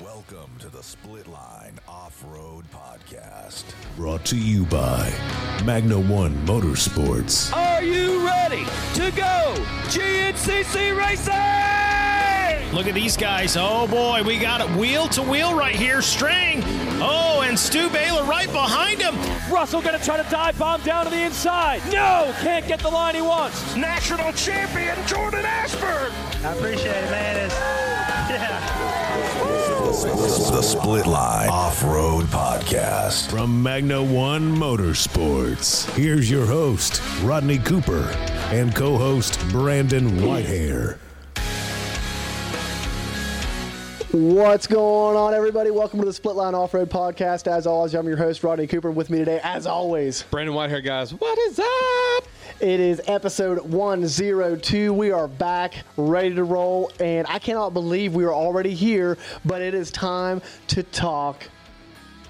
Welcome to the Split Line Off Road Podcast. Brought to you by Magna One Motorsports. Are you ready to go GNCC Racing? Look at these guys. Oh boy, we got it wheel to wheel right here. String. Oh, and Stu Baylor right behind him. Russell gonna try to dive bomb down to the inside. No, can't get the line he wants. National champion Jordan Ashburn. I appreciate it, man. It's, yeah. The Split Line Off Road Podcast. From Magna One Motorsports. Here's your host, Rodney Cooper, and co host, Brandon Whitehair. What's going on, everybody? Welcome to the Split Line Off Road Podcast. As always, I'm your host, Rodney Cooper. With me today, as always, Brandon White Whitehair, guys. What is up? it is episode 102. We are back, ready to roll, and I cannot believe we are already here, but it is time to talk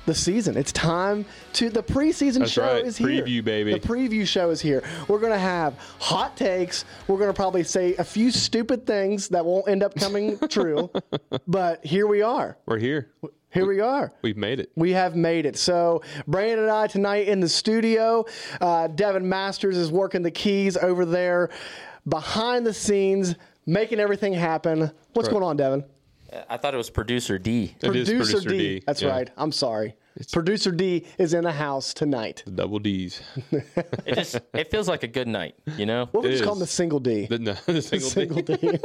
the season. It's time to the preseason That's show right. is here. Preview, baby. The preview show is here. We're gonna have hot takes. We're gonna probably say a few stupid things that won't end up coming true, but here we are. We're here. Here we are. We've made it. We have made it. So, Brandon and I tonight in the studio. Uh, Devin Masters is working the keys over there behind the scenes, making everything happen. What's going on, Devin? I thought it was producer D. It is Producer, D. That's Yeah. right. I'm sorry. Producer D is in the house tonight. Double D's. It just it feels like a good night, you know. What would It you call him? The single D. The, no, the single, single D. D.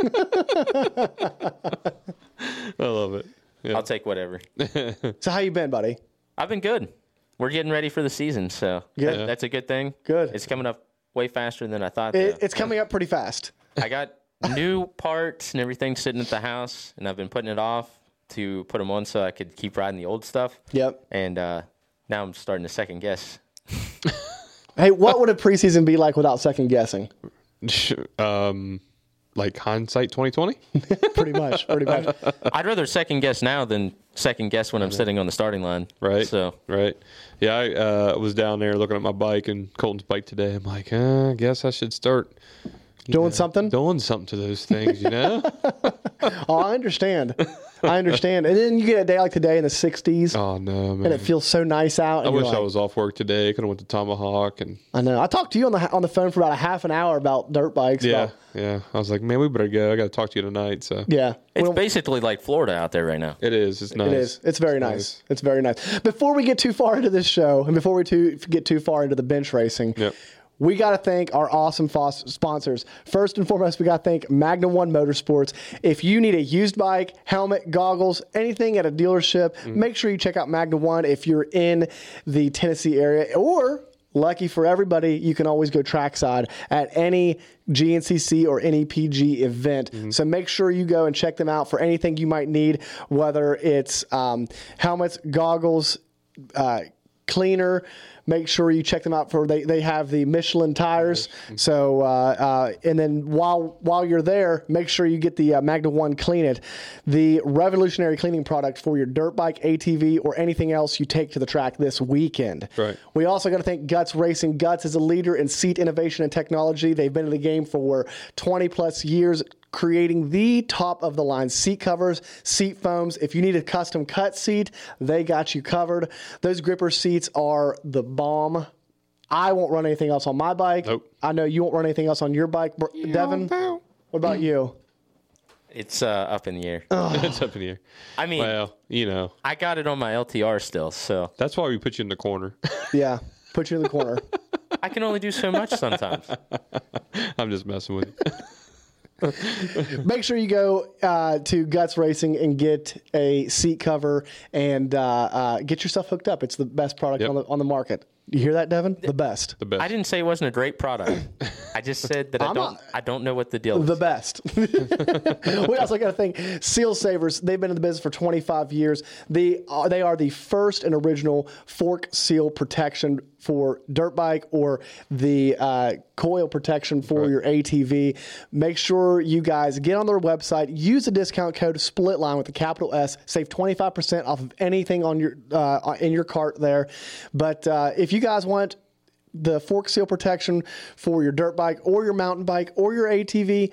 I love it. Yeah. I'll take whatever. so, how you been, buddy? I've been good. We're getting ready for the season, so Good. that- that's a good thing. Good. It's coming up way faster than I thought. It, it's coming up pretty fast. I got new parts and everything sitting at the house, and I've been putting it off to put them on so I could keep riding the old stuff. Yep. And uh, now I'm starting to second guess. Hey, what would a preseason be like without second guessing? um, like hindsight 2020? Pretty much. Pretty much. I'd rather second guess now than second guess when I'm sitting on the starting line. Right. So right. Yeah, I uh, was down there looking at my bike and Colton's bike today. I'm like, uh, I guess I should start Doing something? doing something to those things, you know? Oh, I understand. I understand. And then you get a day like today in the 60s, oh, no, man. and it feels so nice out. I and you're wish I was off work today. Could have went to Tomahawk and I know. I talked to you on the on the phone for about a half an hour about dirt bikes. yeah, about- yeah. I was like, man, we better go. I got to talk to you tonight. So yeah. It's don't- basically like Florida out there right now. it is. It's nice. It is. It's very nice. It's very nice. Before we get too far into this show, and before we too, get too far into the bench racing, Yep. We got to thank our awesome fos- sponsors. First and foremost, we got to thank Magna One Motorsports. If you need a used bike, helmet, goggles, anything at a dealership, make sure you check out Magna One if you're in the Tennessee area or. Lucky for everybody, you can always go trackside at any GNCC or any PG event. So make sure you go and check them out for anything you might need, whether it's um, helmets, goggles, uh, cleaner. Make sure you check them out for they, they have the Michelin tires. So uh, uh, and then while while you're there, make sure you get the uh, Magna One Clean It, the revolutionary cleaning product for your dirt bike, ATV, or anything else you take to the track this weekend. Right. We also got to thank Guts Racing. Guts is a leader in seat innovation and technology. They've been in the game for 20 plus years creating the top of the line seat covers, seat foams. If you need a custom cut seat, they got you covered. Those gripper seats are the bomb. I won't run anything else on my bike. Nope. I know you won't run anything else on your bike, Br- Devin. What about you? It's uh, up in the air. it's up in the air. I mean, Well, you know, I got it on my LTR still, so that's why we put you in the corner. Yeah, put you in the corner. I can only do so much sometimes. I'm just messing with you. Make sure you go uh, to Guts Racing and get a seat cover and uh, uh, get yourself hooked up. It's the best product Yep. on the on the market. You hear that, Devin? The best. The best. I didn't say it wasn't a great product. I just said that I I'm don't. not- I don't know what the deal is. The best. we also got to thank Seal Savers. They've been in the business for 25 years. They are, they are the first and original fork seal protection for dirt bike or the uh, coil protection for your ATV. Make sure you guys get on their website, use the discount code SPLITLINE with the capital S, save 25% off of anything on your uh, in your cart there. But uh, if you guys want the fork seal protection for your dirt bike or your mountain bike or your ATV,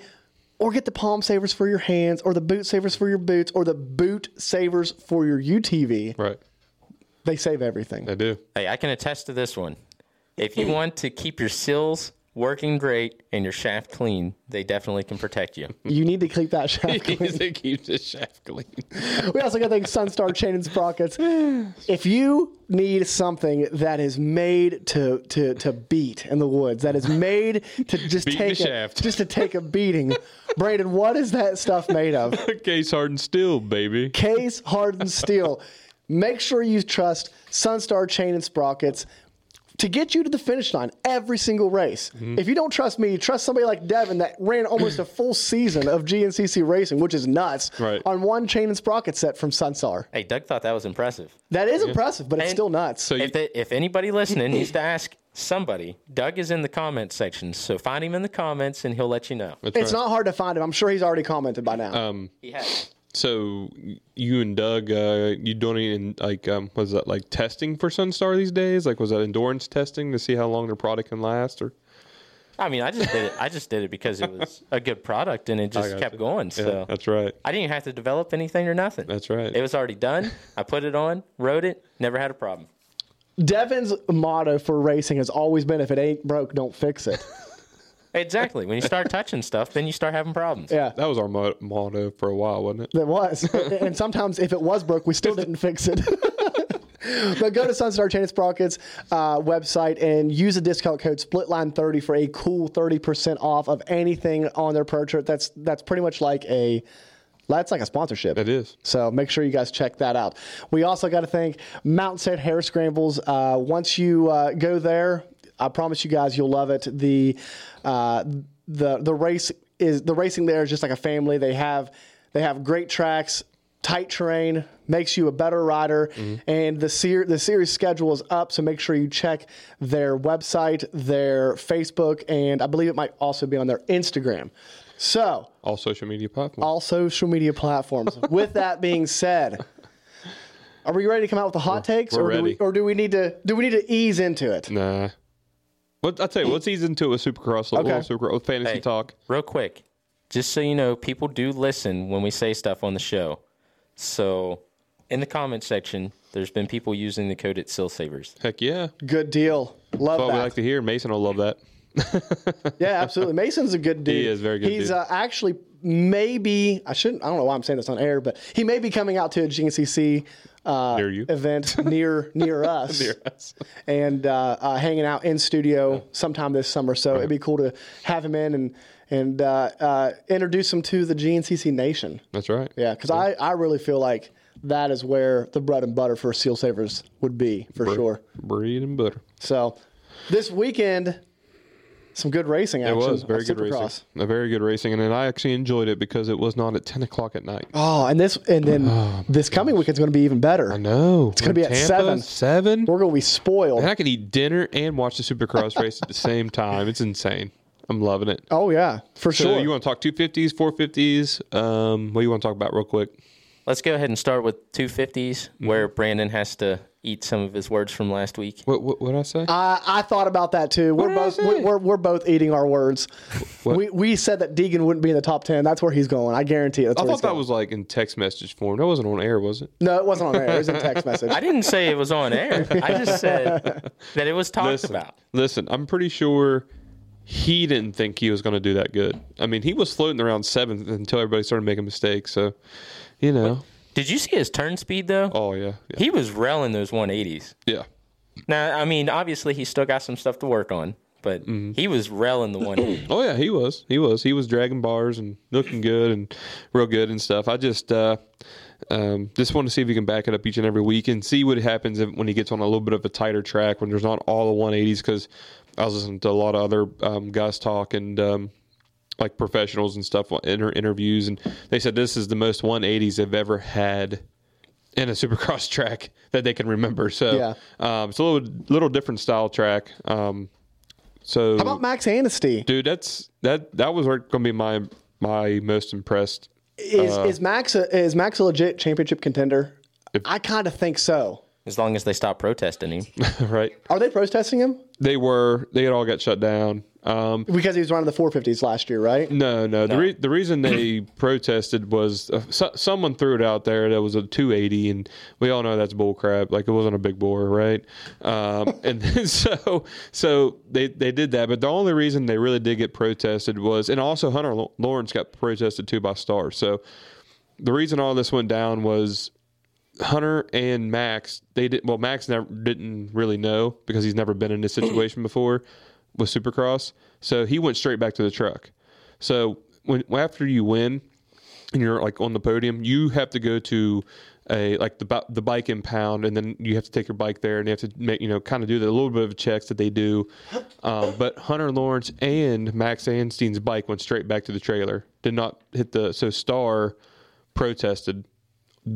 or get the palm savers for your hands, or the boot savers for your boots, or the boot savers for your UTV. Right. They save everything. They do. Hey, I can attest to this one. If you want to keep your seals working great and your shaft clean, they definitely can protect you. You need to keep that shaft clean. They keep the shaft clean. We also got to thank Sunstar Chain and Sprockets. If you need something that is made to to to beat in the woods, that is made to just Beat take a, shaft. just to take a beating, Brandon, what is that stuff made of? Case hardened steel, baby. Case hardened steel. Make sure you trust Sunstar Chain and Sprockets to get you to the finish line every single race. Mm-hmm. If you don't trust me, trust somebody like Devin that ran almost a full season of GNCC racing, which is nuts, Right. on one chain and sprocket set from Sunstar. Hey, Doug thought that was impressive. That is impressive, but it's still nuts. So you, If, they, if anybody listening needs to ask somebody, Doug is in the comment section. So find him in the comments and he'll let you know. that's it's right. not hard to find him. I'm sure he's already commented by now. Um, He has. So you and Doug, uh, you doing any like um, was that like testing for Sunstar these days? Like was that endurance testing to see how long their product can last? Or I mean, I just did it. I just did it because it was a good product and it just kept you. going. yeah, So that's right. I didn't have to develop anything or nothing. That's right. It was already done. I put it on, wrote it, never had a problem. Devin's motto for racing has always been if it ain't broke, don't fix it. Exactly. When you start touching stuff, then you start having problems. Yeah. That was our mo- motto for a while, wasn't it? It was. and sometimes if it was broke, we still didn't fix it. but go to Sunstar Chain and Sprockets uh, website and use the discount code SPLITLINE30 for a cool 30% off of anything on their purchase. That's that's pretty much like a that's like a sponsorship. It is. So make sure you guys check that out. We also got to thank Mountain State Hair Scrambles. Uh, once you uh, go there, I promise you guys you'll love it. The uh, the the race is the racing there is just like a family. They have they have great tracks, tight terrain, makes you a better rider, and the ser- the series schedule is up. So make sure you check their website, their Facebook, and I believe it might also be on their Instagram. So All social media platforms. all social media platforms. With that being said, are we ready to come out with the hot takes, we're or do we, or do we need to do we need to ease into it? nah. What I'll tell you, let's ease into it with Supercross. A Okay. little Supercross with fantasy Hey. talk. Real quick, just so you know, people do listen when we say stuff on the show. So in the comment section, there's been people using the code at Seal Savers. Heck yeah. Good deal. Love That's what we like to hear. Mason will love that. yeah, absolutely. Mason's a good dude. He is very good He's dude. Uh, actually maybe I shouldn't. I don't know why I'm saying this on air, but he may be coming out to a GNCC uh, Near event near near us. Near us. and uh, uh, hanging out in studio sometime this summer. So it'd be cool to have him in and and uh, uh, introduce him to the GNCC Nation. That's right. Yeah, because I, I really feel like that is where the bread and butter for Seal Savers would be for sure. Bread and butter. So this weekend, some good racing It was very good Supercross. racing. A very good racing, and then I actually enjoyed it because it was not at ten o'clock at night. Oh, and this and then this coming weekend's going to be even better. I know it's gonna be at seven. Seven. We're going to be spoiled. And I can eat dinner and watch the Supercross race at the same time. It's insane. I'm loving it. Oh yeah, for So sure. you want to talk 250s, 450s? Um, what do you want to talk about real quick? Let's go ahead and start with 250s, Mm-hmm. where Brandon has to eat some of his words from last week. What what what did I say? I, I thought about that too. We're did I both say? we- we're, we're both eating our words. We, we said that Deegan wouldn't be in the top ten. That's where he's going. I guarantee it. I thought that going. was like in text message form. That wasn't on air, was it? no, it wasn't on air. It was a text message. I didn't say it was on air. I just said that it was talked Listen, about. listen. I'm pretty sure he didn't think he was going to do that good. I mean, he was floating around seventh until everybody started making mistakes. So, you know. Did you see his turn speed though? Oh yeah, yeah, He was railing those 180s. yeah. Now, I mean, obviously he's still got some stuff to work on, but Mm-hmm. he was railing the 180. Oh yeah, he was. He was. He was dragging bars and looking good and real good and stuff. I just uh, um, just want to see if he can back it up each and every week and see what happens if, when he gets on a little bit of a tighter track when there's not all the 180s. Because I was listening to a lot of other um, guys talk and um, like professionals and stuff in her interviews, and they said this is the most 180s they've ever had in a supercross track that they can remember. So Yeah. um, it's a little little different style track. Um, so How about Max Anstie? dude that's that that was going to be my my most impressed Is is Max a, is Max a legit championship contender? If- I kind of think so. As long as they stop protesting him. right? Are they protesting him They were. They had all got shut down. Um, because he was running the 450s last year, right? no, no. The re- the reason they protested was uh, so- someone threw it out there that was a 280, and we all know that's bullcrap. Like it wasn't a big bore, right? Um, and so so they they did that, but the only reason they really did get protested was, and also Hunter Lo- Lawrence got protested too by Star. So the reason all this went down was Hunter and Max, they did well. Max never didn't really know because he's never been in this situation before with Supercross. So he went straight back to the truck. So when after you win and you're like on the podium, you have to go to a like the the bike impound, and then you have to take your bike there, and you have to make you know kind of do the little bit of checks that they do. Um, but Hunter Lawrence and Max Anstie's bike went straight back to the trailer. Did not hit the so Star protested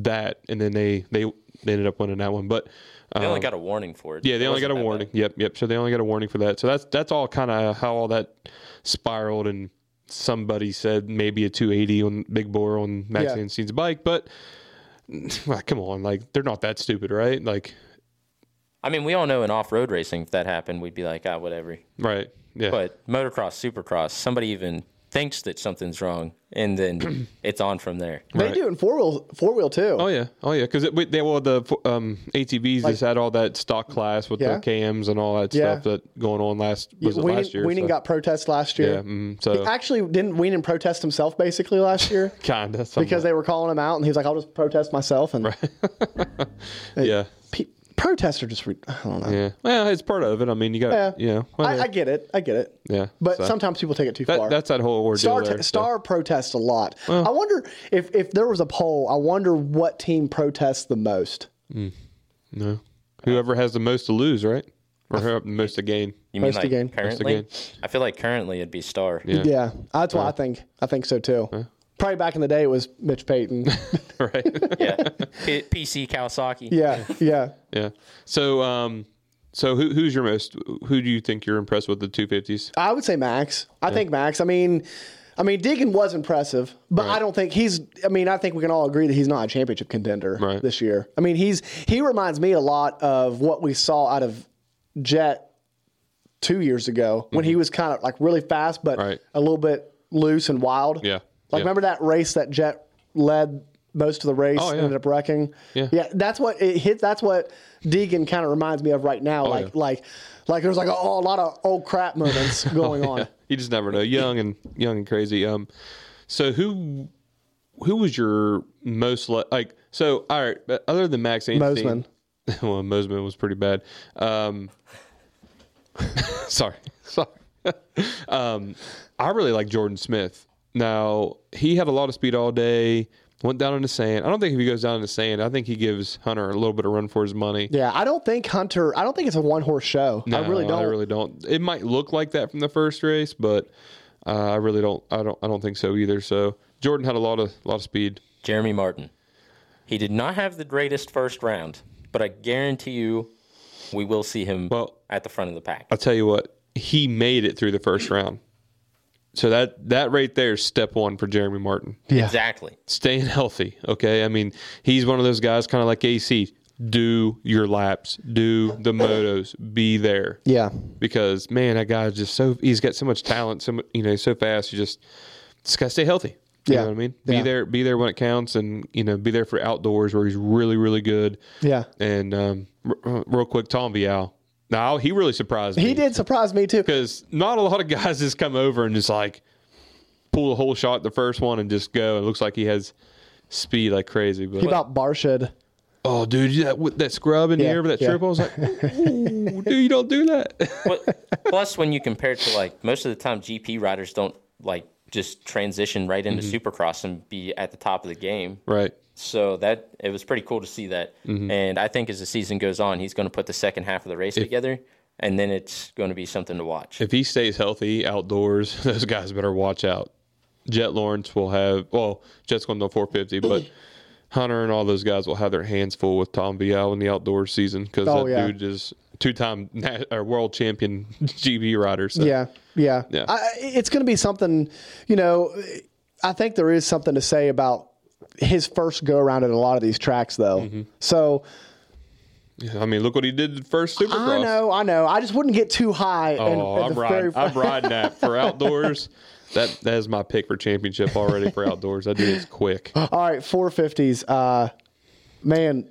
that, and then they they, they ended up winning that one. But They only um, got a warning for it. yeah, they It only got a warning. bad. Yep, yep. So they only got a warning for that. So that's that's all kind of how all that spiraled, and somebody said maybe a 280 on Big Bore on Max Yeah. Anstie's bike, but well, come on, like they're not that stupid, right? Like, I mean, we all know in off road racing, if that happened, we'd be like, ah, whatever. right? Yeah, But motocross, supercross, somebody even thinks that something's wrong, and then it's on from there. They Right. do in four wheel four wheel too. Oh yeah, oh yeah, because they well the um, ATVs just had all that stock class with Yeah. the KMs and all that Yeah. stuff that going on last was it Wienen, last year? Wienen so- got protest last year. yeah, mm, He so actually didn't Wienen protest himself basically last year kind of because they were calling him out, and he was like, "I'll just protest myself." And yeah. Pe- protests are just re- I don't know. Yeah, well, it's part of it. I mean, you got, Yeah, you know, I, whatever. I get it. I get it. Yeah, but so- sometimes people take it too that, far. that's that whole ordeal Star there. t- so- Star protests a lot. I wonder if if there was a poll. I wonder what team protests the most. Hmm. no, whoever has the most to lose, right, or who have the most to gain. You mean Most like again. Most currently? again. I feel like currently it'd be Star. Yeah, Yeah, that's what I think. I think so too. Probably back in the day it was Mitch Payton. right. Yeah. P- PC Kawasaki. yeah, yeah. yeah. So, um, so who who's your most? Who do you think you're impressed with the 250s? I would say Max. I think Max. I mean, I mean, Deegan was impressive, but I don't think he's. I mean, I think we can all agree that he's not a championship contender Right. this year. I mean, he's he reminds me a lot of what we saw out of Jett two years ago when he was kind of like really fast, but Mm-hmm. Right. a little bit loose and wild. Yeah. Like Yeah. remember that race that Jett led most of the race Oh, and yeah. ended up wrecking. Yeah. yeah. That's what it hit. That's what Deegan kind of reminds me of right now. like Oh, yeah. like like there's like a, a lot of old crap moments going on. You just never know. Young and young and crazy. Um, so who who was your most le- like? So all right, but other than Max Mosman. well, Mosman was pretty bad. Um, sorry, sorry. um, I really like Jordan Smith. Now he had a lot of speed all day. Went down in the sand. I don't think if he goes down in the sand, I think he gives Hunter a little bit of run for his money. Yeah, I don't think Hunter. I don't think it's a one horse show. I really don't. I really don't. It might look like that from the first race, but uh, I really don't. I don't. I don't think so either. So Jordan had a lot of lot of speed. Jeremy Martin. He did not have the greatest first round, but I guarantee you we will see him Well- at the front of the pack. I'll tell you what. He made it through the first round. So that that right there is step one for Jeremy Martin. Yeah. Exactly. Staying healthy. Okay. I mean, he's one of those guys, kind of like AC. Do your laps. Do the motos. Be there. Yeah. because man, that guy's just so he's got so much talent, so you know, so fast. You just just gotta stay healthy. You Yeah. know what I mean? Be Yeah. there, be there when it counts, and you know, be there for outdoors where he's really, really good. Yeah. And um, r- real quick, Tom Vialle. Now he really surprised me. He did surprise me too. because not a lot of guys just come over and just like pull the whole shot the first one and just go. It looks like he has speed like crazy. But He about Barshed. oh, dude, that that scrub in the Yeah, air with that yeah. triple, I was like, Ooh, dude, you don't do that. But plus, when you compare it to like most of the time, GP riders don't like just transition right into Mm-hmm. Supercross and be at the top of the game. right. So that it was pretty cool to see that. Mm-hmm. And I think as the season goes on, he's going to put the second half of the race together, and then it's going to be something to watch. if he stays healthy outdoors, those guys better watch out. Jett Lawrence will have well, Jett's going to 450, but Hunter and all those guys will have their hands full with Tom Vialle in the outdoor season because Oh, that yeah. dude is two-time nat- or world champion GP rider. So. Yeah. Yeah. Yeah. I, it's going to be something, you know, I think there is something to say about his first go around at a lot of these tracks, though. Mm-hmm. So I mean, look what he did the first Supercross. I know, I know. I just wouldn't get too high. Oh, and, I'm riding. I'm riding that for outdoors. That that is my pick for championship already for outdoors. I do it's quick. All right, 450s. Uh, man,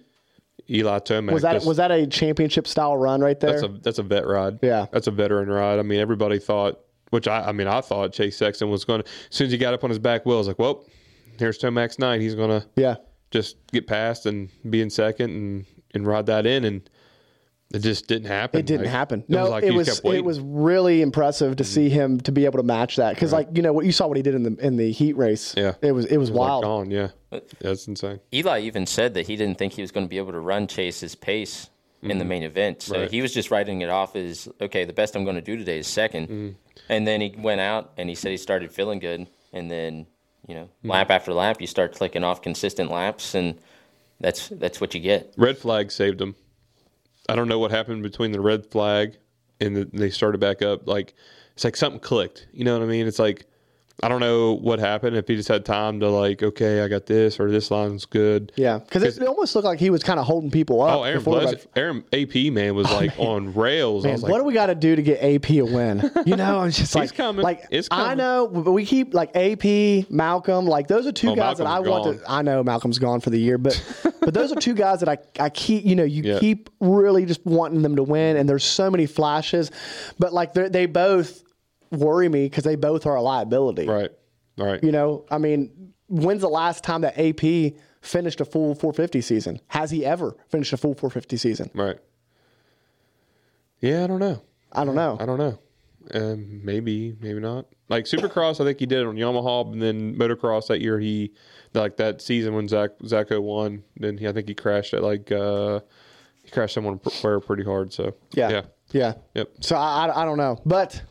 Eli Tomac. was that just- was that a championship style run right there? That's a that's a vet ride. Yeah. that's a veteran ride. I mean, everybody thought, which I I mean, I thought Chase Sexton was going to. As soon as he got up on his back wheel, I was like, well, here's Tomac's night. He's going to yeah. just get past and be in second and and ride that in, and it just didn't happen. It didn't Like, happen. It no, was like it was kept it. Mm-hmm. was really impressive to see him to be able to match that because like you know what you saw what he did in the in the heat race. Yeah. it was it was It was, like, wild. gone. Yeah, that's insane. Eli even said that he didn't think he was going to be able to run Chase's pace in the main event. So Mm-hmm. Right. he was just writing it off as okay, the best I'm going to do today is 2nd Mm-hmm. And then he went out and he said he started feeling good. And then you know, Mm-hmm. lap after lap, you start clicking off consistent laps, and that's that's what you get. Red flag saved him. I don't know what happened between the red flag and the, they started back up. Like it's like something clicked. You know what I mean? It's like I don't know what happened. If he just had time to like, okay, I got this or this line's good. Yeah, because it, it almost looked like he was kind of holding people up. Oh, Aaron, before Bles- red- Aaron AP man was oh, like on rails. I Man, was like, what do we got to do to get AP a win? You know, I'm just like, coming. like It's I know, but we keep like AP, Malcolm, like those are two Oh, guys that I Malcolm's want to. I know Malcolm's gone for the year, but but those are two guys that I I keep. You know, you Yeah. keep really just wanting them to win, and there's so many flashes, but like they both worry me because they both are a liability. right, right. You know, I mean, when's the last time that AP finished a full 450 season? Has he ever finished a full 450 season? Right. Yeah, I don't know. I don't know. I don't know. Um, maybe, maybe not. Like Supercross, I think he did it on Yamaha, and then motocross that year he, like that season when Zach Zacho won, then he, I think he crashed at like uh, he crashed someone pr- where pretty hard. So Yeah. yeah, Yeah. Yep. So I, I don't know, but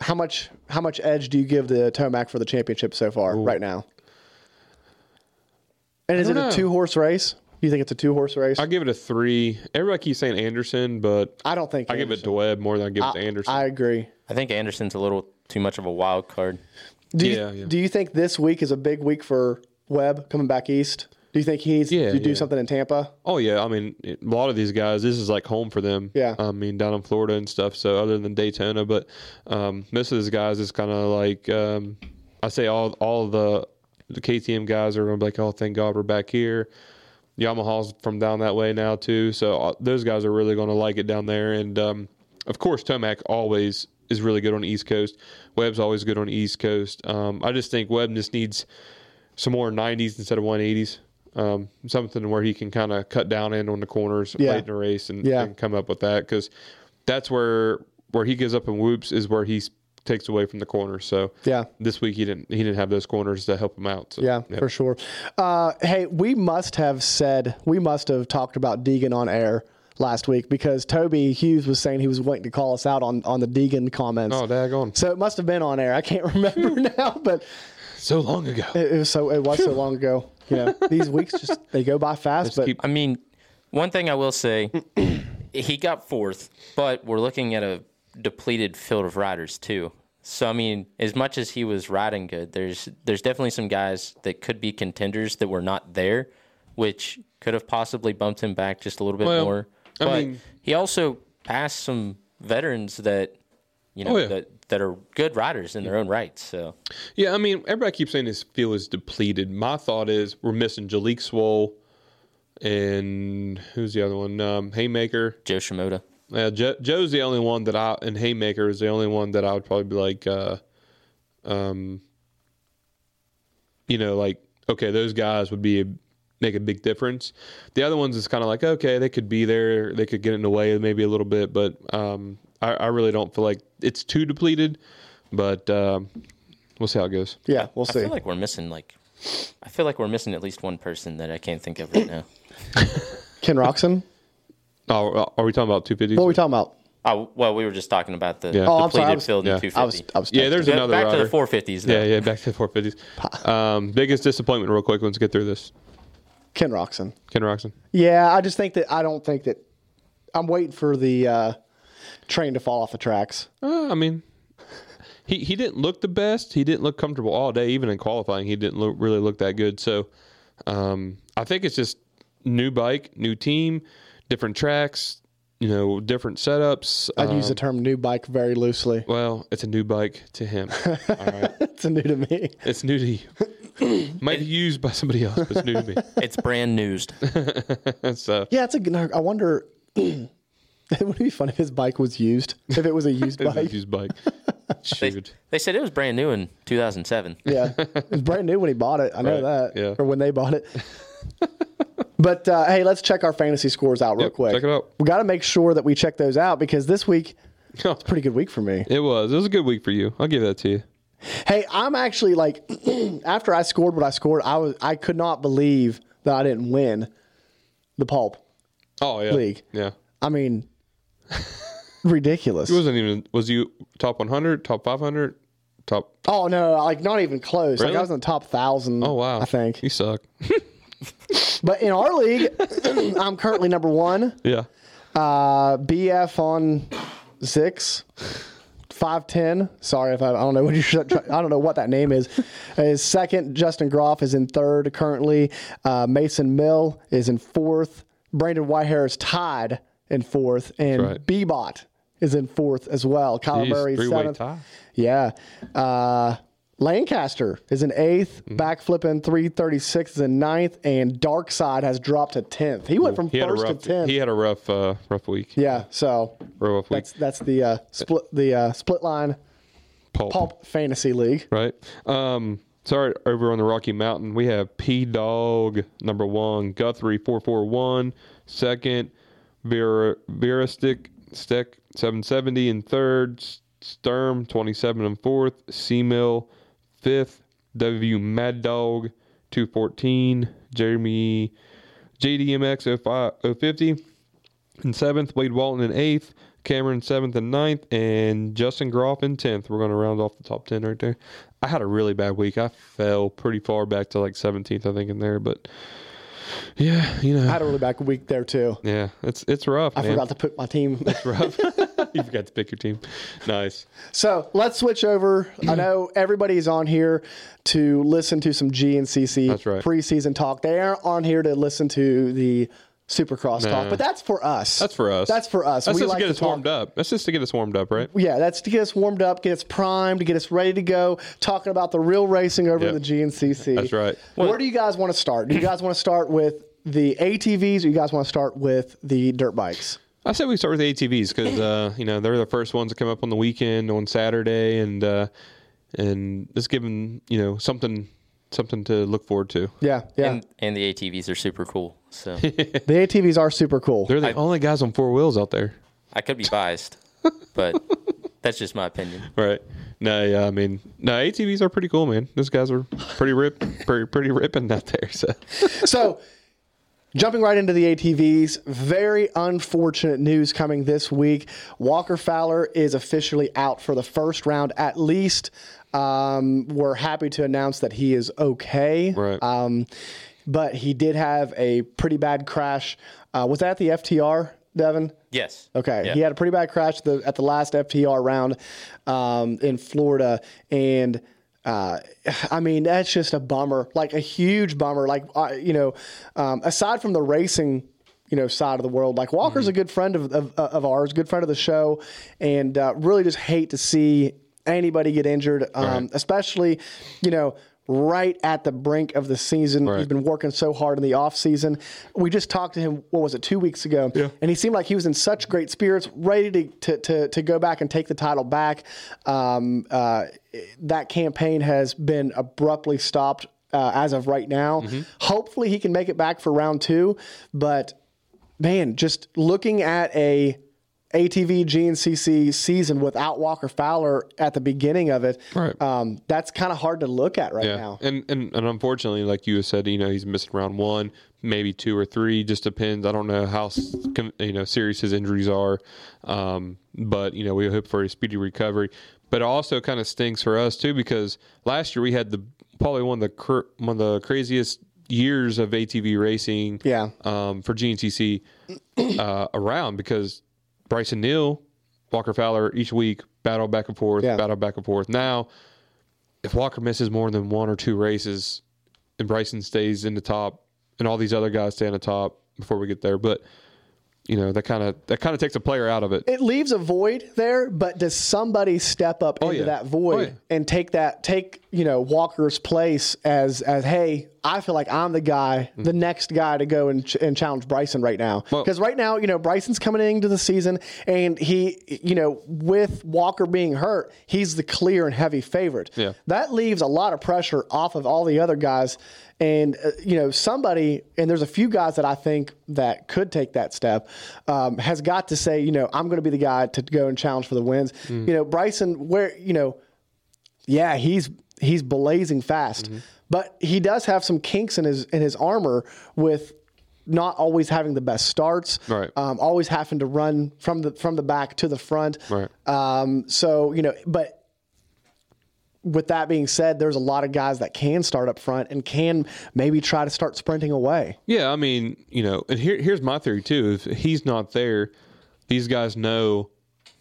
how much how much edge do you give the Tomac for the championship so far right now? And is it don't a two horse race? You think it's a two horse race? I give it a three. Everybody keeps saying Anderson, but I don't think I give it to Webb more than I give it I, to Anderson. I agree. I think Anderson's a little too much of a wild card. Do you, Yeah, yeah. Do you think this week is a big week for Webb coming back east? Do you think he's Yeah, to do yeah. something in Tampa? Oh yeah, I mean a lot of these guys. This is like home for them. Yeah. I mean down in Florida and stuff. So other than Daytona, but um, most of these guys is kind of like um, I say all all the the KTM guys are going to be like, oh, thank God we're back here. Yamaha's from down that way now too, so uh, those guys are really going to like it down there. And um, of course, Tomac always is really good on the East Coast. Webb's always good on the East Coast. Um, I just think Webb just needs some more 90s instead of 180s. Um, something where he can kind of cut down in on the corners Yeah. late in the race and, Yeah. and come up with that because that's where where he gives up and whoops is where he takes away from the corners. So Yeah. this week he didn't he didn't have those corners to help him out. So, Yeah, for sure. Uh, hey, we must have said we must have talked about Deegan on air last week because Toby Hughes was saying he was waiting to call us out on on the Deegan comments. Oh, daggone. So it must have been on air. I can't remember now, but So long ago. it, it was so it was so long ago. You know, these weeks just they go by fast. but keep- I mean, one thing I will say, he got fourth, but we're looking at a depleted field of riders too. So I mean, as much as he was riding good, there's there's definitely some guys that could be contenders that were not there, which could have possibly bumped him back just a little bit Well, more. I But mean- he also passed some veterans that you know Oh, yeah. that that are good riders in their own right. So Yeah, I mean, everybody keeps saying this field is depleted. My thought is we're missing Jalek Swoll and who's the other one? Um, Haymaker. Jo Shimoda. Uh, jo- Joe's the only one that I and Haymaker is the only one that I would probably be like, uh, um, you know, like okay, those guys would be a, make a big difference. The other ones is kind of like okay, they could be there, they could get in the way maybe a little bit, but um, I, I really don't feel like it's too depleted. But um, we'll see how it goes. yeah, we'll see. I see. feel like we're missing like I feel like we're missing at least one person that I can't think of right now. Ken Roczen. Oh, are we talking about two fifties? What are we talking about? Oh well, we were just talking about the Yeah. Oh, I'm sorry, I depleted was- field yeah. in 250. I was I was Yeah, there's Back- another back to the 450s. Yeah, yeah, back to the four fifties. Um, biggest disappointment, real quick. Let's get through this. Ken Roczen. Ken Roczen. Yeah, I just think that I don't think that I'm waiting for the uh, train to fall off the tracks. Uh, I mean, he he didn't look the best. He didn't look comfortable all day. Even in qualifying, he didn't look, really look that good. So, um, I think it's just new bike, new team, different tracks, you know, different setups. I'd use the Um, term new bike very loosely. well, it's a new bike to him. All right, It's new to me. it's new to you. Might be used by somebody else, but it's new to me. It's brand news. so Yeah, it's a good. I wonder. it would be fun if his bike was used. If it was a used it's a bike. used bike. They, Shoot. they said it was brand new in 2007. Yeah, it was brand new when he bought it. I know Right, that. yeah. Or when they bought it. but uh, hey, let's check our fantasy scores out real Yep, quick. check it out. We got to make sure that we check those out because this week Oh, it's a pretty good week for me. it was. It was a good week for you. I'll give that to you. Hey, I'm actually like after I scored what I scored, I was I could not believe that I didn't win the pulp. Oh yeah. League. Yeah. I mean, ridiculous. He wasn't even. Was you top 100, top 500, top? Oh no, like not even close. Like I was in the top thousand. Oh wow. I think. you suck. But in our league, I'm currently number one. yeah. Uh, BF on six. Five ten. Sorry if I, I don't know what you should. Try, I don't know what that name is. Is second. Justin Groff is in third currently. Uh, Mason Mill is in fourth. Brandon Whitehair is tied in fourth, and right. Bebot is in fourth as well. Kyler Jeez, Murray is seventh. tie. Yeah. Uh, Lancaster is in 8th Mm-hmm. Backflipping 336 is in ninth, and Darkside has dropped to 10th. He went from He first rough. to 10th. He had a rough, uh, rough week. yeah, so Rough week. that's that's the uh, split the uh, split line Pulp. pulp fantasy league. Right. Um. Sorry, over on the Rocky Mountain, we have P Dog number one, Guthrie four four one, second, Vera Vera Stick Stick seven seventy in third, Sturm twenty seven in fourth, C Mill fifth, W Mad Dog two fourteen, Jeremy JDMX 05 050 in seventh, Wade Walton in eighth, Cameron seventh and ninth, and Justin Groff in tenth. We're going to round off the top ten right there. I had a really bad week. I fell pretty far back to like seventeenth, I think, in there. But yeah, you know, I had a really bad week there too. yeah, it's it's rough. I man. forgot to put my team. rough. you forgot to pick your team. Nice. so let's switch over. I know everybody's on here to listen to some GNCC That's right. preseason talk. They aren't on here to listen to the Supercross talk, but that's for us. That's for us. That's for us. That's we just like to get us talk- warmed up. That's just to get us warmed up, right? Yeah, that's to get us warmed up, get us primed, to get us ready to go, talking about the real racing over in the GNCC. That's right. Where do you guys want to start? Do you guys want to start with the ATVs or you guys want to start with the dirt bikes? I said we start with the ATVs because uh, you know they're the first ones to come up on the weekend on Saturday, and uh, and just give them you know something something to look forward to. Yeah, yeah. And, and the ATVs are super cool. So the ATVs are super cool. They're the only guys on four wheels out there, I could be biased, but that's just my opinion. right? No, yeah, I mean, no, ATVs are pretty cool, man. Those guys are pretty rip, pretty pretty ripping out there. So so jumping right into the ATVs, very unfortunate news coming this week. Walker Fowler is officially out for the first round at least. Um, we're happy to announce that he is okay. Right. Um, but he did have a pretty bad crash. Uh, was that the FTR, Devin? Yes. Okay, Yeah. he had a pretty bad crash at the, at the last FTR round um, in Florida, and uh, I mean that's just a bummer, like a huge bummer. Like uh, you know, um, aside from the racing, you know, side of the world, like Walker's a good friend of, of, of ours, good friend of the show, and uh, really just hate to see anybody get injured, um, especially you know. Right at the brink of the season, he's Right. been working so hard in the off season. We just talked to him. What was it? Two weeks ago, and he seemed like he was in such great spirits, ready to to to, to go back and take the title back. Um, uh, that campaign has been abruptly stopped uh, as of right now. Hopefully, he can make it back for round two. But man, just looking at a ATV GNCC season without Walker Fowler at the beginning of it, Right. um, that's kind of hard to look at right yeah, now. and, and and unfortunately, like you said, you know, he's missing round one, maybe two or three, just depends. I don't know how you know serious his injuries are, um, but you know, we hope for a speedy recovery. But it also kind of stinks for us too because last year we had the probably one of the one of the craziest years of ATV racing. Yeah. um, for GNCC uh, around because Brycen Neal, Walker Fowler each week battle back and forth, Yeah. battle back and forth. Now, if Walker misses more than one or two races and Brycen stays in the top and all these other guys stay on the top before we get there. But you know that kind of that kind of takes a player out of it. it leaves a void there, but does somebody step up oh, into Oh, yeah. that void Oh, yeah. and take that take you know Walker's place as as hey, I feel like I'm the guy, the next guy to go and, ch- and challenge Brycen right now Mm-hmm. Well- because right now you know Brycen's coming into the season and he you know with Walker being hurt, he's the clear and heavy favorite. Yeah. that leaves a lot of pressure off of all the other guys. And uh, you know somebody, and there's a few guys that I think that could take that step. Um, has got to say, you know, I'm going to be the guy to go and challenge for the wins. You know, Brycen, where you know, yeah, he's he's blazing fast, Mm-hmm. but he does have some kinks in his in his armor with not always having the best starts, Right. Um, always having to run from the from the back to the front, Right. Um, so you know, but with that being said, there's a lot of guys that can start up front and can maybe try to start sprinting away. Yeah, I mean, you know, and here, here's my theory too. If he's not there, these guys know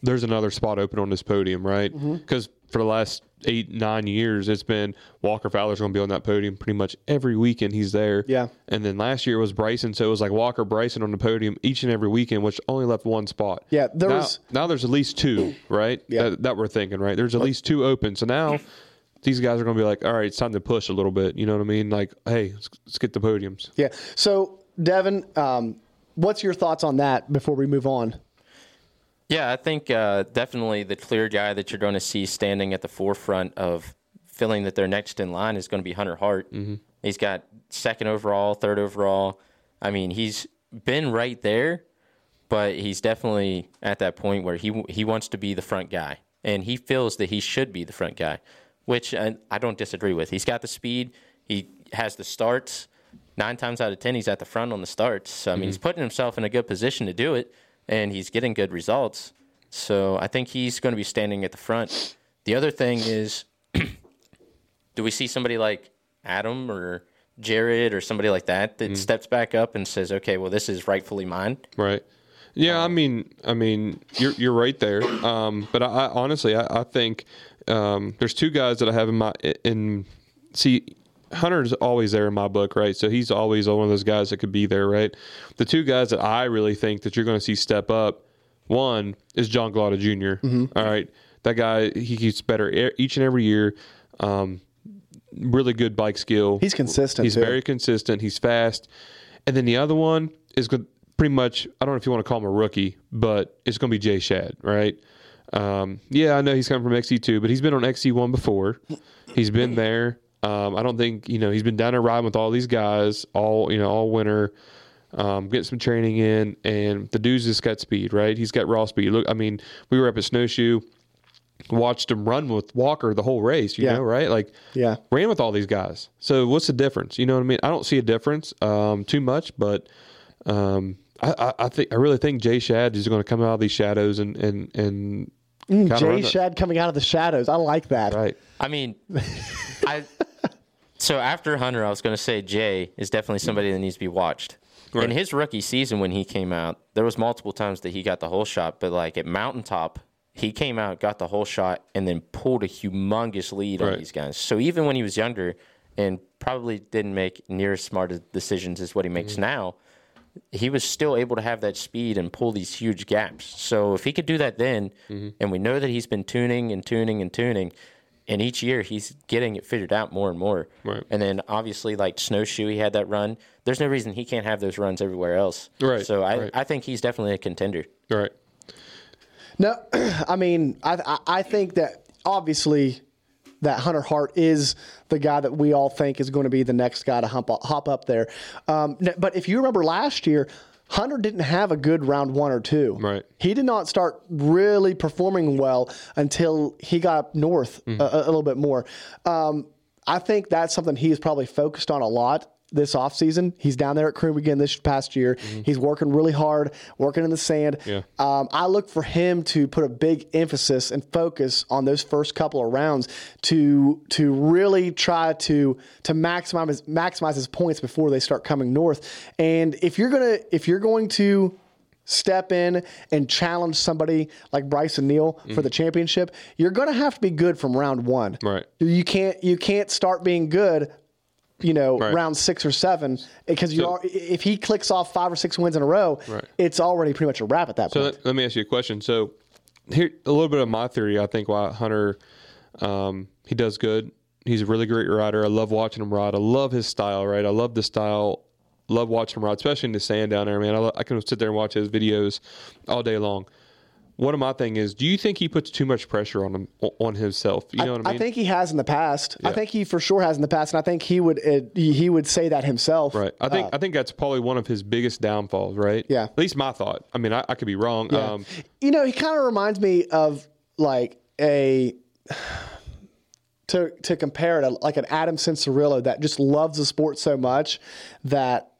there's another spot open on this podium, right? Mm-hmm. Because for the last eight, nine years, it's been Walker Fowler's going to be on that podium pretty much every weekend. He's there. Yeah. And then last year was Brycen, so it was like Walker, Brycen on the podium each and every weekend, which only left one spot. Yeah, there now, was- now there's at least two, right? Yeah. That, that we're thinking, right? There's at least two open. So now. These guys are going to be like, all right, it's time to push a little bit. You know what I mean? Like, hey, let's, let's get the podiums. Yeah. So, Devin, um, what's your thoughts on that before we move on? Yeah, I think uh, definitely the clear guy that you're going to see standing at the forefront of feeling that they're next in line is going to be Hunter Hart. Mm-hmm. He's got second overall, third overall. I mean, he's been right there, but he's definitely at that point where he he wants to be the front guy, and he feels that he should be the front guy, which I, I don't disagree with. He's got the speed, he has the starts. Nine times out of ten, he's at the front on the starts. So I mean, he's putting himself in a good position to do it, and he's getting good results. So I think he's going to be standing at the front. The other thing is, do we see somebody like Adam or Jared or somebody like that that steps back up and says, "Okay, well, this is rightfully mine." Right. Yeah, I mean, I mean, you're you're right there. Um, but I, I honestly, I, I think um, there's two guys that I have in my in. See, Hunter's always there in my book, right? So he's always one of those guys that could be there, right? The two guys that I really think that you're going to see step up. One is John Glotta junior All right, that guy he gets better each and every year. Um, really good bike skill. He's consistent, He's too. very consistent. He's fast. And then the other one is good, pretty much. I don't know if you want to call him a rookie, but it's going to be Jay Shad, right? Um, yeah, I know he's coming from XC2, but he's been on XC1 before. He's been there. Um, I don't think you know he's been down there riding with all these guys all you know all winter. Um, getting some training in, and the dude's just got speed, right? He's got raw speed. Look, I mean, we were up at Snowshoe, watched him run with Walker the whole race, you Yeah. know, right? Like, Yeah. ran with all these guys. So what's the difference? You know what I mean? I don't see a difference um, too much, but um, I, I, I think I really think Jay Shad is going to come out of these shadows and and and kinda Jay. Shad coming out of the shadows. I like that. right. I mean, I. So after Hunter, I was going to say Jay is definitely somebody that needs to be watched. In his rookie season, when he came out, there was multiple times that he got the whole shot, but like at Mountaintop, he came out, got the whole shot, and then pulled a humongous lead on these guys. So even when he was younger, and probably didn't make near as smart decisions as what he makes mm-hmm. now, he was still able to have that speed and pull these huge gaps. So if he could do that then, mm-hmm. and we know that he's been tuning and tuning and tuning, and each year he's getting it figured out more and more. Right. And then obviously, like Snowshoe, he had that run. There's no reason he can't have those runs everywhere else. Right, So I, right. I think he's definitely a contender. Right. No, I mean, I, I I think that obviously that Hunter Hart is the guy that we all think is going to be the next guy to hump, hop up there. Um, but if you remember last year, Hunter didn't have a good round one or two. Right. He did not start really performing well until he got up north a, a little bit more. Um, I think that's something he is probably focused on a lot this offseason. He's down there at Crew again this past year. He's working really hard, working in the sand. Yeah. Um, I look for him to put a big emphasis and focus on those first couple of rounds to to really try to to maximize his, maximize his points before they start coming north. And if you're gonna if you're going to step in and challenge somebody like Brycen Neal for the championship, you're going to have to be good from round one. Right. You can't you can't start being good you know, Right. round six or seven, because you So- are if he clicks off five or six wins in a row, Right. it's already pretty much a wrap at that So point. let, let me ask you a question. So here, a little bit of my theory. I think why Hunter, um, he does good. He's a really great rider. I love watching him ride. I love his style. Right. I love the style. Love watching him ride, especially in the sand down there, man. I, I can sit there and watch his videos all day long. One of my thing is, do you think he puts too much pressure on him on himself? You know what I mean? I think he has in the past. I think he for sure has in the past, and I think he would uh, he would say that himself. Right. I think Uh, I think that's probably one of his biggest downfalls. Right. Yeah. At least my thought. I mean, I, I could be wrong. Yeah. Um, you know, he kind of reminds me of like a to to compare it to like an Adam Cianciarulo that just loves the sport so much that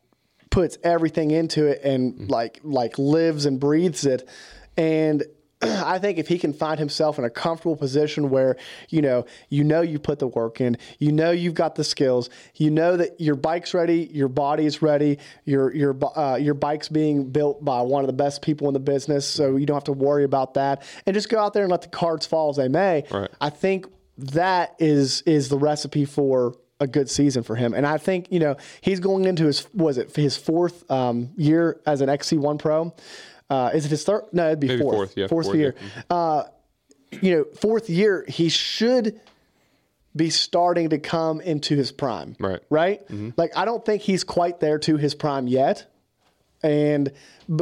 puts everything into it and like like lives and breathes it and I think if he can find himself in a comfortable position where you know you know you put the work in, you know you've got the skills, you know that your bike's ready, your body's ready, your your uh, your bike's being built by one of the best people in the business, so you don't have to worry about that, and just go out there and let the cards fall as they may. Right. I think that is is the recipe for a good season for him, and I think you know he's going into his was it his fourth um, year as an XC1 pro. Uh, is it his third? No, it'd be Maybe fourth. fourth, yeah, fourth fourth, year. yeah. Uh, you know, fourth year, he should be starting to come into his prime. Right. Right. Like I don't think he's quite there to his prime yet, and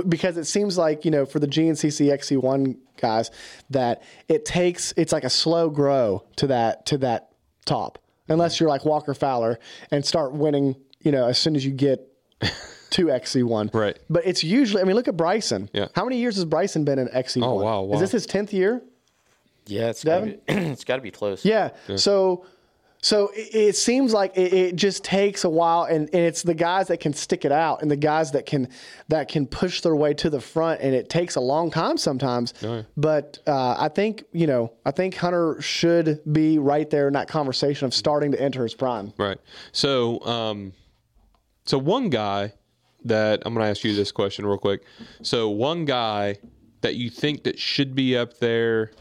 because it seems like you know for the GNCC XC1 guys that it takes it's like a slow grow to that to that top unless you're like Walker Fowler and start winning you know as soon as you get to XC1. Right. But it's usually I mean look at Brycen. Yeah. How many years has Brycen been in XC1? Oh, wow, wow. Is this his 10th year? Yeah, it's gotta Devin? be, it's got to be close. Yeah. So so it, it seems like it, it just takes a while and, and it's the guys that can stick it out and the guys that can that can push their way to the front and it takes a long time sometimes. yeah. But uh, I think, you know, I think Hunter should be right there in that conversation of starting to enter his prime. Right. So, um, so one guy that I'm going to ask you this question real quick. So, one guy that you think that should be up there.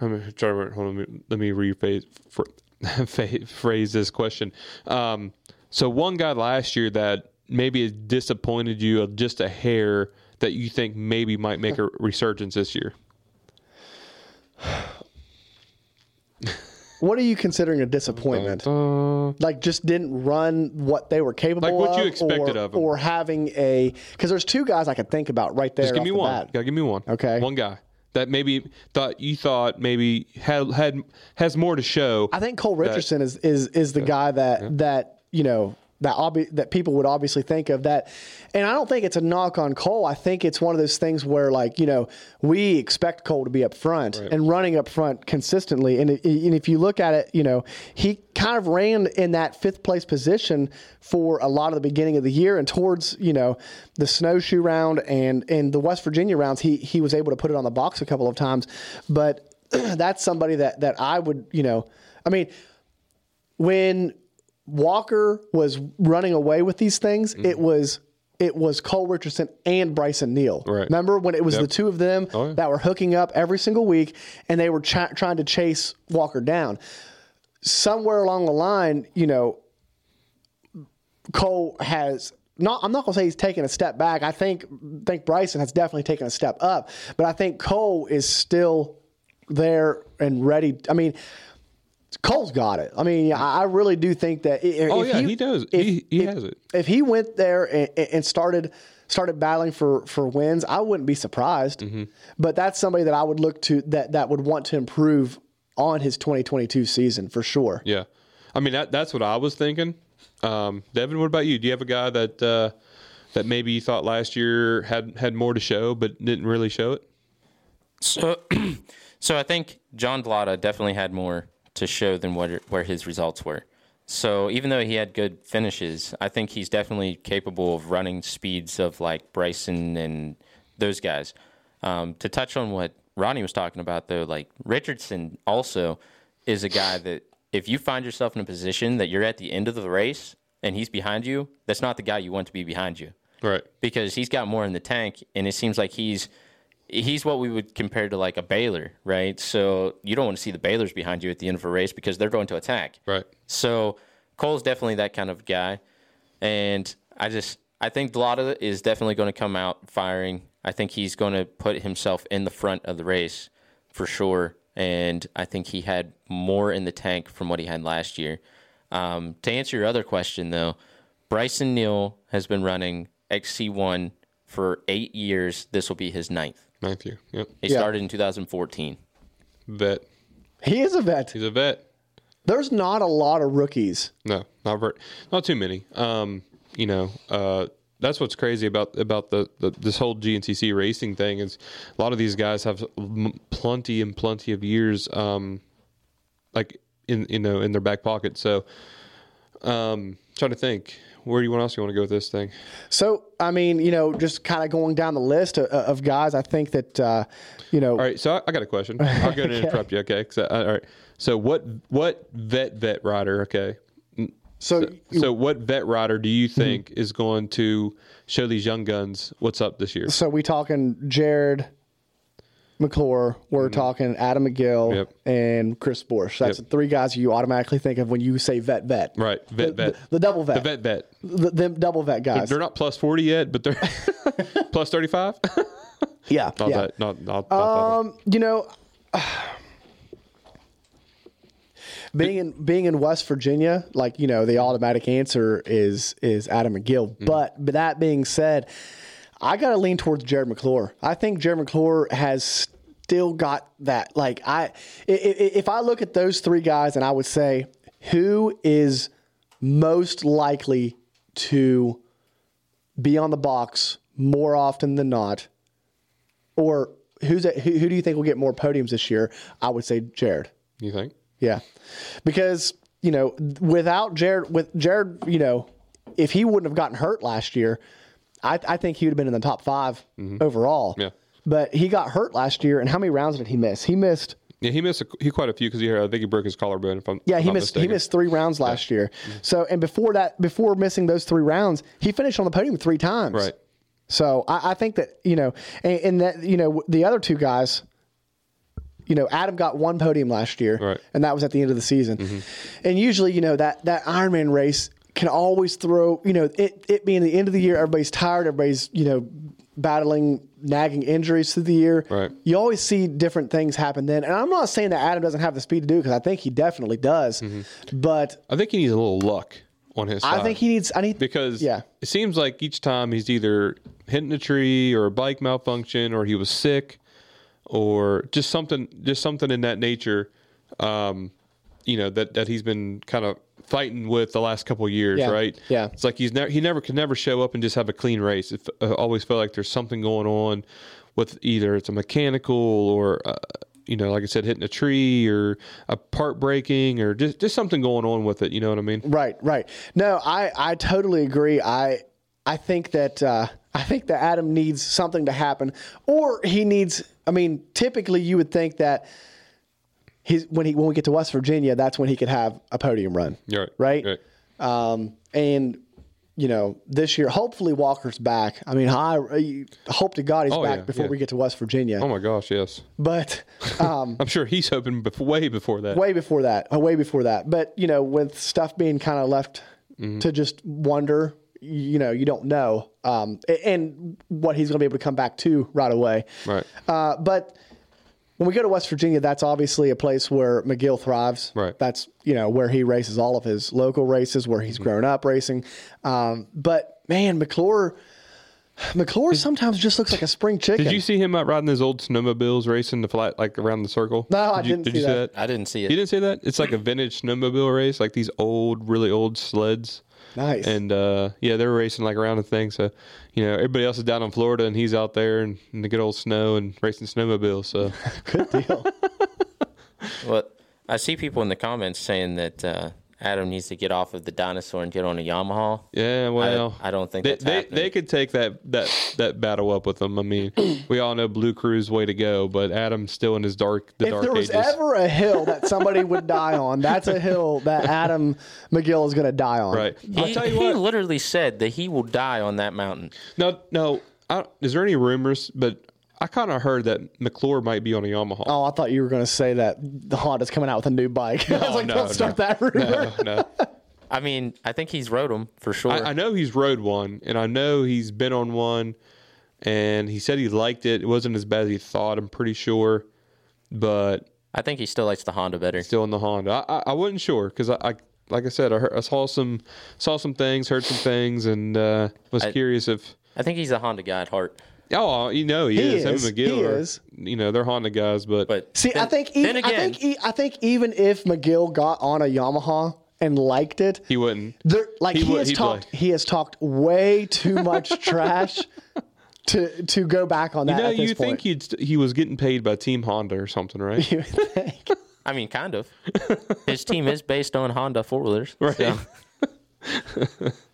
I'm gonna try hold on. Let me, rephrase phrase this question. Um, so, one guy last year that maybe disappointed you just a hair that you think maybe might make a resurgence this year. What are you considering a disappointment? Uh, like just didn't run what they were capable Like what of you expected or, of 'em. or having a because there's two guys I could think about right there. Just give me one. Gotta give me one. Okay. One guy that maybe thought you thought maybe had had has more to show. I think Cole Richardson is is is the guy that that you know that obvi- that people would obviously think of that, and I don't think it's a knock on Cole. I think it's one of those things where like you know we expect Cole to be up front and running up front consistently, and, it, and if you look at it, you know he kind of ran in that fifth place position for a lot of the beginning of the year, and towards you know the snowshoe round and and the West Virginia rounds, he he was able to put it on the box a couple of times, but that's somebody that that I would you know I mean when Walker was running away with these things, mm-hmm. it was it was Cole Richardson and Brycen Neal. Right. Remember when it was Yep. the two of them Oh, yeah. that were hooking up every single week, and they were ch- trying to chase Walker down. Somewhere along the line, you know, Cole has not. I'm not gonna say he's taken a step back. I think think Brycen has definitely taken a step up, but I think Cole is still there and ready. I mean. Cole's got it. I mean, I I really do think that. If Oh, yeah, he does. He- he has it. If he went there and, and started started battling for for wins, I wouldn't be surprised. Mm-hmm. But that's somebody that I would look to that that would want to improve on his 2022 season for sure. yeah, I mean that that's what I was thinking. Um, Devin, what about you? Do you have a guy that uh, that maybe you thought last year had had more to show but didn't really show it? So, so I think John Vlada definitely had more to show than what where his results were. So even though he had good finishes, I think he's definitely capable of running speeds of like Brycen and those guys. Um, to touch on what Ronnie was talking about, though, like Richardson also is a guy that if you find yourself in a position that you're at the end of the race and he's behind you, that's not the guy you want to be behind you Right. because he's got more in the tank, and it seems like he's he's what we would compare to like a Baylor, right? So you don't want to see the Baylors behind you at the end of a race because they're going to attack. Right. So Cole's definitely that kind of guy, and I just I think Delotta is definitely going to come out firing. I think he's going to put himself in the front of the race for sure, and I think he had more in the tank from what he had last year. Um, to answer your other question, though, Brycen Neal has been running XC1 for eight years. This will be his ninth. Ninth year. Yep. He Yeah. started in 2014. Vet. He is a vet. He's a vet. There's not a lot of rookies. No, not very, not too many. Um, you know, uh, that's what's crazy about about the, the this whole GNCC racing thing is a lot of these guys have m- plenty and plenty of years, um, like in you know in their back pocket. So, um, trying to think, where do you want else you want to go with this thing? So, I mean, you know, just kind of going down the list of, of guys, I think that, uh, you know, All right, so I, I got a question. I'm going to and interrupt you, okay? I- all right. So what what vet vet rider? Okay. so, So what vet rider do you Mm-hmm. think is going to show these young guns what's up this year? so we talking Jarrod McClure, we're talking Adam McGill Mm-hmm. Yep. and Chris Borich. That's Yep. the three guys you automatically think of when you say vet vet. Right, vet The, vet. the, the double vet. The vet vet. The, them double vet guys. They're not plus forty yet, but they're plus thirty five. yeah. Not yeah. that. Not not. not that. Um, you know, being in being in West Virginia, like you know, the automatic answer is is Adam McGill. Mm-hmm. But but that being said, I got to lean towards Jarrod McClure. I think Jarrod McClure has still got that. Like I, if I look at those three guys, and I would say who is most likely to be on the box more often than not, or who's a, who, who do you think will get more podiums this year? I would say Jarrod. you think? Yeah, because you know without Jarrod, with Jarrod, you know, if he wouldn't have gotten hurt last year, I, I think he would have been in the top 5 overall. Mm-hmm. Yeah. But he got hurt last year, and how many rounds did he miss? He missed. Yeah, he missed a, he quite a few because he I think he broke his collarbone. If I'm Yeah, he missed. He missed three rounds last year. Mm-hmm. So, and before that, before missing those three rounds, he finished on the podium three times. Right. So I, I think that you know, and, and that you know, the other two guys, you know, Adam got one podium last year, Right. and that was at the end of the season. Mm-hmm. And usually, you know, that that Ironman race can always throw, you know, it it being the end of the year, everybody's tired, everybody's you know battling nagging injuries through the year. Right. You always see different things happen then, and I'm not saying that Adam doesn't have the speed to do because I think he definitely does, but I think he needs a little luck on his side. I think he needs. I need because yeah. it seems like each time he's either hitting a tree or a bike malfunction or he was sick or just something just something in that nature um, you know that that he's been kind of fighting with the last couple of years Yeah. right Yeah. it's like he's never he never can never show up and just have a clean race it uh, always felt like there's something going on with either it's a mechanical or uh, you know like i said hitting a tree or a part breaking or just just something going on with it you know what i mean Right, right. No, I I totally agree. I I think that uh, I think that Adam needs something to happen, or he needs. I mean, typically you would think that he's when he when we get to West Virginia, that's when he could have a podium run. You're right Right. Um, and you know, this year, hopefully Walker's back. I mean, I, I hope to God he's Oh, back yeah, before yeah. we get to West Virginia. oh my gosh yes But um, I'm sure he's hoping before, way before that. way before that, uh, way before that. But you know, with stuff being kind of left to just wonder, you know, you don't know, um, and what he's going to be able to come back to right away. Right. Uh, but when we go to West Virginia, that's obviously a place where McGill thrives. Right. That's you know where he races all of his local races, where he's grown up racing. Um, but man, McClure, McClure sometimes just looks like a spring chicken. Did you see him out riding his old snowmobiles, racing the flat like around the circle? No, I did you, didn't Did see you see that. that? I didn't see it. You didn't see that? It's like a vintage snowmobile race, like these old, really old sleds. Nice. And uh, yeah, they were racing like around the thing. So, you know, everybody else is down in Florida, and he's out there in, in the good old snow and racing snowmobiles. So, Good deal. Well, I see people in the comments saying that uh, Adam needs to get off of the dinosaur and get on a Yamaha. yeah, well, I don't think they, that's they, they could take that that that battle up with them. I mean, we all know Blue Crew's way to go, but Adam's still in his dark the if dark there was ages. ever a hill that somebody would die on, that's a hill that Adam McGill is going to die on. right. I'll He, tell you what. He literally said that he will die on that mountain. No, no. I, is there any rumors? But I kind of heard that McClure might be on a Yamaha. Oh, I thought you were going to say that the Honda's coming out with a new bike. I was like, no, don't start that rumor. no, no. I mean, I think he's rode them for sure. I, I know he's rode one, and I know he's been on one, and he said he liked it. It wasn't as bad as he thought. I'm pretty sure, but I think he still likes the Honda better. still in the Honda. I, I, I wasn't sure because I, I, like I said, I, heard, I saw some saw some things, heard some things, and uh, was I- curious if. I think he's a Honda guy at heart. Oh, you know he, He is. Him is. and McGill He are, is. you know, they're Honda guys, but, But See, I think even, then I again, think e- I think even if McGill got on a Yamaha and liked it, he wouldn't. there like He he, would- has talked like- he has talked way too much trash to to go back on You that know, at this you think he'd he was getting paid by Team Honda or something, right? You think? I mean, kind of. His team is based on Honda four wheelers, Right. So.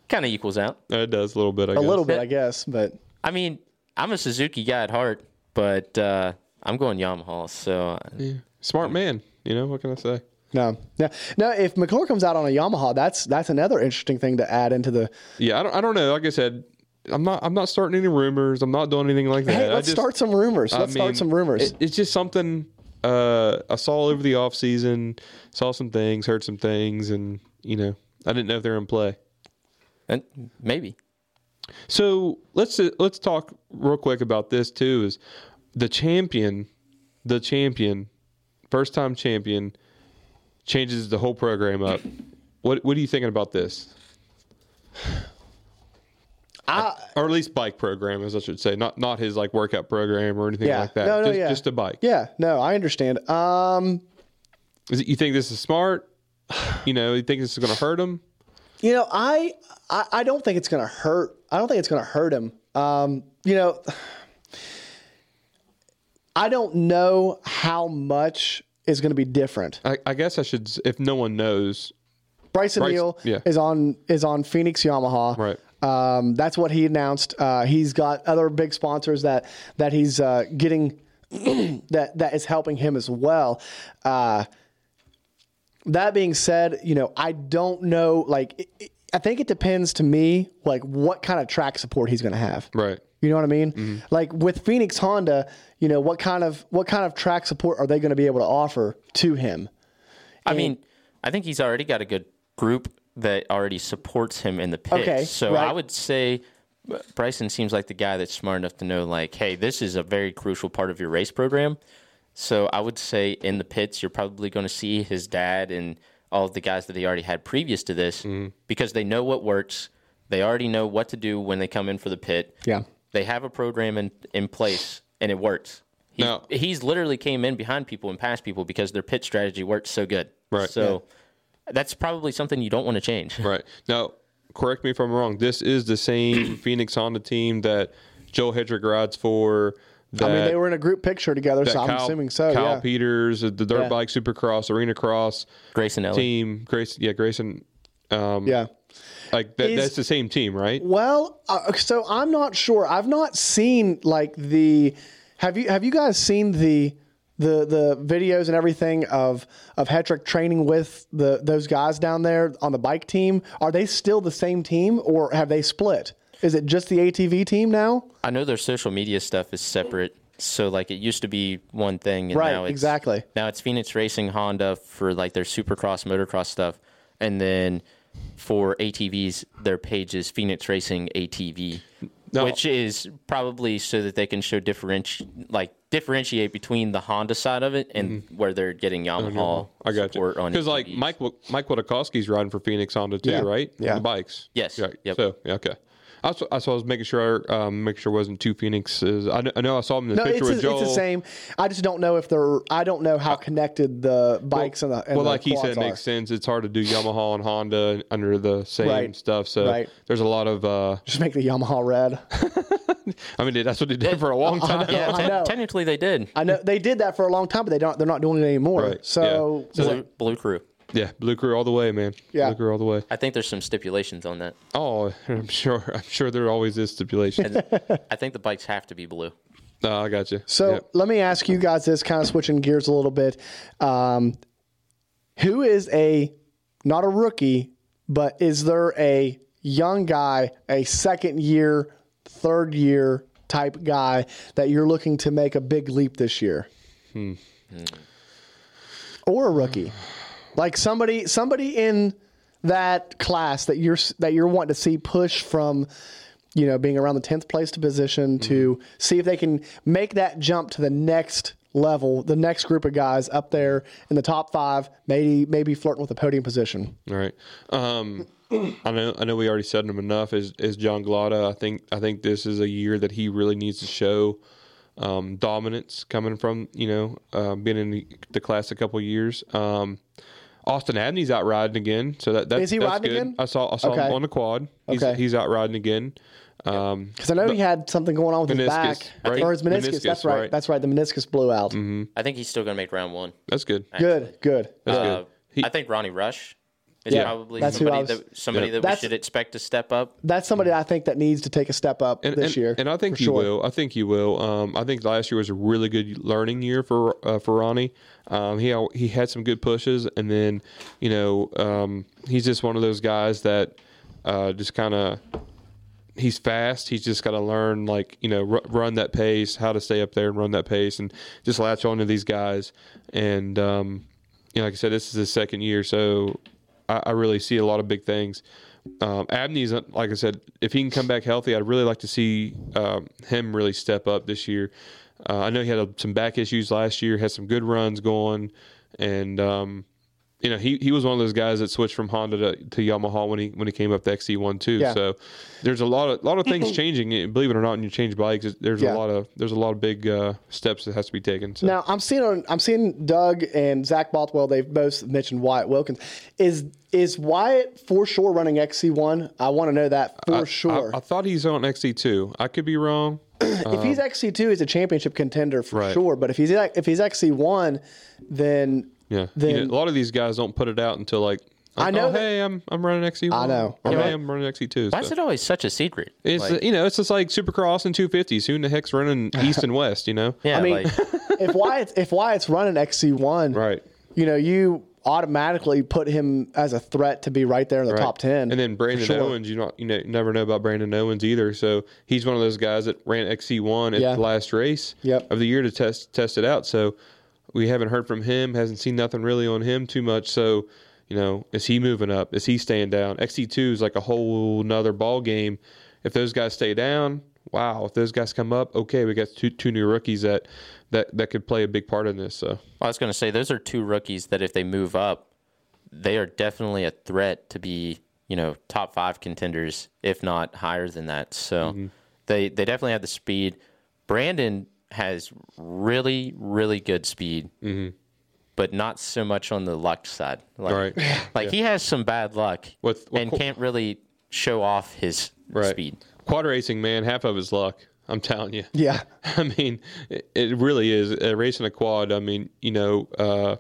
kind of equals out. It does a little bit. I a guess. A little bit, I guess, but I mean, I'm a Suzuki guy at heart, but uh, I'm going Yamaha. So uh, Smart man. You know what can I say? no, no, no. If McClure comes out on a Yamaha, that's that's another interesting thing to add into the. Yeah, I don't. I don't know. Like I said, I'm not. I'm not starting any rumors. I'm not doing anything like that. Hey, let's just- start some rumors. Let's mean, start some rumors. it- it's just something uh, I saw over the off season. Saw some things, heard some things, and you know, I didn't know if they're in play. and maybe. So let's let's talk real quick about this too. Is the champion, the champion, first time champion, changes the whole program up. What what are you thinking about this? I, Or at least bike program, as I should say, not not his like workout program or anything yeah, like that. no, no, just, yeah, just a bike. Yeah, no, I understand. Um, Is it, you think this is smart? You know, you think this is going to hurt him? You know, I, I I don't think it's going to hurt. I don't think it's going to hurt him. Um, you know, I don't know how much is going to be different. I, I guess I should, if no one knows, Brycen Bryce- Neal yeah. is on is on Phoenix Yamaha. Right. Um, that's what he announced. Uh, he's got other big sponsors that that he's uh, getting that that is helping him as well. Uh, that being said, you know, I don't know. Like, it, I think it depends to me, like what kind of track support he's going to have. right? You know what I mean? Mm-hmm. Like with Phoenix Honda, you know, what kind of what kind of track support are they going to be able to offer to him? I mean, I think he's already got a good group that already supports him in the pits. Okay, so right. I would say uh, Brycen seems like the guy that's smart enough to know, like, hey, this is a very crucial part of your race program. So I would say in the pits, you're probably going to see his dad and all of the guys that he already had previous to this Mm-hmm. because they know what works. They already know what to do when they come in for the pit. Yeah. They have a program in, in place and it works. He, Now- he's literally came in behind people and past people because their pit strategy worked so good. Right. So that's probably something you don't want to change. Right. Now, correct me if I'm wrong. This is the same Phoenix Honda team that Joel Hetrick rides for. That, I mean, they were in a group picture together, that so I'm Kyle, assuming so. Kyle yeah. Peters, the dirt Yeah. bike supercross, arena cross Grayson Ellie. team. Grace, yeah, Grayson. Um, yeah. like that, Is- that's the same team, right? Well, uh, so I'm not sure. I've not seen like the. Have you Have you guys seen the the the videos and everything of of Hetrick training with the those guys down there on the bike team? Are they still the same team, or have they split? Is it just the ATV team now? I know their social media stuff is separate. So like it used to be one thing, and Right, now it's, exactly. Now it's Phoenix Racing Honda for like their Supercross, motocross stuff, and then for ATVs, their page is Phoenix Racing ATV, No. which is probably so that they can show differenti- like differentiate between the Honda side of it and where they're getting Yamaha. Mm-hmm. I got you. support on Because like ATVs. Mike Mike Wadakowski's riding for Phoenix Honda too, Yeah. right? Yeah. The bikes. Yes. Right. Yep. So yeah, okay. That's what, that's what I was making sure. Um, make sure it wasn't two Phoenixes. I, I know I saw him in the No, picture it's, with a- Joel. it's the same. I just don't know if they're. I don't know how connected the bikes and the and well, the like he said, it makes sense. It's hard to do Yamaha and Honda under the same Right. stuff. So Right. there's a lot of. Uh, Just make the Yamaha red. I mean, that's what they did for a long time. yeah, I te- know. technically they did. I know they did that for a long time, but they don't. They're not doing it anymore. Right, So, yeah. Blue, Blue Crew. Yeah, Blue Crew all the way, man. Yeah. Blue Crew all the way. I think there's some stipulations on that. Oh, I'm sure. I'm sure there always is stipulation. I think the bikes have to be blue. no, I got you. So Yep. let me ask you guys this, kind of switching gears a little bit. Um, who is a not a rookie, but is there a young guy, a second year, third year type guy that you're looking to make a big leap this year, or a rookie, like somebody somebody in that class that you're that you're wanting to see push from you know being around the 10th place to position to see if they can make that jump to the next level the next group of guys up there in the top five maybe maybe flirting with a podium position All right. Um, I know. I know. We already said him enough. Is is John Glotta? I think. I think this is a year that he really needs to show um, dominance coming from you know uh, being in the, the class a couple years. Um, Austin Abney's out riding again, so that that's, Is he that's riding good. again? I saw I saw Okay. him on the quad. He's, Okay. he's out riding again. Um, because i know he had something going on with his back right? or his meniscus, Meniscus, that's right. right. that's right the meniscus blew out I think he's still going to make round one. that's good. good good That's Uh, good. He- I think Ronnie Rush is Yeah, probably that's somebody was- that somebody Yeah. that we That's- should expect to step up. that's somebody i think that needs to take a step up and, this and, year and I think for he sure. will. I think he will. Um, I think last year was a really good learning year for uh, for Ronnie. Um, he he had some good pushes, and then you know um, he's just one of those guys that uh, just kind of he's fast. He's just got to learn like you know r- run that pace, how to stay up there and run that pace, and just latch on to these guys. And um, you know, like I said, this is his second year, so I, I really see a lot of big things. Um, Abney's like I said, if he can come back healthy, I'd really like to see um, him really step up this year. Uh, I know he had a, some back issues last year, had some good runs going, and um, you know he, he was one of those guys that switched from Honda to, to Yamaha when he when he came up to XC1 too. Yeah. So there's a lot of lot of things changing. Believe it or not, when you change bikes, there's Yeah. a lot of there's a lot of big uh, steps that has to be taken. So. Now I'm seeing on I'm seeing Doug and Zach Bothwell. They've both mentioned Wyatt Wilkins. Is is Wyatt for sure running XC1? I want to know that for sure. I, I thought he's on XC2. I could be wrong. if he's um, XC2, he's a championship contender for Right. sure. But if he's if he's XC1, then Yeah, Then- You know, a lot of these guys don't put it out until like, I know Oh, that- hey, I'm I'm running XC1. I know. Or Yeah. hey, I'm running XC2. Why so. is it always such a secret? It's Like, you know, it's just like Supercross and 250s. Who in the heck's running East and West? You know, yeah, I mean, like, if Wyatt if Wyatt's running XC1, right, you know you automatically put him as a threat to be right there in the right. top ten. And then Brandon sure. Owens, you know, you know, never know about Brandon Owens either. So he's one of those guys that ran XC1 at Yeah. the last race Yep. of the year to test test it out. So we haven't heard from him. Hasn't seen nothing really on him too much. So you know, is he moving up? Is he staying down? XC2 is like a whole nother ball game. If those guys stay down, wow. If those guys come up, okay, we got two two new rookies that that that could play a big part in this. So I was going to say those are two rookies that if they move up, they are definitely a threat to be you know top five contenders, if not higher than that. So Mm-hmm. they they definitely have the speed. Brandon has really really good speed, but not so much on the luck side. Like, Mm-hmm. Right. like he has some bad luck With- with and can't really show off his right, speed. Quad racing, man, half of his luck. I'm telling you. yeah, I mean, it, it really is uh, racing a quad. I mean, you know, uh,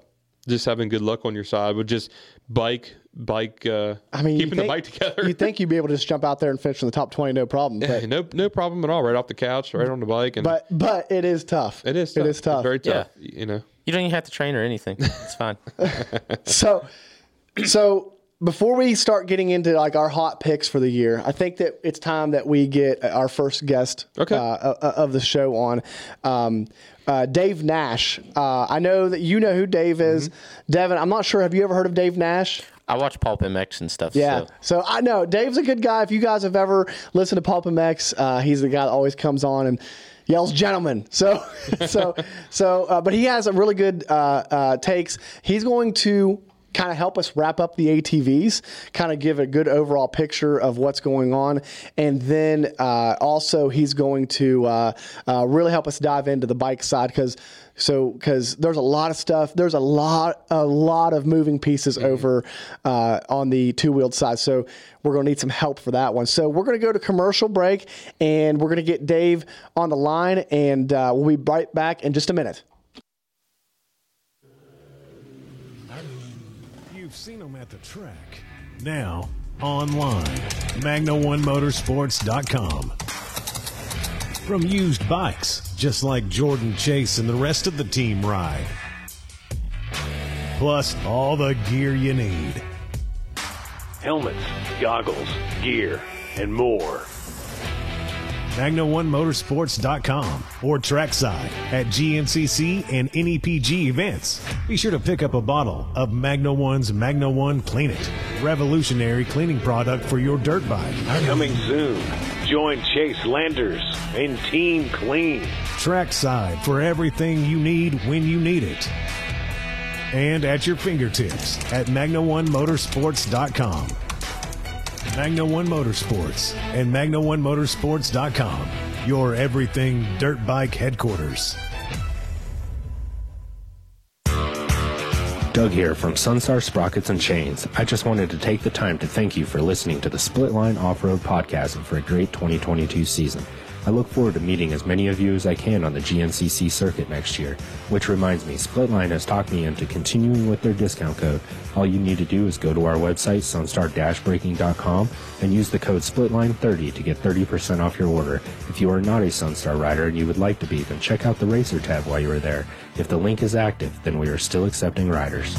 just having good luck on your side with just bike, bike. Uh, I mean, you keeping the bike together. You think you'd be able to just jump out there and finish in the top twenty, no problem. But no, no problem at all. Right off the couch, right on the bike, and but but it is tough. it is. Tough. It is tough. It's very tough. You know. You don't even have to train or anything. It's fine. So, so before we start getting into like our hot picks for the year, I think that it's time that we get our first guest Okay. uh, uh, of the show on. Um, uh, Dave Nash. Uh, I know that you know who Dave is. Mm-hmm. Devin, I'm not sure. Have you ever heard of Dave Nash? I watch Pulp MX and stuff. Yeah. So. So I know Dave's a good guy. If you guys have ever listened to Pulp MX, uh, he's the guy that always comes on and yells "gentlemen." So, so, so. Uh, but he has a really good uh, uh, takes. He's going to kind of help us wrap up the ATVs, kind of give a good overall picture of what's going on, and then uh, also he's going to uh, uh, really help us dive into the bike side because. So, because there's a lot of stuff, there's a lot, a lot of moving pieces over uh, on the two wheeled side. So, we're going to need some help for that one. So, we're going to go to commercial break, and we're going to get Dave on the line, and uh, we'll be right back in just a minute. You've seen them at the track. Now, online. Magna1motorsports.com. From used bikes, just like Jordan Chase and the rest of the team ride. Plus, all the gear you need. Helmets, goggles, gear, and more. Magna1Motorsports.com, or trackside at GNCC and NEPG events. Be sure to pick up a bottle of Magna One's Magna One Clean It, revolutionary cleaning product for your dirt bike. Coming soon. Join Chase Landers and Team Clean. Trackside for everything you need when you need it. And at your fingertips at Magna1Motorsports.com. Magna One Motorsports and Magna1Motorsports.com. Your everything dirt bike headquarters. Doug here from Sunstar Sprockets and Chains. I just wanted to take the time to thank you for listening to the Split Line Off Road Podcast and for a great 2022 season. I look forward to meeting as many of you as I can on the GNCC circuit next year. Which reminds me, Splitline has talked me into continuing with their discount code. All you need to do is go to our website, sunstar-braking.com, and use the code SPLITLINE30 to get 30% off your order. If you are not a Sunstar rider and you would like to be, then check out the Racer tab while you are there. If the link is active, then we are still accepting riders.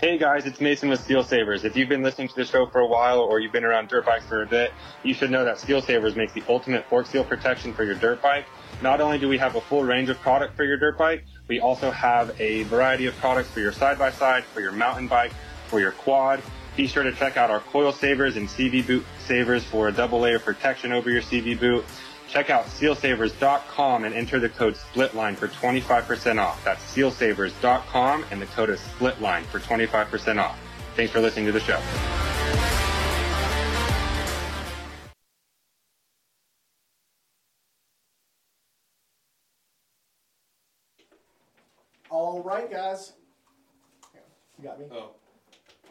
Hey guys, it's Mason with Seal Savers. If you've been listening to the show for a while or you've been around dirt bikes for a bit, you should know that Seal Savers makes the ultimate fork seal protection for your dirt bike. Not only do we have a full range of product for your dirt bike, we also have a variety of products for your side-by-side, for your mountain bike, for your quad. Be sure to check out our coil savers and CV boot savers for a double layer protection over your CV boot. Check out sealsavers.com and enter the code SPLITLINE for 25% off. That's sealsavers.com and the code is SPLITLINE for 25% off. Thanks for listening to the show. All right, guys. You got me? Oh,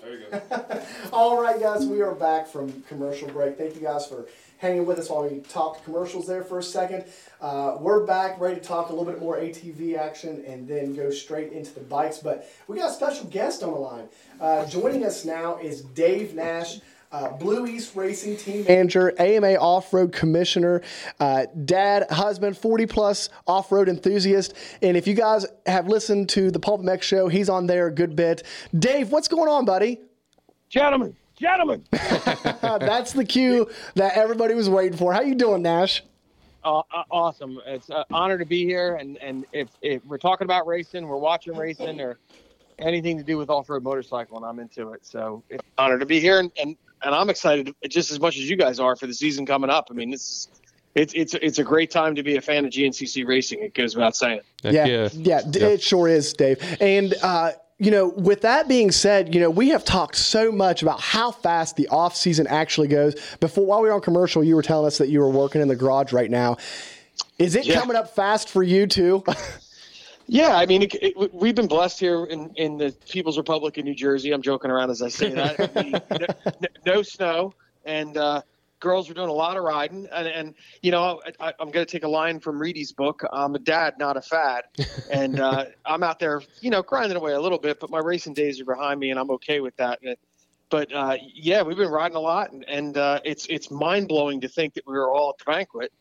there you go. All right, guys, we are back from commercial break. Thank you guys for hanging with us while we talked commercials there for a second. Uh, we're back, ready to talk a little bit more ATV action and then go straight into the bikes. But we got a special guest on the line. Uh, joining us now is Dave Nash. Uh, Blue East Racing Team Manager, AMA Off Road Commissioner, uh, dad, husband, 40 plus off road enthusiast. And if you guys have listened to the Pulp MX show, he's on there a good bit. Dave, what's going on, buddy? Gentlemen, gentlemen. That's the cue that everybody was waiting for. How you doing, Nash? Uh, uh, awesome. It's an honor to be here. And, and if, if we're talking about racing, we're watching racing or anything to do with off-road motorcycle and I'm into it. So it's an honor to be here. And, and, and I'm excited just as much as you guys are for the season coming up. I mean, this is, it's, it's, it's a great time to be a fan of GNCC racing. It goes without saying. Yeah, yeah, yeah, it sure is, Dave. And, uh, you know, with that being said, you know, we have talked so much about how fast the off season actually goes. Before, while we were on commercial, you were telling us that you were working in the garage right now. Is it Yeah. coming up fast for you too? Yeah, I mean, it, it, we've been blessed here in, in the People's Republic of New Jersey. I'm joking around as I say that. I mean, no, no, no snow, and uh, girls are doing a lot of riding. And, and you know, I, I'm going to take a line from Reedy's book. I'm a dad, not a fad, and uh, I'm out there, you know, grinding away a little bit. But my racing days are behind me, and I'm okay with that. And, but uh, yeah, we've been riding a lot, and, and uh, it's it's mind blowing to think that we were all at the banquet,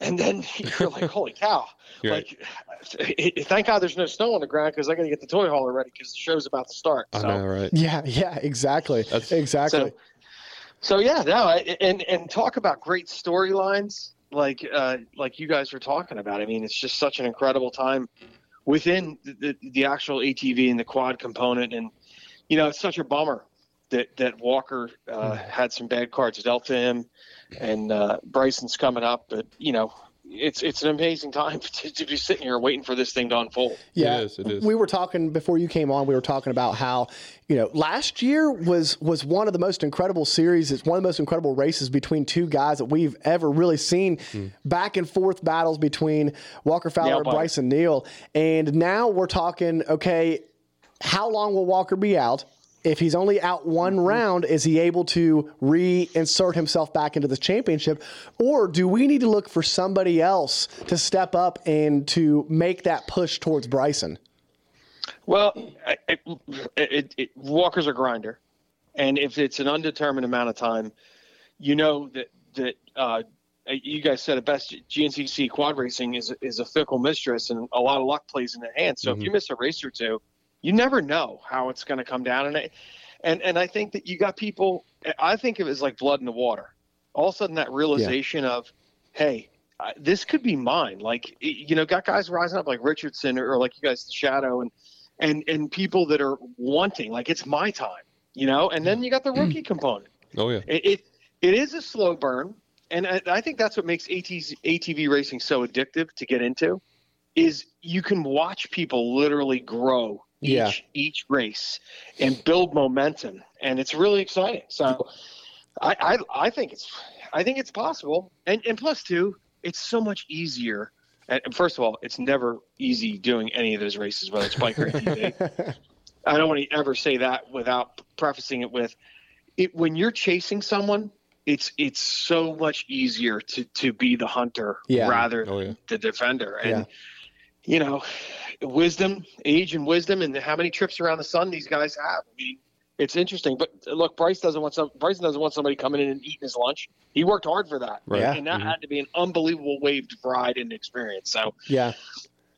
and then you're like, holy cow! You're like, it, it- thank God there's no snow on the ground because I got to get the toy hauler ready because the show's about to start. I know, right? yeah, yeah, exactly, exactly. so, so yeah, no, I, and and talk about great storylines like uh, like you guys were talking about. I mean, it's just such an incredible time within the, the, the actual ATV and the quad component, and you know, it's such a bummer that that Walker uh, had some bad cards dealt to him, and uh, Brycen's coming up, but you know. It's it's an amazing time to, to be sitting here waiting for this thing to unfold. Yeah, we were talking before you came on. We were talking about how you know last year was was one of the most incredible series. It's one of the most incredible races between two guys that we've ever really seen. Back and forth battles between Walker Fowler Nail and. Brycen Neal, and now we're talking. Okay, how long will Walker be out? If he's only out one round, is he able to reinsert himself back into the championship? Or do we need to look for somebody else to step up and to make that push towards Brycen? Well, it, it, it, Walker's a grinder, and if it's an undetermined amount of time, you know that that uh, you guys said it best. GNCC quad racing is is a fickle mistress, and a lot of luck plays in the hand. So if you miss a race or two, you never know how it's going to come down. And I, and and I think that you got people. I think of it as like blood in the water. All of a sudden, that realization of, hey, uh, this could be mine. Like you know, got guys rising up like Richardson or, or like you guys, the Shadow, and and and people that are wanting like it's my time. You know, and then you got the rookie component. Oh yeah. It, it it is a slow burn, and I, I think that's what makes ATV, ATV racing so addictive to get into. Is you can watch people literally grow each Yeah. each race and build momentum, and it's really exciting. So, I, I I think it's I think it's possible, and and plus two, it's so much easier. And and first of all, it's never easy doing any of those races, whether it's bike or anything. I don't want to ever say that without prefacing it with it when you're chasing someone it's it's so much easier to to be the hunter Yeah. rather Oh, than yeah. the defender and Yeah. You know wisdom age and wisdom and how many trips around the sun these guys have i mean it's interesting but look bryce doesn't want some brycen doesn't want somebody coming in and eating his lunch he worked hard for that Right. Yeah. and that mm-hmm. had to be an unbelievable waved ride and experience so Yeah.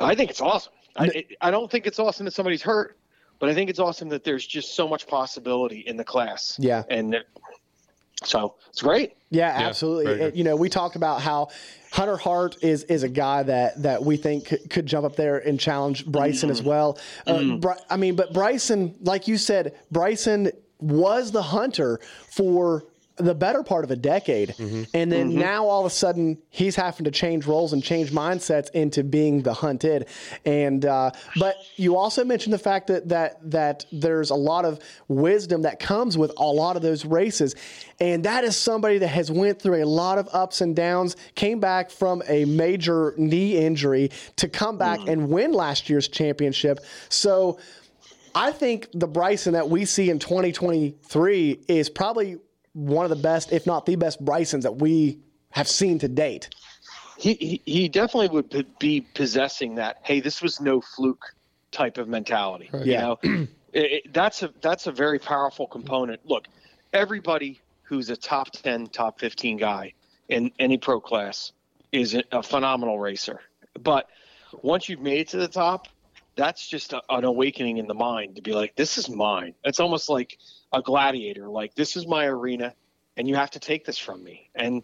I think it's awesome. I, I don't think it's awesome that somebody's hurt, but I think it's awesome that there's just so much possibility in the class. Yeah. And so it's great. Yeah, Yeah, absolutely. very It- you know, we talked about how Hunter Hart is is a guy that that we think could, could jump up there and challenge Brycen as well. Uh, Bry- I mean, but Brycen, like you said, Brycen was the hunter for the better part of a decade, mm-hmm. and then mm-hmm. now all of a sudden he's having to change roles and change mindsets into being the hunted. And uh, but you also mentioned the fact that that that there's a lot of wisdom that comes with a lot of those races, and that is somebody that has went through a lot of ups and downs, came back from a major knee injury to come back mm. and win last year's championship. So. I think the Brycen that we see in 2023 is probably one of the best, if not the best, Brycens that we have seen to date. He, he, he definitely would be possessing that, hey, this was no fluke type of mentality. You Yeah. know, it, it- that's a that's a very powerful component. Look, everybody who's a top 10, top 15 guy in any pro class is a, a phenomenal racer. But once you've made it to the top, that's just a, an awakening in the mind to be like, this is mine. It's almost like a gladiator. Like, this is my arena, and you have to take this from me. And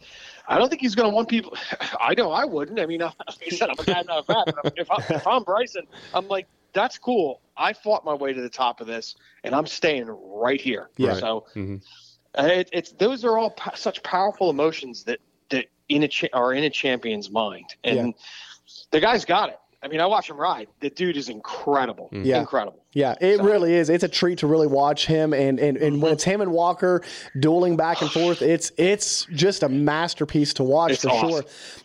I don't think he's going to want people. I know I wouldn't. I mean, like I said, I'm a guy, not a fan. But if, I, if I'm Brycen, I'm like, that's cool. I fought my way to the top of this, and I'm staying right here. Yeah. So Mhm. uh, it, it's those are all po- such powerful emotions that that in a cha- are in a champion's mind, and the guy's got it. I mean, I watch him ride. The dude is incredible. Yeah. Incredible. Yeah, it really is. It's a treat to really watch him, and and, and when it's him and Walker dueling back and forth, it's it's just a masterpiece to watch It's for awesome.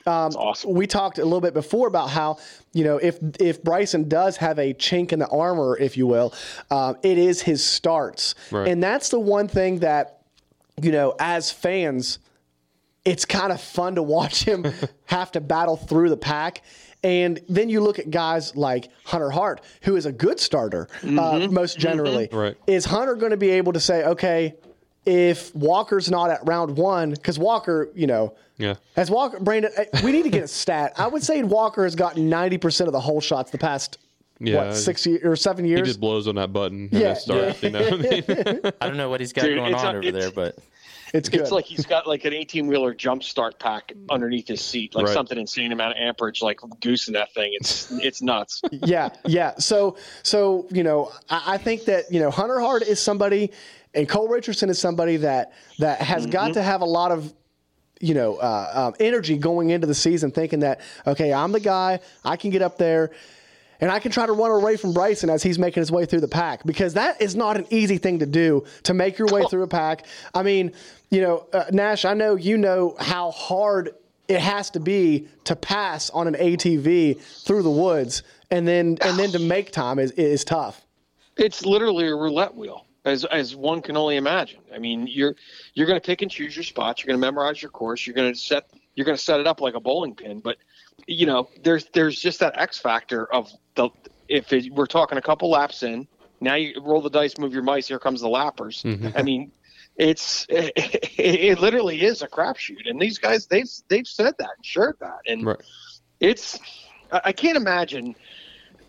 sure. Um, It's awesome. We talked a little bit before about how you know if if Brycen does have a chink in the armor, if you will, um, it is his starts, Right. and that's the one thing that you know as fans it's kind of fun to watch him have to battle through the pack. And then you look at guys like Hunter Hart, who is a good starter, uh, most generally. Right. Is Hunter going to be able to say, okay, if Walker's not at round one, because Walker, you know, Yeah. as Walker, Brandon, uh, we need to get a stat. I would say Walker has gotten 90% of the whole shots the past, Yeah. what, six years or seven years? He years? just blows on that button and Yeah, it starts. You know what I mean? I don't know what he's got Dude, going on a- over there, but it's good. It's like he's got like an 18 wheeler jump start pack underneath his seat, like Right. something insane amount of amperage, like goosing that thing. It's it's nuts. yeah, yeah. So, so you know, I, I think that you know Hunter Hart is somebody, and Cole Richardson is somebody that that has got to have a lot of you know uh, um, energy going into the season, thinking that okay, I'm the guy, I can get up there. And I can try to run away from Brycen as he's making his way through the pack because that is not an easy thing to do to make your way through a pack. I mean, you know, uh, Nash, I know you know how hard it has to be to pass on an ATV through the woods, and then and then to make time is is tough. It's literally a roulette wheel, as as one can only imagine. I mean, you're you're going to pick and choose your spots. You're going to memorize your course. You're going to set you're going to set it up like a bowling pin. But you know, there's there's just that X factor of the if it, we're talking a couple laps in. Now you roll the dice, move your mice. Here comes the lappers. I mean, it's it, it literally is a crapshoot, and these guys they've they've said that and shared that, and right. it's I can't imagine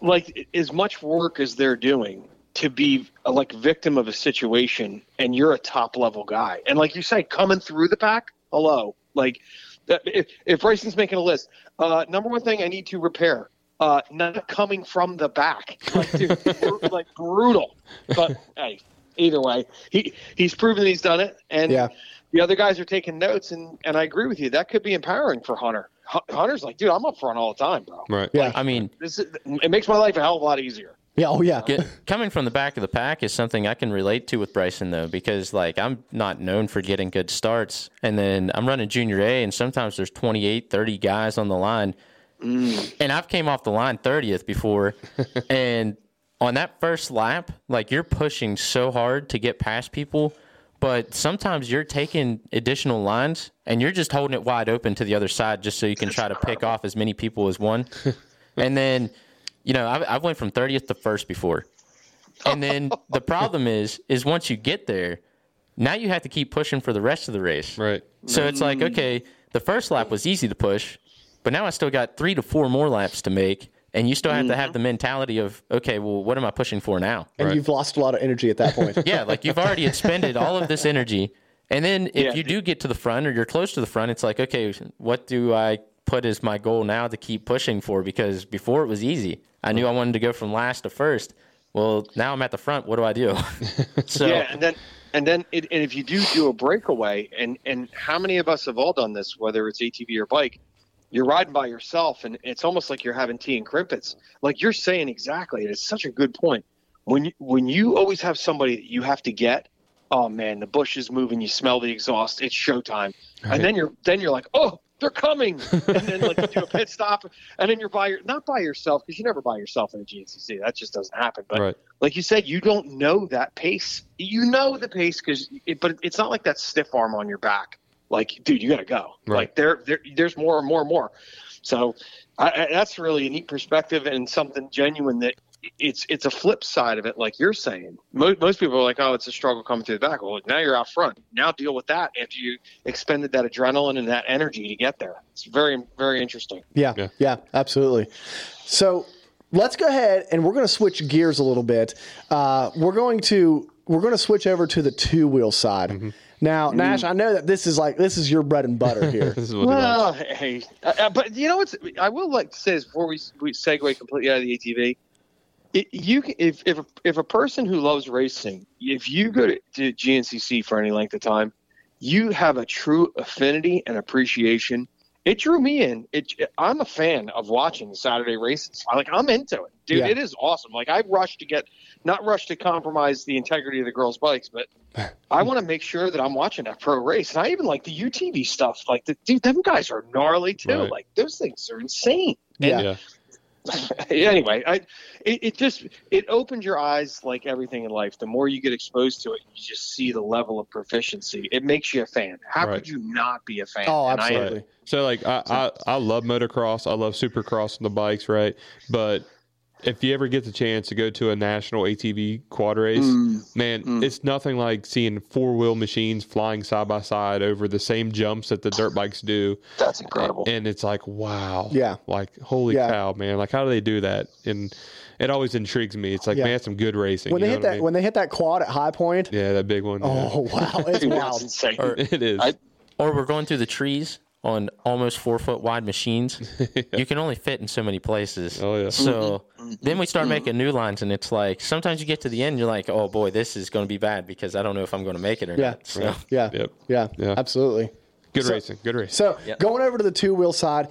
like as much work as they're doing to be a, like victim of a situation and you're a top level guy. And like you say coming through the pack hello. Like if, if Brycen's making a list uh, number one thing I need to repair uh, not coming from the back. Like, dude, like brutal. But hey either way he he's proven he's done it and Yeah. the other guys are taking notes and and I agree with you that could be empowering for Hunter Hunter's like dude I'm up front all the time bro Right. Yeah. I mean, this is, it makes my life a hell of a lot easier Yeah. Oh yeah. Get, coming from the back of the pack is something I can relate to with Brycen though, because like I'm not known for getting good starts, and then I'm running junior A, and sometimes there's 28, 30 guys on the line, mm. and I've came off the line 30th before, and on that first lap, like you're pushing so hard to get past people. But sometimes you're taking additional lines and you're just holding it wide open to the other side just so you can try to pick off as many people as one. and then, you know, I, I went from 30th to first before. And then the problem is, is once you get there, now you have to keep pushing for the rest of the race. Right. So it's like, okay, the first lap was easy to push, but now I still got three to four more laps to make. And you still have to have mm-hmm. the mentality of, okay, well, what am I pushing for now? And you've lost a lot of energy at that point. Yeah, like you've already expended all of this energy. And then if you do get to the front or you're close to the front, it's like, okay, what do I put as my goal now to keep pushing for? Because before it was easy. I knew I wanted to go from last to first. Well, now I'm at the front. What do I do? so yeah, and then and then it, and if you do do a breakaway, and and how many of us have all done this, whether it's ATV or bike, you're riding by yourself, and it's almost like you're having tea and crimpets. Like you're saying exactly, it's such a good point. When you, when you always have somebody that you have to get, oh man, the bush is moving, you smell the exhaust, it's showtime, Right. and then you're then you're like, oh, they're coming, and then like you do a pit stop, and then you're by your not by yourself because you're never by yourself in a GNCC. That just doesn't happen. But Right. like you said, you don't know that pace. You know the pace because, it, but it's not like that stiff arm on your back. Like, dude, you got to go. Right. Like there, there, there's more and more and more. So I, I, that's really a neat perspective and something genuine that it's it's a flip side of it. Like you're saying, most, most people are like, oh, it's a struggle coming through the back. Well, now you're out front. Now deal with that after you expended that adrenaline and that energy to get there. It's very, very interesting. Yeah, Yeah. yeah, absolutely. So let's go ahead and we're going to switch gears a little bit. Uh, we're going to we're going to switch over to the two wheel side. Mm-hmm. Now, Nash, I know that this is like this is your bread and butter here. This is what Well, hey, uh, uh, but you know what? I will like to say this before we we segue completely out of the ATV. It, you can, if if a, if a person who loves racing, if you go to, to GNCC for any length of time, you have a true affinity and appreciation. It drew me in. It, I'm a fan of watching the Saturday races. I like I'm into it, dude. Yeah. It is awesome. Like I rush to get, not rush to compromise the integrity of the girls' bikes, but I want to make sure that I'm watching that pro race. And I even like the UTV stuff. Like, the, dude, them guys are gnarly too. Right. Like, those things are insane. Yeah. Yeah. anyway, I it, it just it opens your eyes like everything in life. The more you get exposed to it, you just see the level of proficiency. It makes you a fan. How Right. could you not be a fan? Oh, And I absolutely. So like I, I I love motocross. I love supercross on the bikes, right? But if you ever get the chance to go to a national ATV quad race, Mm. man, it's nothing like seeing four wheel machines flying side by side over the same jumps that the dirt bikes do. That's incredible. And it's like, wow. Yeah. Like, holy Yeah. cow, man. Like, how do they do that? And it always intrigues me. It's like, Yeah. man, some good racing. when you they know hit what I that mean? when they hit that quad at High Point, yeah, that big one. oh wow, it's Dude, that's wild. insane. it is. I- or we're going through the trees on almost four foot wide machines. You can only fit in so many places. Oh, yeah. So then we start making new lines, and it's like sometimes you get to the end, you're like, oh boy, this is going to be bad because I don't know if I'm going to make it or Yeah. not. So Yeah, Yep. yeah, Yeah. absolutely. good So- racing. Good racing. So Yep. going over to the two wheel side,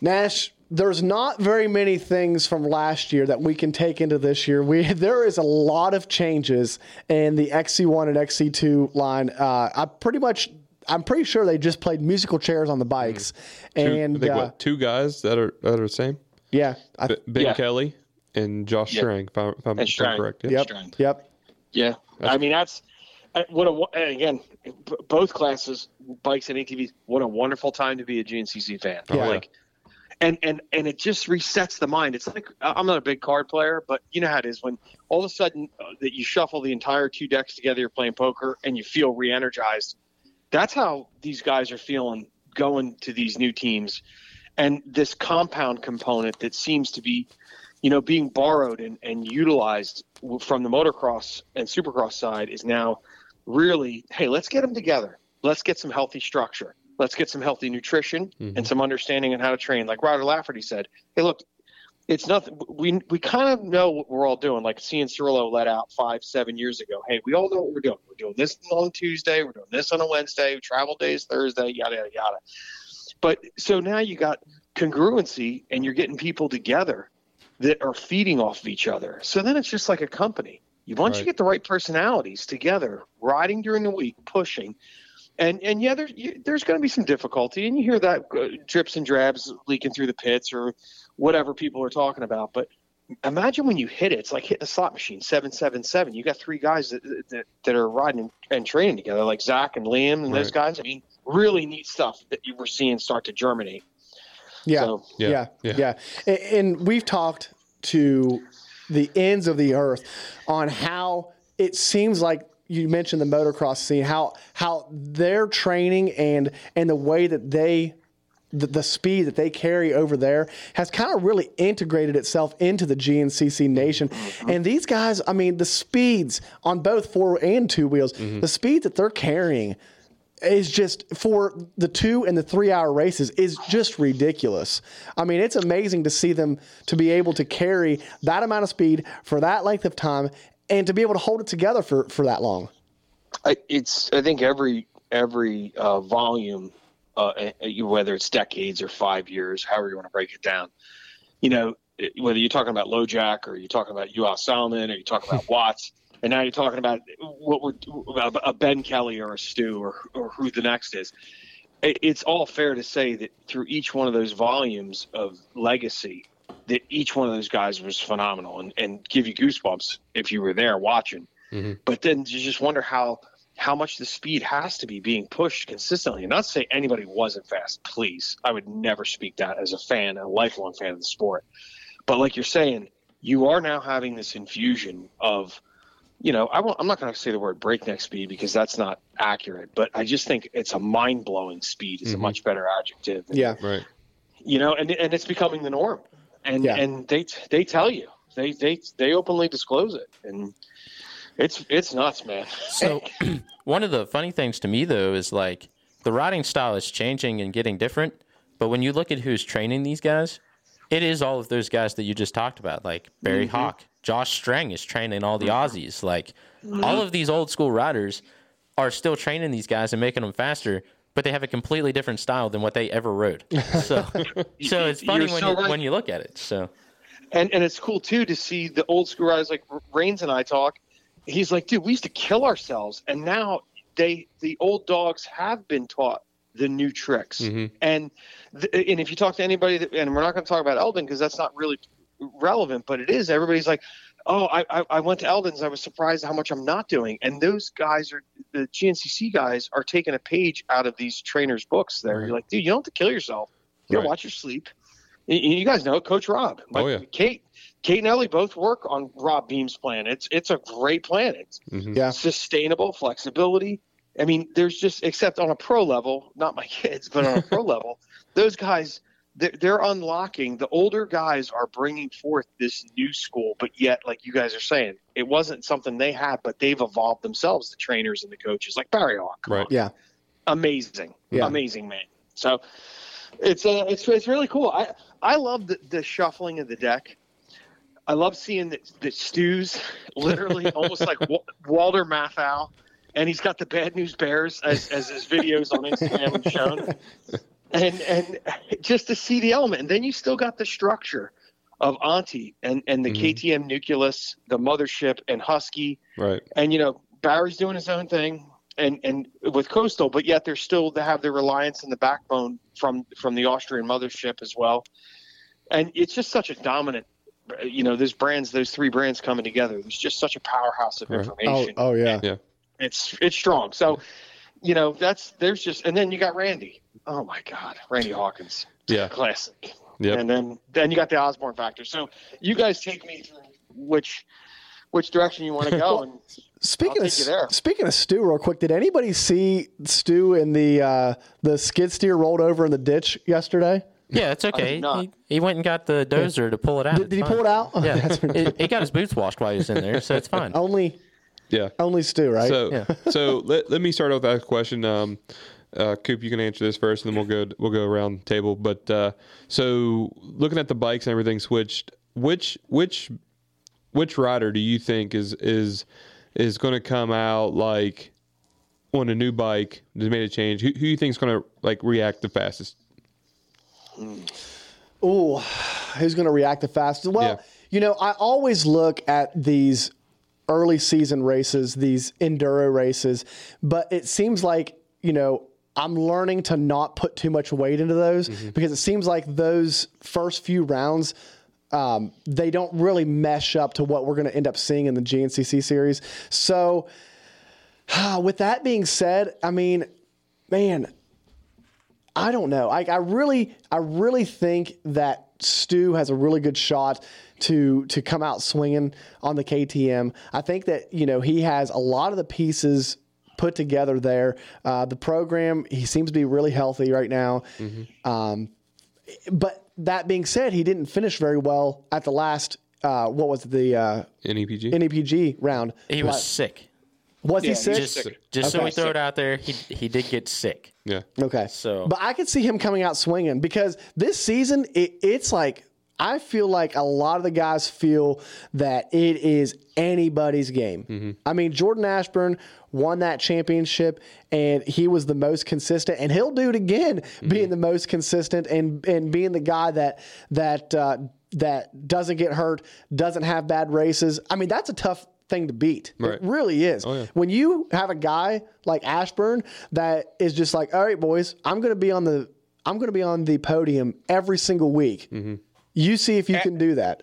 Nash, there's not very many things from last year that we can take into this year. We there is a lot of changes in the XC1 and XC2 line. Uh, I pretty much. I'm pretty sure they just played musical chairs on the bikes, Two, and I think uh, what two guys that are that are the same. yeah, I, B- Ben Yeah. Kelly and Josh Yeah. Strang, if, I, if I'm, And if I'm Strang. correct. Yeah. yep, Strang. yep, Yeah, I mean that's what a and again, both classes, bikes and ATVs. What a wonderful time to be a GNCC fan. Yeah. Oh, Like, and and and it just resets the mind. It's like I- I'm not a big card player, but you know how it is when all of a sudden uh, that you shuffle the entire two decks together, you're playing poker, and you feel re-energized. That's how these guys are feeling going to these new teams, and this compound component that seems to be, you know, being borrowed and, and utilized from the motocross and supercross side is now really, hey, let's get them together. Let's get some healthy structure. Let's get some healthy nutrition mm-hmm. and some understanding on how to train. Like Ryder Lafferty said, hey, look, it's nothing. We we kind of know what we're all doing. Like Cianciarulo let out five, seven years ago. Hey, we all know what we're doing. We're doing this on Tuesday. We're doing this on a Wednesday. Travel days Thursday. Yada yada yada. But so now you got congruency, and you're getting people together that are feeding off of each other. So then it's just like a company. You once you get the right personalities together, riding during the week, pushing, and and yeah, there's you, there's going to be some difficulty, and you hear that uh, drips and drabs leaking through the pits or whatever people are talking about. But imagine when you hit it, it's like hitting a slot machine, seven seven seven. You got three guys that that, that are riding and training together, like Zach and Liam and those guys. I mean, really neat stuff that you were seeing start to germinate. Yeah, So- yeah, Yeah, yeah, yeah. And, and we've talked to the ends of the earth on how it seems like you mentioned the motocross scene, how how their training and and the way that they the, the speed that they carry over there has kind of really integrated itself into the GNCC nation. Mm-hmm. And these guys, I mean, the speeds on both four and two wheels, mm-hmm. the speed that they're carrying is just for the two and the three hour races is just ridiculous. I mean, it's amazing to see them to be able to carry that amount of speed for that length of time and to be able to hold it together for, for that long. I, it's I think every every uh, volume, uh, whether it's decades or five years, however you want to break it down, you know, whether you're talking about Lojak or you're talking about U.S. Salmon or you're talking about Watts, and now you're talking about what we're about a Ben Kelly or a Stu or or who the next is. It, it's all fair to say that through each one of those volumes of legacy, that each one of those guys was phenomenal and, and give you goosebumps if you were there watching but then you just wonder how how much the speed has to be being pushed consistently. And not to say anybody wasn't fast, please. I would never speak that as a fan, a lifelong fan of the sport. But like you're saying, you are now having this infusion of, you know, I won't, I'm not going to say the word breakneck speed because that's not accurate, but I just think it's a mind blowing speed is a Mhm. much better adjective. Yeah. Right. You know, and and it's becoming the norm, and Yeah. and they they tell you they they they openly disclose it, and it's it's nuts, man. So, one of the funny things to me though is like the riding style is changing and getting different. But when you look at who's training these guys, it is all of those guys that you just talked about, like Barry Mhm. Hawk, Josh Strang is training all the Mm-hmm. Aussies. Like Mhm. all of these old school riders are still training these guys and making them faster, but they have a completely different style than what they ever rode. So, so it's funny You're when so you, right. when you look at it. So. and and it's cool too to see the old school guys like Reigns and I talk. He's like, dude, we used to kill ourselves, and now they the old dogs have been taught the new tricks. Mm-hmm. And th- and if you talk to anybody, that, and we're not going to talk about Aldon because that's not really relevant, but it is. Everybody's like, oh, I, I I went to Aldon's. I was surprised how much I'm not doing. And those guys are the GNCC guys are taking a page out of these trainers' books. There, you're like, dude, you don't have to kill yourself. You Right. gotta watch your sleep. You, you guys know Coach Rob. Oh, yeah. Kate, Kate and Ellie both work on Rob Beam's plan. It's it's a great plan. It's mm-hmm. Yeah. sustainable flexibility. I mean, there's just except on a pro level, not my kids, but on a pro level, those guys they're, they're unlocking. The older guys are bringing forth this new school, but yet, like you guys are saying, it wasn't something they had, but they've evolved themselves. The trainers and the coaches, like Barry Hawk, Right. Yeah. amazing, Yeah. amazing man. So it's uh, it's it's really cool. I I love the, the shuffling of the deck. I love seeing that the Stu's literally almost like Wa- Walter Matthau, and he's got the Bad News Bears as, as his videos on Instagram have shown, and and just to see the element, and then you still got the structure of Antti and and the mm-hmm. KTM nucleus, the mothership, and Husky, Right. and you know Barry's doing his own thing and and with coastal but yet they're still they have their reliance and the backbone from from the austrian mothership as well and it's just such a dominant you know those brands those three brands coming together there's just such a powerhouse of Right. Oh, information oh yeah. Yeah. it's it's strong so you know that's there's just and then you got randy oh my god randy hawkins Yeah. classic Yeah, and then then you got the osborne factor so you guys take me through which which direction you want to go and Speaking I'll of take you there. speaking of Stu, real quick, did anybody see Stu in the uh, the skid steer rolled over in the ditch yesterday? Yeah, it's okay. He, he went and got the dozer to pull it out. Did, did he pull it out? Yeah, That's he, he got his boots washed while he was in there, so it's fine. only Yeah. only Stu, right? So, so let, let me start off with that question. Um, uh, Coop, you can answer this first, and then we'll go we'll go around the table. But uh, so, looking at the bikes and everything switched, which which which rider do you think is is is going to come out like on a new bike that made a change? Who, who do you think is going to like react the fastest? Oh, who's going to react the fastest? Well, Yeah. you know, I always look at these early season races, these enduro races, but it seems like, you know, I'm learning to not put too much weight into those because it seems like those first few rounds, um, they don't really mesh up to what we're going to end up seeing in the GNCC series. So, with that being said, I mean, man, I don't know. I, I really, I really think that Stu has a really good shot to to come out swinging on the KTM. I think that you know he has a lot of the pieces put together there. Uh, the program, he seems to be really healthy right now. Um, but that being said, he didn't finish very well at the last. Uh, what was the uh, NEPG NEPG round? He was La- sick. Was he Yeah, he sick? was Just, sick. just so we throw it out there, he he did get sick. Yeah. Okay. So- but I could see him coming out swinging because this season, it, it's like I feel like a lot of the guys feel that it is anybody's game. I mean, Jordan Ashburn won that championship, and he was the most consistent, and he'll do it again, being the most consistent and and being the guy that that uh, that doesn't get hurt, doesn't have bad races. I mean, that's a tough thing to beat. Right. It really is. Oh, yeah. When you have a guy like Ashburn that is just like, all right, boys, I'm going to be on the I'm going to be on the podium every single week. Mm-hmm. You see if you can do that.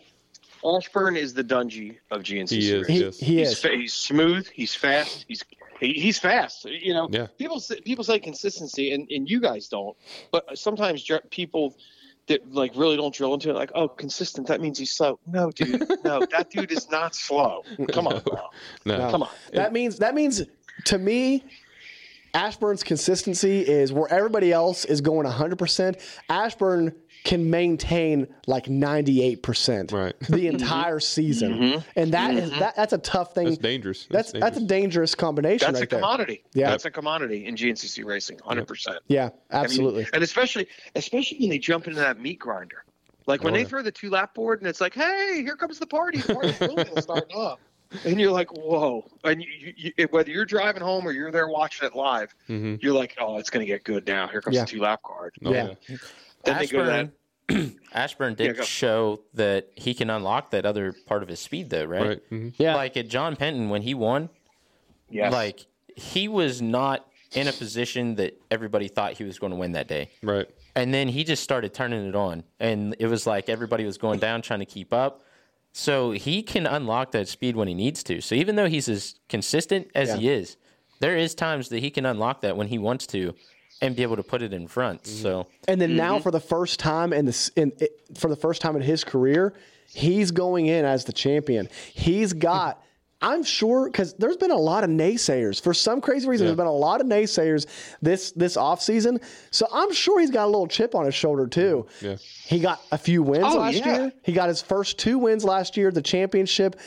Ashburn is the Dungy of GNC. He is. series. He, Yes. he he's, is. fa- he's smooth. He's fast. He's he, he's fast. You know, Yeah. people say, people say consistency, and, and you guys don't. But sometimes people that like really don't drill into it, like, oh, consistent. That means he's slow. No, dude. No, that dude is not slow. Come on, bro. No. Come on. That means that means to me, Ashburn's consistency is where everybody else is going 100%. Ashburn can maintain like 98% Right. the entire season. And that is that that's a tough thing. That's dangerous. That's That's that's, a dangerous combination That's right a there. commodity. Yeah. That's a commodity in GNCC racing, 100%. Yeah, I mean, absolutely. and especially especially when they jump into that meat grinder. Like when Oh, they yeah. throw the two lap board and it's like, hey, here comes the party. The party's really gonna up. And you're like, whoa. And you, you, you, whether you're driving home or you're there watching it live, Mm-hmm. you're like, oh, it's going to get good now. Here comes Yeah. the two lap card. Oh, Yeah. Then they go to that. Ashburn, Ashburn did Yeah, show that he can unlock that other part of his speed, though, right? Right. hmm Yeah. Like at John Penton when he won, Yes. like he was not in a position that everybody thought he was going to win that day. Right. And then he just started turning it on. And it was like everybody was going down trying to keep up. So he can unlock that speed when he needs to. So even though he's as consistent as he is, there is times that he can unlock that when he wants to and be able to put it in front. Mm-hmm. So And then now, mm-hmm. for the first time in this, in it, for the first time in his career, he's going in as the champion. He's got. I'm sure because there's been a lot of naysayers for some crazy reason. There's been a lot of naysayers this this off season. So I'm sure he's got a little chip on his shoulder too. Mm-hmm. Yeah. He got a few wins Oh, last yeah. year. He got his first two wins last year, the championship.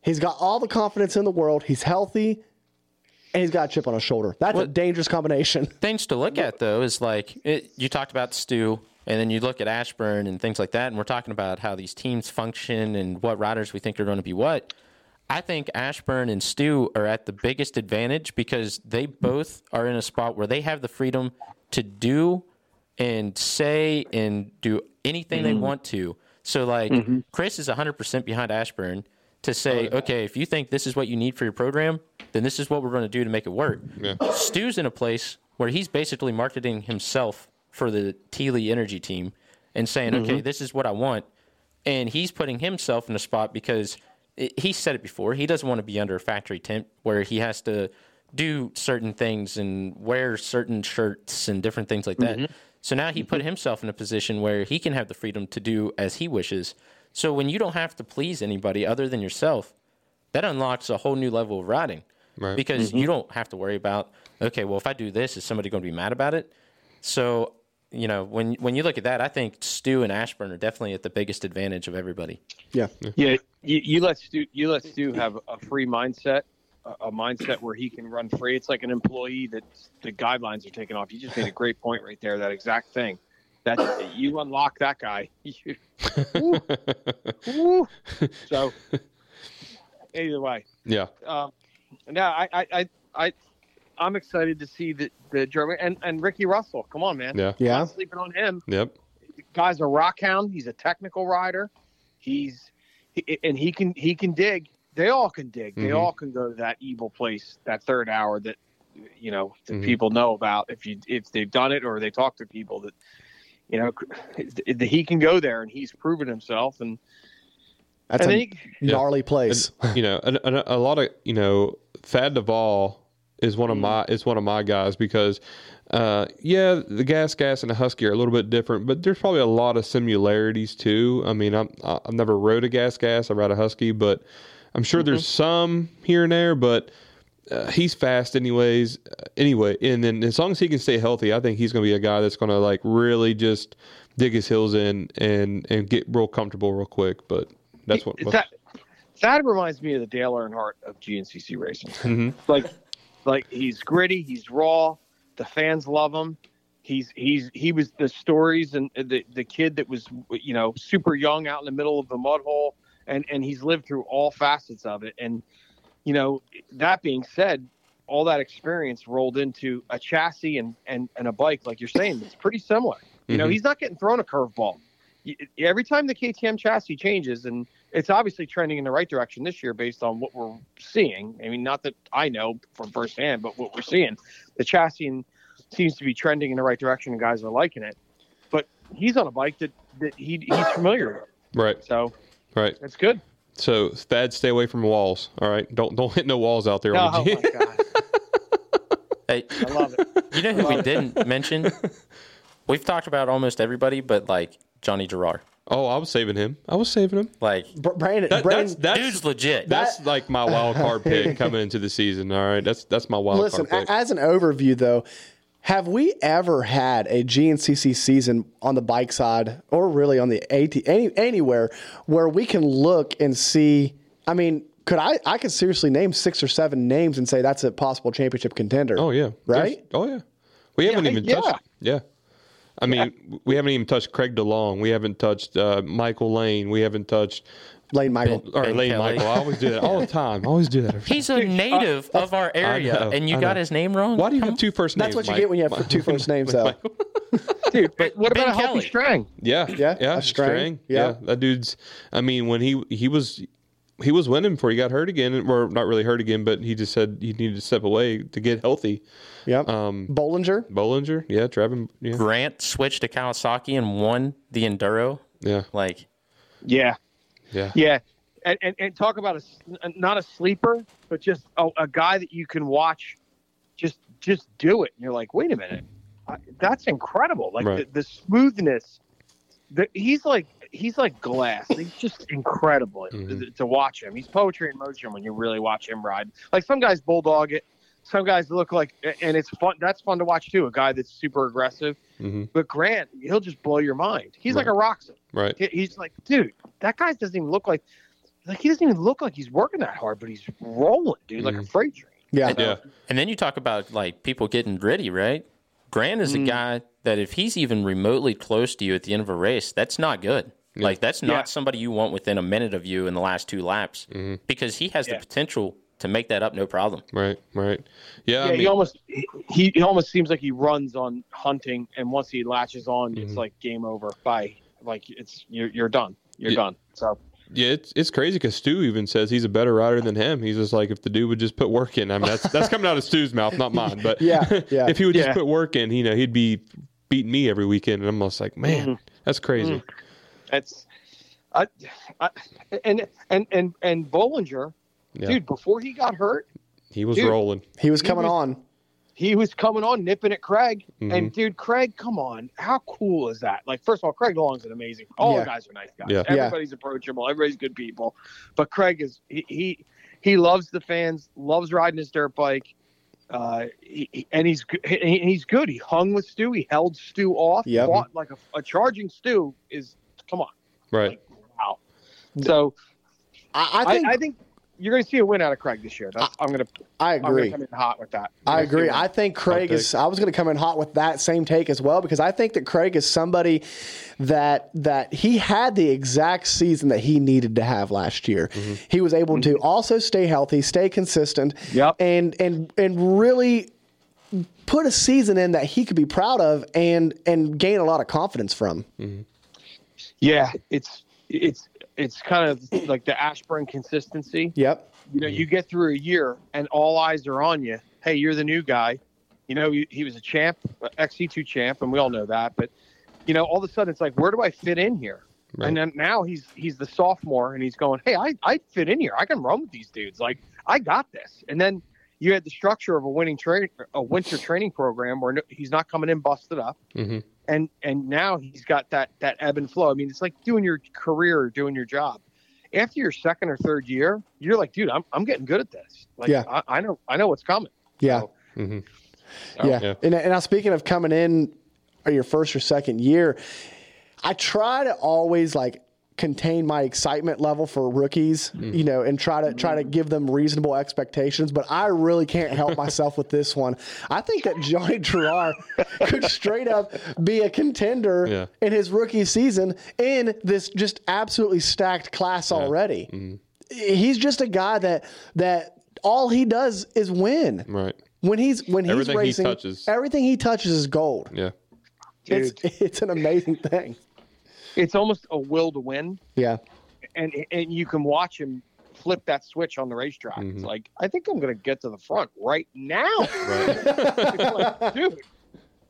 He's got all the confidence in the world. He's healthy, and he's got a chip on his shoulder. That's a dangerous combination. things to look at though is like it, you talked about Stu, and then you look at Ashburn and things like that, and we're talking about how these teams function and what riders we think are going to be what. I think Ashburn and Stu are at the biggest advantage because they both are in a spot where they have the freedom to do and say and do anything they mm-hmm. want to. So like mm-hmm. Chris is 100% behind Ashburn to say, okay, if you think this is what you need for your program, then this is what we're going to do to make it work. Yeah. Stu's in a place where he's basically marketing himself for the Teely Energy team and saying, okay, mm-hmm. this is what I want. And he's putting himself in a spot because it, he said it before. He doesn't want to be under a factory tent where he has to do certain things and wear certain shirts and different things like that. Mm-hmm. So now he put mm-hmm. himself in a position where he can have the freedom to do as he wishes. So when you don't have to please anybody other than yourself, that unlocks a whole new level of writing. Right. because mm-hmm. you don't have to worry about okay well if i do this is somebody going to be mad about it so you know, when when you look at that, I think Stu and Ashburn are definitely at the biggest advantage of everybody. Yeah. Yeah, you, you let Stu you let Stu have a free mindset, a, a mindset where he can run free. It's like an employee that the guidelines are taken off. You just made a great point right there. That exact thing. That you unlock that guy. You- Woo. Woo. So either way, Yeah. um, no, I, I, I, I, I'm excited to see the the German and and Ricky Russell. Come on, man. Yeah. Yeah. Not sleeping on him Yep. guy's a rock hound. He's a technical rider. He's he, and he can he can dig. They all can dig. They Mhm. all can go to that evil place, that third hour that you know that Mhm. people know about. If you if they've done it or they talk to people that you know that he can go there and he's proven himself. And That's think a then he, gnarly place. And, you know, a, a, a lot of you know, Thad Duvall is one of my is one of my guys because, uh, yeah, the gas gas and the husky are a little bit different, but there's probably a lot of similarities too. I mean, I'm I- I've never rode a gas gas, I ride a husky, but I'm sure there's some here and there, but. Uh, he's fast anyways uh, anyway and then as long as he can stay healthy i think he's going to be a guy that's going to like really just dig his heels in and and get real comfortable real quick but that's what that that reminds me of the Dale Earnhardt of GNCC racing. Mhm. Like like he's gritty, he's raw. The fans love him. He's he's he was the stories and the the kid that was you know super young out in the middle of the mud hole, and and he's lived through all facets of it. And you know that being said, all that experience rolled into a chassis and and and a bike, like you're saying, it's pretty similar. You know, Mhm. he's not getting thrown a curveball. Every time the KTM chassis changes, and it's obviously trending in the right direction this year based on what we're seeing. I mean, not that I know from firsthand, but what we're seeing, the chassis seems to be trending in the right direction, and guys are liking it. But he's on a bike that that he, he's familiar with, right so right That's good. So Thad, stay away from walls. All right, don't don't hit no walls out there. on Oh the oh my G- god, Hey, I love it. you know who we didn't mention? We've talked about almost everybody, but like Johnny Gerard. oh, I was saving him. I was saving him. Like Br- Brandon, That, Brandon that's that's dude's legit. that's like my wild card pick coming into the season. All right, that's that's my wild listen, card pick. as an overview though, have we ever had a GNCC season on the bike side or really on the AT any, anywhere where we can look and see? I mean, could I I could seriously name six or seven names and say that's a possible championship contender? oh yeah, right? There's- Oh yeah, we haven't even yeah. touched. Yeah, yeah. I mean, we haven't even touched Craig DeLong. We haven't touched uh, Michael Lane. We haven't touched Lane Michael. or Ben Lane Kelly. Michael. I always do that all the time. I always do that. He's a native of our area, know, and you got his name wrong. Why do you have two first names? That's what you Mike? get when you have two first names, though. dude. But what Ben about a healthy Kelly. Strang? Yeah, Yeah, yeah, a Strang, Strang. yeah. Yeah. that dude's. I mean, when he he was he was winning before he got hurt again, or not really hurt again, but he just said he needed to step away to get healthy. Yeah. Um, Bollinger. Bollinger, yeah, Trevin, yeah, Grant switched to Kawasaki and won the Enduro. yeah, Like Yeah, yeah, yeah. And, and, and talk about a not a sleeper, but just a, a guy that you can watch, just just do it. And you're like, wait a minute, I, that's incredible. Like Right. the, the smoothness. The, he's like he's like glass. He's just incredible Mhm. to, to watch him. He's poetry in motion when you really watch him ride. Like some guys bulldog it. Some guys look like, and it's fun. That's fun to watch too. A guy that's super aggressive. hmm But Grant, he'll just blow your mind. He's like a Roczen. right, He's like, dude, that guy doesn't even look like, like he doesn't even look like he's working that hard, but he's rolling, dude, like a freight train. Yeah. yeah, And then you talk about like people getting gritty, right? Grant is Mm. a guy that if he's even remotely close to you at the end of a race, that's not good. Like that's not Yeah. somebody you want within a minute of you in the last two laps Mm-hmm. because he has Yeah. the potential to make that up no problem. right, right, yeah. Yeah, I he almost he, he almost seems like he runs on hunting, and once he latches on, Mm-hmm. it's like game over. Bye. Like it's you're you're done. You're Yeah. done. So yeah, it's it's crazy because Stu even says he's a better rider than him. He's just like if the dude would just put work in. I mean, that's that's coming out of Stu's mouth, not mine. But Yeah, yeah. if he would Yeah. just put work in, you know, he'd be beating me every weekend. And I'm just like, man, Mm-hmm. that's crazy. it's, I, I and and and and Bollinger, Yeah. dude, before he got hurt, He was Dude. rolling. He was coming was- on. he was coming on nipping at Craig. Mhm. And dude, Craig, come on. How cool is that? Like, first of all, Craig Long's an amazing. All Yeah. the guys are nice guys. Yeah. Yeah. Everybody's approachable. Everybody's good people. But Craig is he he, he loves the fans, loves riding his dirt bike. Uh, he, he- and he's he- he's good. He hung with Stu. He held Stu off. Yep. Fought like a, a charging Stu is come on. Right. Wow. So I, I think I, think you're going to see a win out of Craig this year. That's, I'm going to I I'm going agree. to come in hot with that. I You're agree. I think Craig Hot is. I was going to come in hot with that same take as well because I think that Craig is somebody that that he had the exact season that he needed to have last year. He was able to mm-hmm. also stay healthy, stay consistent, Yep. and and and really put a season in that he could be proud of and and gain a lot of confidence from. Yeah, it's it's it's kind of like the Ashburn consistency. Yep. You know, you get through a year and all eyes are on you. Hey, you're the new guy. You know, he, he was a champ, XC2 champ, and we all know that. But you know, all of a sudden it's like, where do I fit in here? Right. And then now he's he's the sophomore and he's going, hey, I I fit in here. I can run with these dudes. Like I got this. And then you had the structure of a winning trade, a winter training program where no, he's not coming in busted up hmm and and now he's got that that ebb and flow. I mean, it's like doing your career, or doing your job. After your second or third year, you're like, dude, I'm I'm getting good at this. Like, Yeah. I, I know I know what's coming. Yeah. So, hmm yeah. yeah. And, and now speaking of coming in or your first or second year, I try to always like contain my excitement level for rookies, mm. you know, and try to try to give them reasonable expectations. But I really can't help myself with this one. I think that Johnny Gerard could straight up be a contender Yeah. in his rookie season in this just absolutely stacked class already. Mm-hmm. He's just a guy that that all he does is win. Right. When he's when he's Everything he racing, touches. everything he touches is gold. Yeah. dude, It's it's an amazing thing. It's almost a will to win, Yeah, and and you can watch him flip that switch on the racetrack. Mm-hmm. It's like I think I'm going to get to the front right now. Right. Like, dude,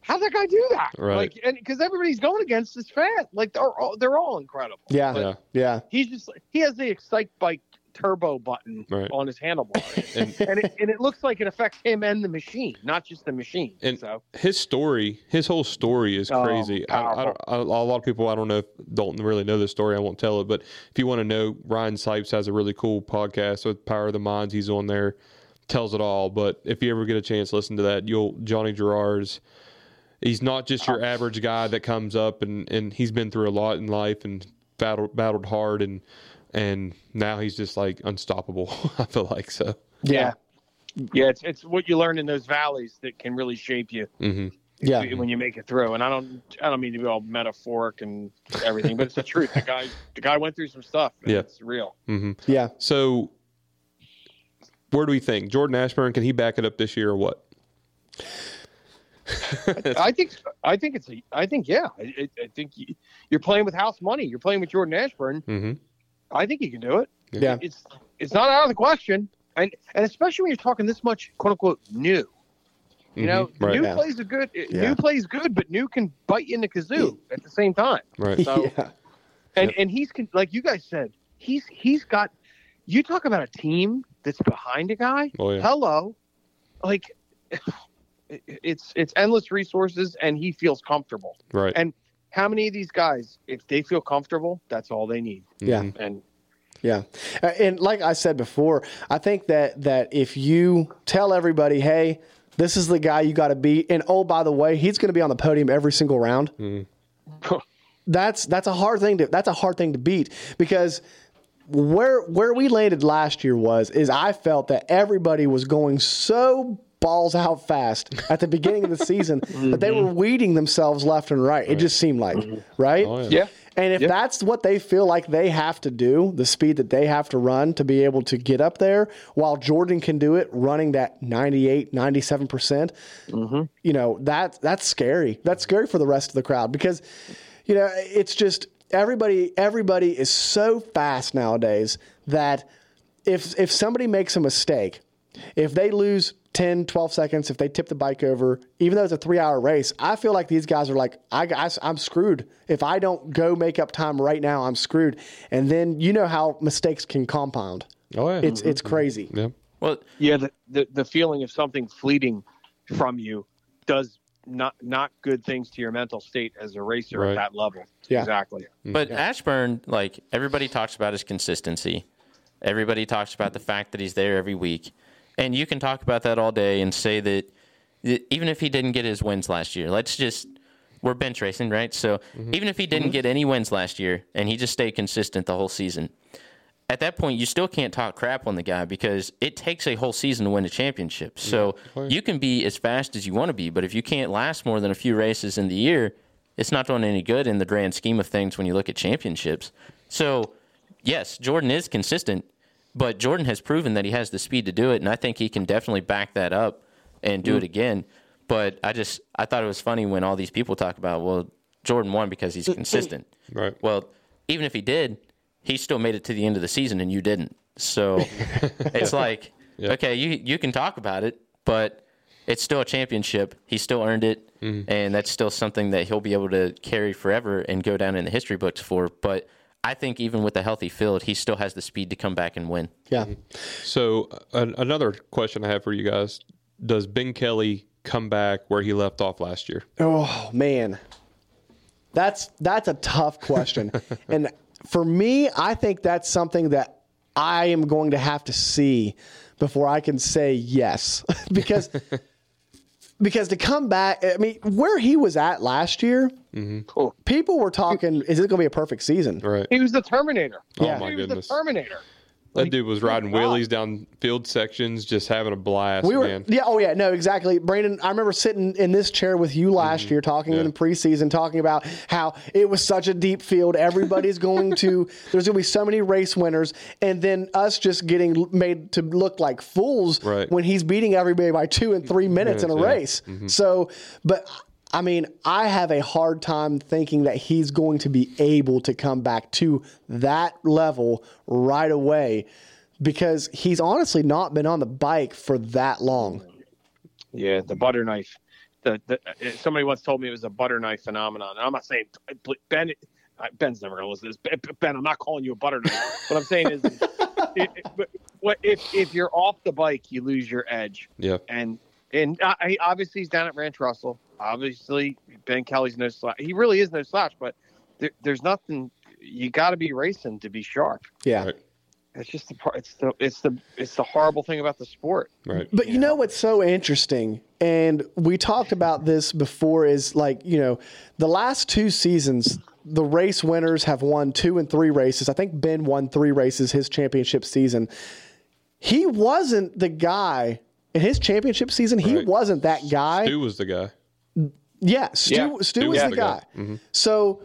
how'd that guy do that? Right. Like, and because everybody's going against is fan, Like they're all, they're all incredible. yeah, Yeah. yeah, He's just he has the Excitebike turbo button Right. on his handlebar, And and it, and it looks like it affects him and the machine, not just the machine. And so his story, his whole story is Oh, crazy. I, I, I, a lot of people, I don't know if don't really know this story. I won't tell it, but if you want to know, Ryan Sipes has a really cool podcast with Power of the Minds. He's on there, tells it all. But if you ever get a chance, listen to that. You'll Johnny Gerard's. He's not just your average guy that comes up and, and he's been through a lot in life and battled battled hard and and now he's just like unstoppable. I feel like so. yeah, yeah, it's it's what you learn in those valleys that can really shape you hmm yeah. when you make it through. And I don't I don't mean to be all metaphoric and everything, but it's the truth. The guy the guy went through some stuff. and Yeah. it's real. hmm Yeah. So, where do we think Jordan Ashburn can he back it up this year or what? I think I think it's a I think yeah I, I- I think you, you're playing with house money. You're playing with Jordan Ashburn. Mm-hmm. I think he can do it. Yeah. It's it's not out of the question, and and especially when you're talking this much quote unquote new. You know, Mhm. Right. new Yeah. plays a good. Yeah. New plays good, but new can bite you in the kazoo at the same time. Right. So, yeah. and and he's like you guys said, he's he's got. You talk about a team that's behind a guy. Oh, yeah. Hello, like it's it's endless resources, and he feels comfortable. Right. And how many of these guys, if they feel comfortable, that's all they need. Yeah. Mhm. And Yeah, Uh, and like I said before, I think that that if you tell everybody, "Hey, this is the guy you got to beat," and oh by the way, he's going to be on the podium every single round. That's that's a hard thing to that's a hard thing to beat because where where we landed last year was is I felt that everybody was going so balls out fast at the beginning of the season that they were weeding themselves left and right. It just seemed like, mm-hmm. right? Oh, yeah. yeah, And if that's what they feel like they have to do, the speed that they have to run to be able to get up there, while Jordan can do it running that 98, 97%, percent mm-hmm. you know, that that's scary. That's scary for the rest of the crowd because, you know, it's just everybody everybody is so fast nowadays that if if somebody makes a mistake, if they lose 10, 12 seconds, if they tip the bike over, even though it's a three hour race, I feel like these guys are like, I, I, am screwed. If I don't go make up time right now, I'm screwed. And then you know how mistakes can compound. Oh yeah. It's it's crazy. yeah. Well, yeah. The, the the feeling of something fleeting from you does not not good things to your mental state as a racer Right. at that level. Yeah. exactly. Mm-hmm. But Ashburn, like everybody talks about his consistency. Everybody talks about the fact that he's there every week. And you can talk about that all day and say that that even if he didn't get his wins last year, let's just we're bench racing, right? So mm-hmm. even if he didn't mm-hmm. get any wins last year and he just stayed consistent the whole season, at that point you still can't talk crap on the guy because it takes a whole season to win a championship. So you can be as fast as you want to be, but if you can't last more than a few races in the year, it's not doing any good in the grand scheme of things when you look at championships. So yes, Jordan is consistent, but Jordan has proven that he has the speed to do it, and I think he can definitely back that up and do Mm. it again. But I just I thought it was funny when all these people talk about well Jordan won because he's consistent. Right. Well, even if he did, he still made it to the end of the season and you didn't. So it's like okay, you you can talk about it, but it's still a championship. He still earned it, Mm-hmm. and that's still something that he'll be able to carry forever and go down in the history books for. But I think even with a healthy field, he still has the speed to come back and win. Yeah. Mm-hmm. So an, another question I have for you guys: Does Ben Kelly come back where he left off last year? Oh man, that's that's a tough question, and for me, I think that's something that I am going to have to see before I can say yes, because because to come back, I mean, where he was at last year, people were talking, is it going to be a perfect season? Right. He was the Terminator. Oh yeah. Oh my he was goodness. the Terminator. That dude was riding wheelies down field sections, just having a blast, We were, man. yeah, oh yeah, no, exactly, Brandon. I remember sitting in this chair with you last mm-hmm. year, talking in the preseason, talking about how it was such a deep field. Everybody's going to, there's going to be so many race winners, and then us just getting made to look like fools Right. when he's beating everybody by two and three minutes in a yeah. race. Mm-hmm. So, but. I mean, I have a hard time thinking that he's going to be able to come back to that level right away because he's honestly not been on the bike for that long. Yeah, the butter knife. The, the uh, somebody once told me it was a butter knife phenomenon. And I'm not saying Ben. uh, Ben's never going to listen to this. Ben- Ben, I'm not calling you a butter knife. what I'm saying is, it, it, if if you're off the bike, you lose your edge. Yeah. And and uh, he obviously he's down at Ranch Russell. Obviously, Ben Kelly's no slouch. He really is no slouch. But there, there's nothing. You got to be racing to be sharp. Yeah. Right. It's just the part. It's the it's the it's the horrible thing about the sport. Right. But you know what's so interesting, and we talked about this before, is like, you know, the last two seasons, the race winners have won two and three races. I think Ben won three races his championship season. He wasn't the guy in his championship season, he Right. wasn't that guy. Stu was the guy. Yeah, Stu, Yeah, Stu, Stu was was the the guy. guy. Mhm. So,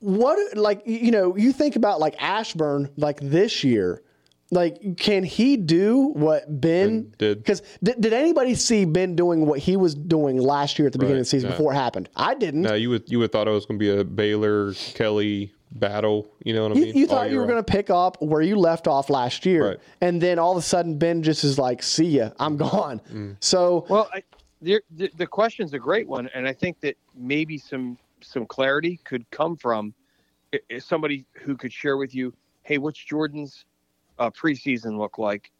what, like, you know, you think about like Ashburn, like this year, like, can he do what Ben Ben did. Because did, did anybody see Ben doing what he was doing last year at the beginning Right, of the season no. before it happened? I didn't. No, you would you would thought it was going to be a Baylor Kelly battle. You know what I You, mean? you All thought you were going to pick up where you left off last year, Right. and then all of a sudden Ben just is like, "See ya, I'm gone." Mm. So Well, I, the, the question's a great one, and I think that maybe some some clarity could come from somebody who could share with you, hey, what's Jordan's uh, preseason look like?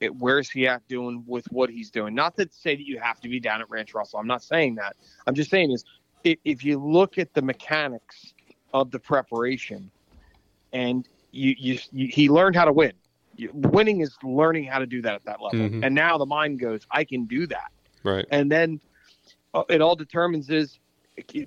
It, where's he at doing with what he's doing? Not to say that you have to be down at Ranch Russell. I'm not saying that. I'm just saying is if, if you look at the mechanics of the preparation, and you, you, you he learned how to win. Winning is learning how to do that at that level, Mhm. and now the mind goes, I can do that right. and then uh, it all determines is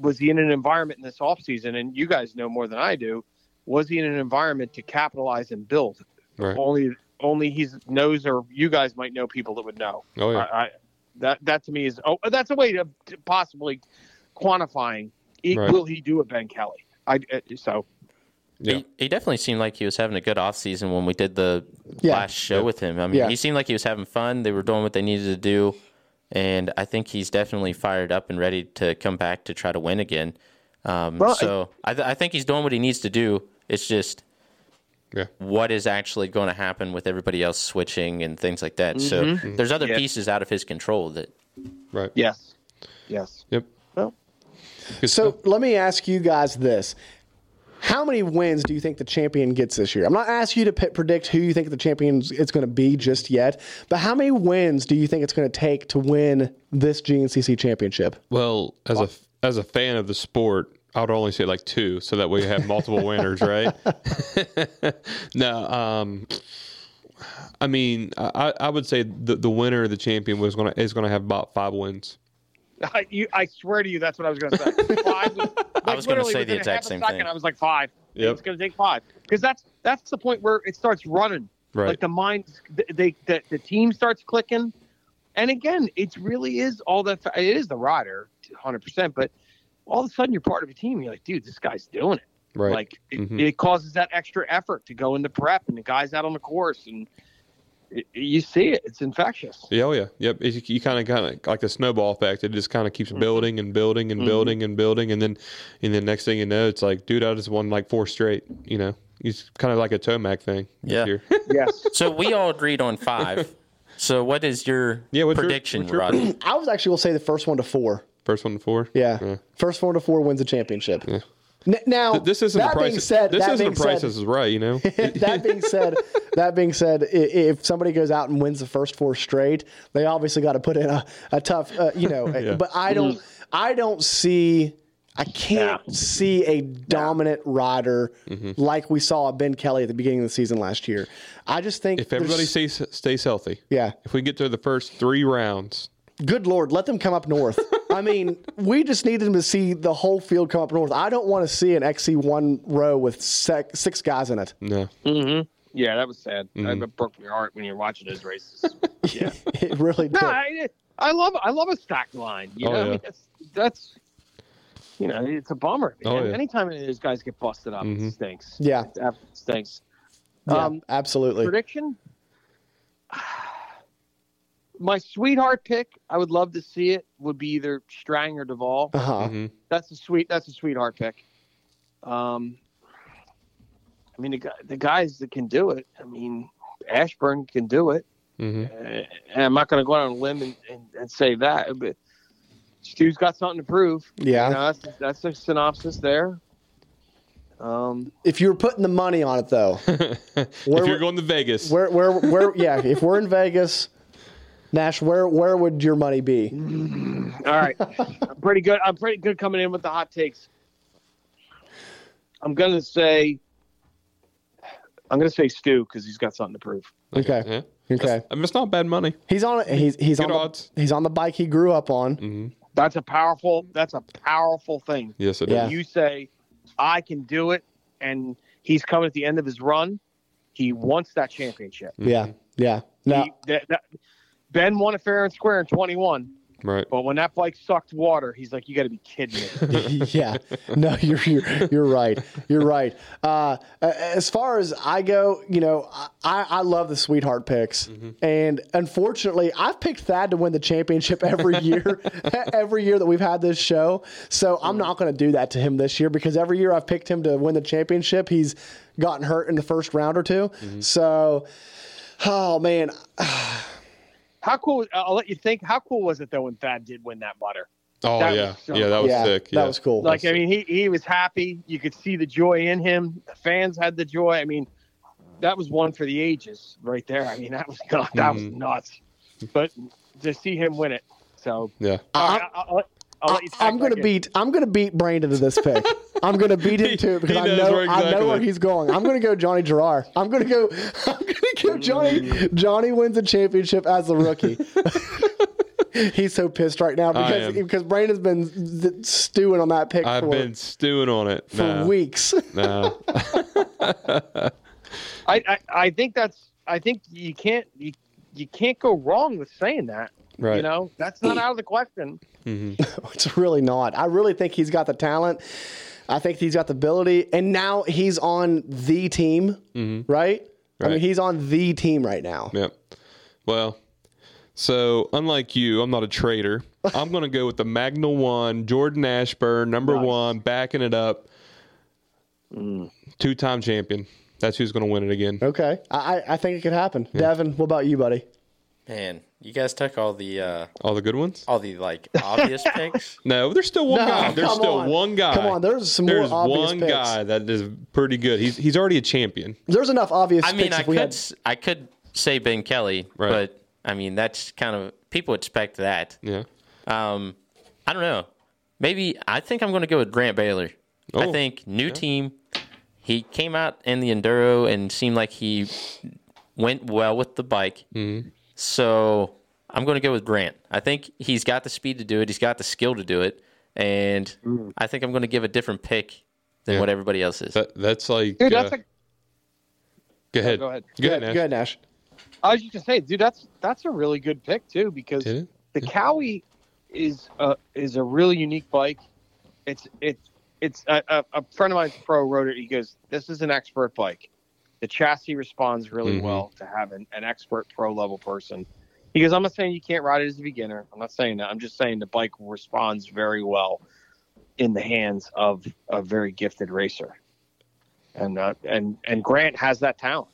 was he in an environment in this offseason and you guys know more than i do was he in an environment to capitalize and build Right. only only he knows or you guys might know people that would know Oh yeah. I, I, that that to me is oh that's a way to, to possibly quantifying e- Right. will he do a ben kelly i uh, so Yeah. He, he definitely seemed like he was having a good off season when we did the Yeah. last show Yeah. with him. I mean, Yeah. he seemed like he was having fun. They were doing what they needed to do, and I think he's definitely fired up and ready to come back to try to win again. Um, Well, so I, th- I think he's doing what he needs to do. It's just Yeah. what is actually going to happen with everybody else switching and things like that. So Mm-hmm. there's other Yeah. pieces out of his control that Right. yes yes Yep. well So let me ask you guys this. How many wins do you think the champion gets this year? I'm not asking you to p- predict who you think the champion is going to be just yet, but how many wins do you think it's going to take to win this GNCC championship? Well, as a as a fan of the sport, I would only say like two, so that way you have multiple winners, right? no, um, I mean, I, I would say the the winner, the champion, was gonna is gonna have about five wins. I, you, I swear to you, that's what I was going to say. Five was, I was gonna say the exact half same second, thing. I was like five. Yep. It's going to take five because that's that's the point where it starts running. Right. Like the mind, they the, the team starts clicking, and again, it really is all that. It is the rider, hundred percent. But all of a sudden, you're part of a team. You're like, dude, this guy's doing it. Right. Like it, Mhm. it causes that extra effort to go into prep, and the guys out on the course, and it, you see it. It's infectious. Yeah, oh yeah, yep. It, you kind of, kind of like the snowball effect. It just kind of Mm-hmm. keeps building and building and building and building, and then, and then next thing you know, it's like, dude, I just won like four straight. You know, it's kind of like a Tomac thing. this Yeah. Yes. So we all agreed on five. So what is your Yeah, what's your- prediction, what's your Rodney? I was actually will say the first one to four. First one to four. Yeah, first one to four wins the championship. Yeah. N- Now Th- This isn't that a price. being said, this that isn't being a price. said, is right. You know. that being said, that being said, if somebody goes out and wins the first four straight, they obviously got to put in a, a tough, uh, you know. Yeah. But I don't, I don't see, I can't see a dominant rider Mm-hmm. like we saw Ben Kelley at the beginning of the season last year. I just think if everybody stays stays healthy, yeah, if we get to the first three rounds, good lord, let them come up north. I mean, we just need them to see the whole field come up north. I don't want to see an XC1 row with sec- six guys in it. no. Mm-hmm. Yeah, that was sad. Mhm. That broke my heart when you're watching those races. Yeah. It really no, did. I, I love I love a stacked line. You Oh, know, I yeah. mean, that's, that's you know, it's a bummer. Oh, yeah. Anytime any of those guys get busted up, Mhm. it stinks. Yeah. It stinks. Yeah, Um, absolutely. prediction? My sweetheart pick, I would love to see it, would be either Strang or Duvall. Uh huh. Mm-hmm. That's a sweet. That's a sweetheart pick. Um, I mean, the, guy- the guys that can do it. I mean, Ashburn can do it. Mm-hmm. Uh, and I'm not going to go out on a limb and, and, and say that, but Stu's got something to prove. Yeah. You know, that's that's a synopsis there. Um, If you were putting the money on it, though, if Where- you're going to Vegas, where, where, where? Yeah, if we're in Vegas, Nash, where, where would your money be? all right, I'm pretty good. I'm pretty good coming in with the hot takes. I'm going to say, I'm going to say Stu because he's got something to prove. Okay. yeah. Okay. I mean, it's not bad money. He's on. He's he's Good on. odds. The, he's on the bike he grew up on. Mm-hmm. That's a powerful. That's a powerful thing. Yes, it is. Yeah. You say, I can do it, and he's coming at the end of his run. He wants that championship. Yeah. Yeah. No. He- that, that, ben won it fair and square in 21, Right. but when that bike sucked water, he's like, "You got to be kidding me." yeah. No, you're, you're you're right. You're right. Uh, as far as I go, you know, I, I love the sweetheart picks, mm-hmm. and unfortunately, I've picked Thad to win the championship every year, every year that we've had this show. So I'm mm. not going to do that to him this year because every year I've picked him to win the championship, he's gotten hurt in the first round or 2 mm-hmm. So, oh man, How cool? I'll let you think. How cool was it though when Thad did win that butter? Oh That yeah, so yeah, that was yeah, sick. that was cool. Like I mean, he he was happy. You could see the joy in him. The fans had the joy. I mean, that was one for the ages right there. I mean, that was not, that was Mhm. nuts. But to see him win it, so Yeah. all right, I'll, I'll, let- I'll let you. I'm going gonna beat. I'm gonna beat Brandon to this pick. I'm gonna beat him He- to it because I know where I know where he's going. I'm gonna go Johnny Gerard. I'm gonna go. I'm gonna go Johnny. Johnny wins a championship as a rookie. he's so pissed right now because because Brandon's been z- stewing on that pick I've for, been stewing on it for No. weeks. No. I, I I think that's. I think you can't you you can't go wrong with saying that. You know, that's not out of the question. it's really not. I really think he's got the talent. I think he's got the ability, and now he's on the team, right? I mean, Mm-hmm. He's on the team right now. Yep. Well, so unlike you, I'm not a trader. I'm going to go with the Magna One, Jordan Ashburn, number one, backing it up. Two time champion. That's who's going to win it again. Okay, I I I think it could happen. Devin, what about you, buddy? Man, you guys took all the uh, All the good ones? all the like obvious picks. No, there's still one No, guy. There's still on. one guy. Come on, there's some more There's obvious one picks. guy that is pretty good. He's he's already a champion. There's enough obvious I mean, picks I if could had. s- I could say Ben Kelley, Right. but I mean that's kind of people expect that. Yeah. Um, I don't know. Maybe I think I'm going to go with Grant Baylor. I Oh, think new team. He came out in the enduro and seemed like he went well with the bike. Mm-hmm. So I'm going to go with Grant. I think he's got the speed to do it. He's got the skill to do it, and I think I'm going to give a different pick than Yeah. what everybody else is. That, that's like. Dude, that's uh, a go ahead. go ahead. Go ahead, Nash. Go ahead, Nash. I was just gonna say, dude, that's that's a really good pick too because Did it? the Cowie is a is a really unique bike. It's it's it's a, a, a friend of mine's pro rode it. He goes, "This is an expert bike. The chassis responds really Mhm. well to have an, expert pro level person." Goes, "I'm not saying you can't ride it as a beginner. I'm not saying that. I'm just saying the bike responds very well in the hands of a very gifted racer." And uh, and and Grant has that talent.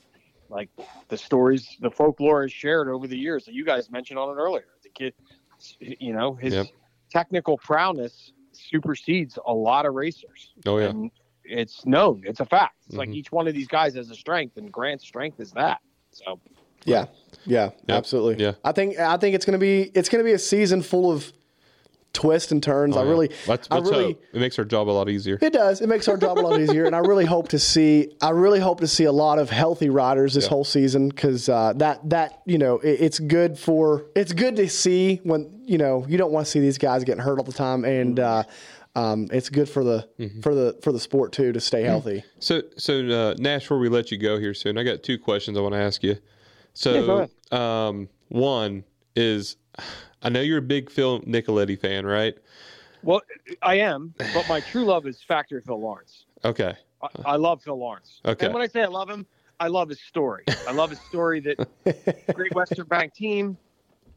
Like the stories, the folklore is shared over the years that you guys mentioned on it earlier. The kid, you know, his Yep. technical prowess supersedes a lot of racers. Oh, yeah. And it's known. It's a fact. It's like Mhm. each one of these guys has a strength, and Grant's strength is that. So Yeah, yeah, absolutely. Yeah. I think I think it's gonna be it's gonna be a season full of twists and turns. Oh, I yeah. really, Let's, I let's really, hope. It makes our job a lot easier. It does. It makes our job a lot easier, and I really hope to see. I really hope to see a lot of healthy riders this Yeah. whole season because uh, that that you know it, it's good for it's good to see when you know you don't want to see these guys getting hurt all the time, and uh, um, it's good for the Mm-hmm. for the for the sport too to stay healthy. So, so uh, Nash, before we let you go here soon, I got two questions I want to ask you. Yeah, So, um, one is, I know you're a big Phil Nicoletti fan, right? well, I am, but my true love is Factory Phil Lawrence. Okay. I, I love Phil Lawrence. Okay. And when I say I love him, I love his story. I love his story that Great Western Bank team,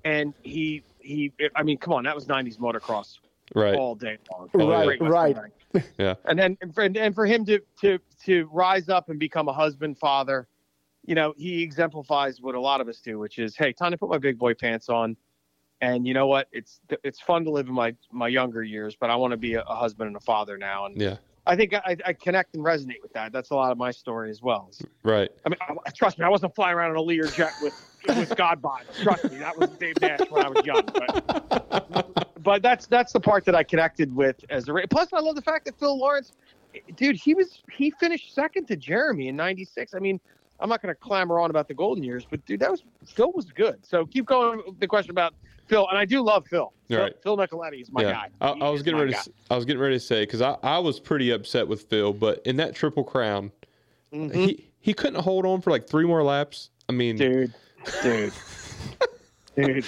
and he he. I mean, come on, that was '90s motocross Right. all day long. Oh, yeah. Great Western Right. Yeah. And then and for, and for him to to to rise up and become a husband, father, you know, he exemplifies what a lot of us do, which is, hey, time to put my big boy pants on. And you know what? It's it's fun to live in my my younger years, but I want to be a, a husband and a father now. And Yeah. I think I, I connect and resonate with that. That's a lot of my story as well. Right. I mean, I, trust me, I wasn't flying around in a Lear jet with with God bod. Trust me, that was Dave Nash when I was young. But, but that's that's the part that I connected with as a. Plus, I love the fact that Phil Lawrence, dude, he was he finished second to Jeremy in '96. I mean, I'm not going to clamor on about the golden years, but dude, that was Phil was good. So keep going. with The question about Phil, and I do love Phil. Phil, Right. Phil Nicoletti is my yeah. guy. I, I was getting ready. To, I was getting ready to say because I, I was pretty upset with Phil, but in that triple crown, Mhm. he he couldn't hold on for like three more laps. I mean, dude, dude, dude.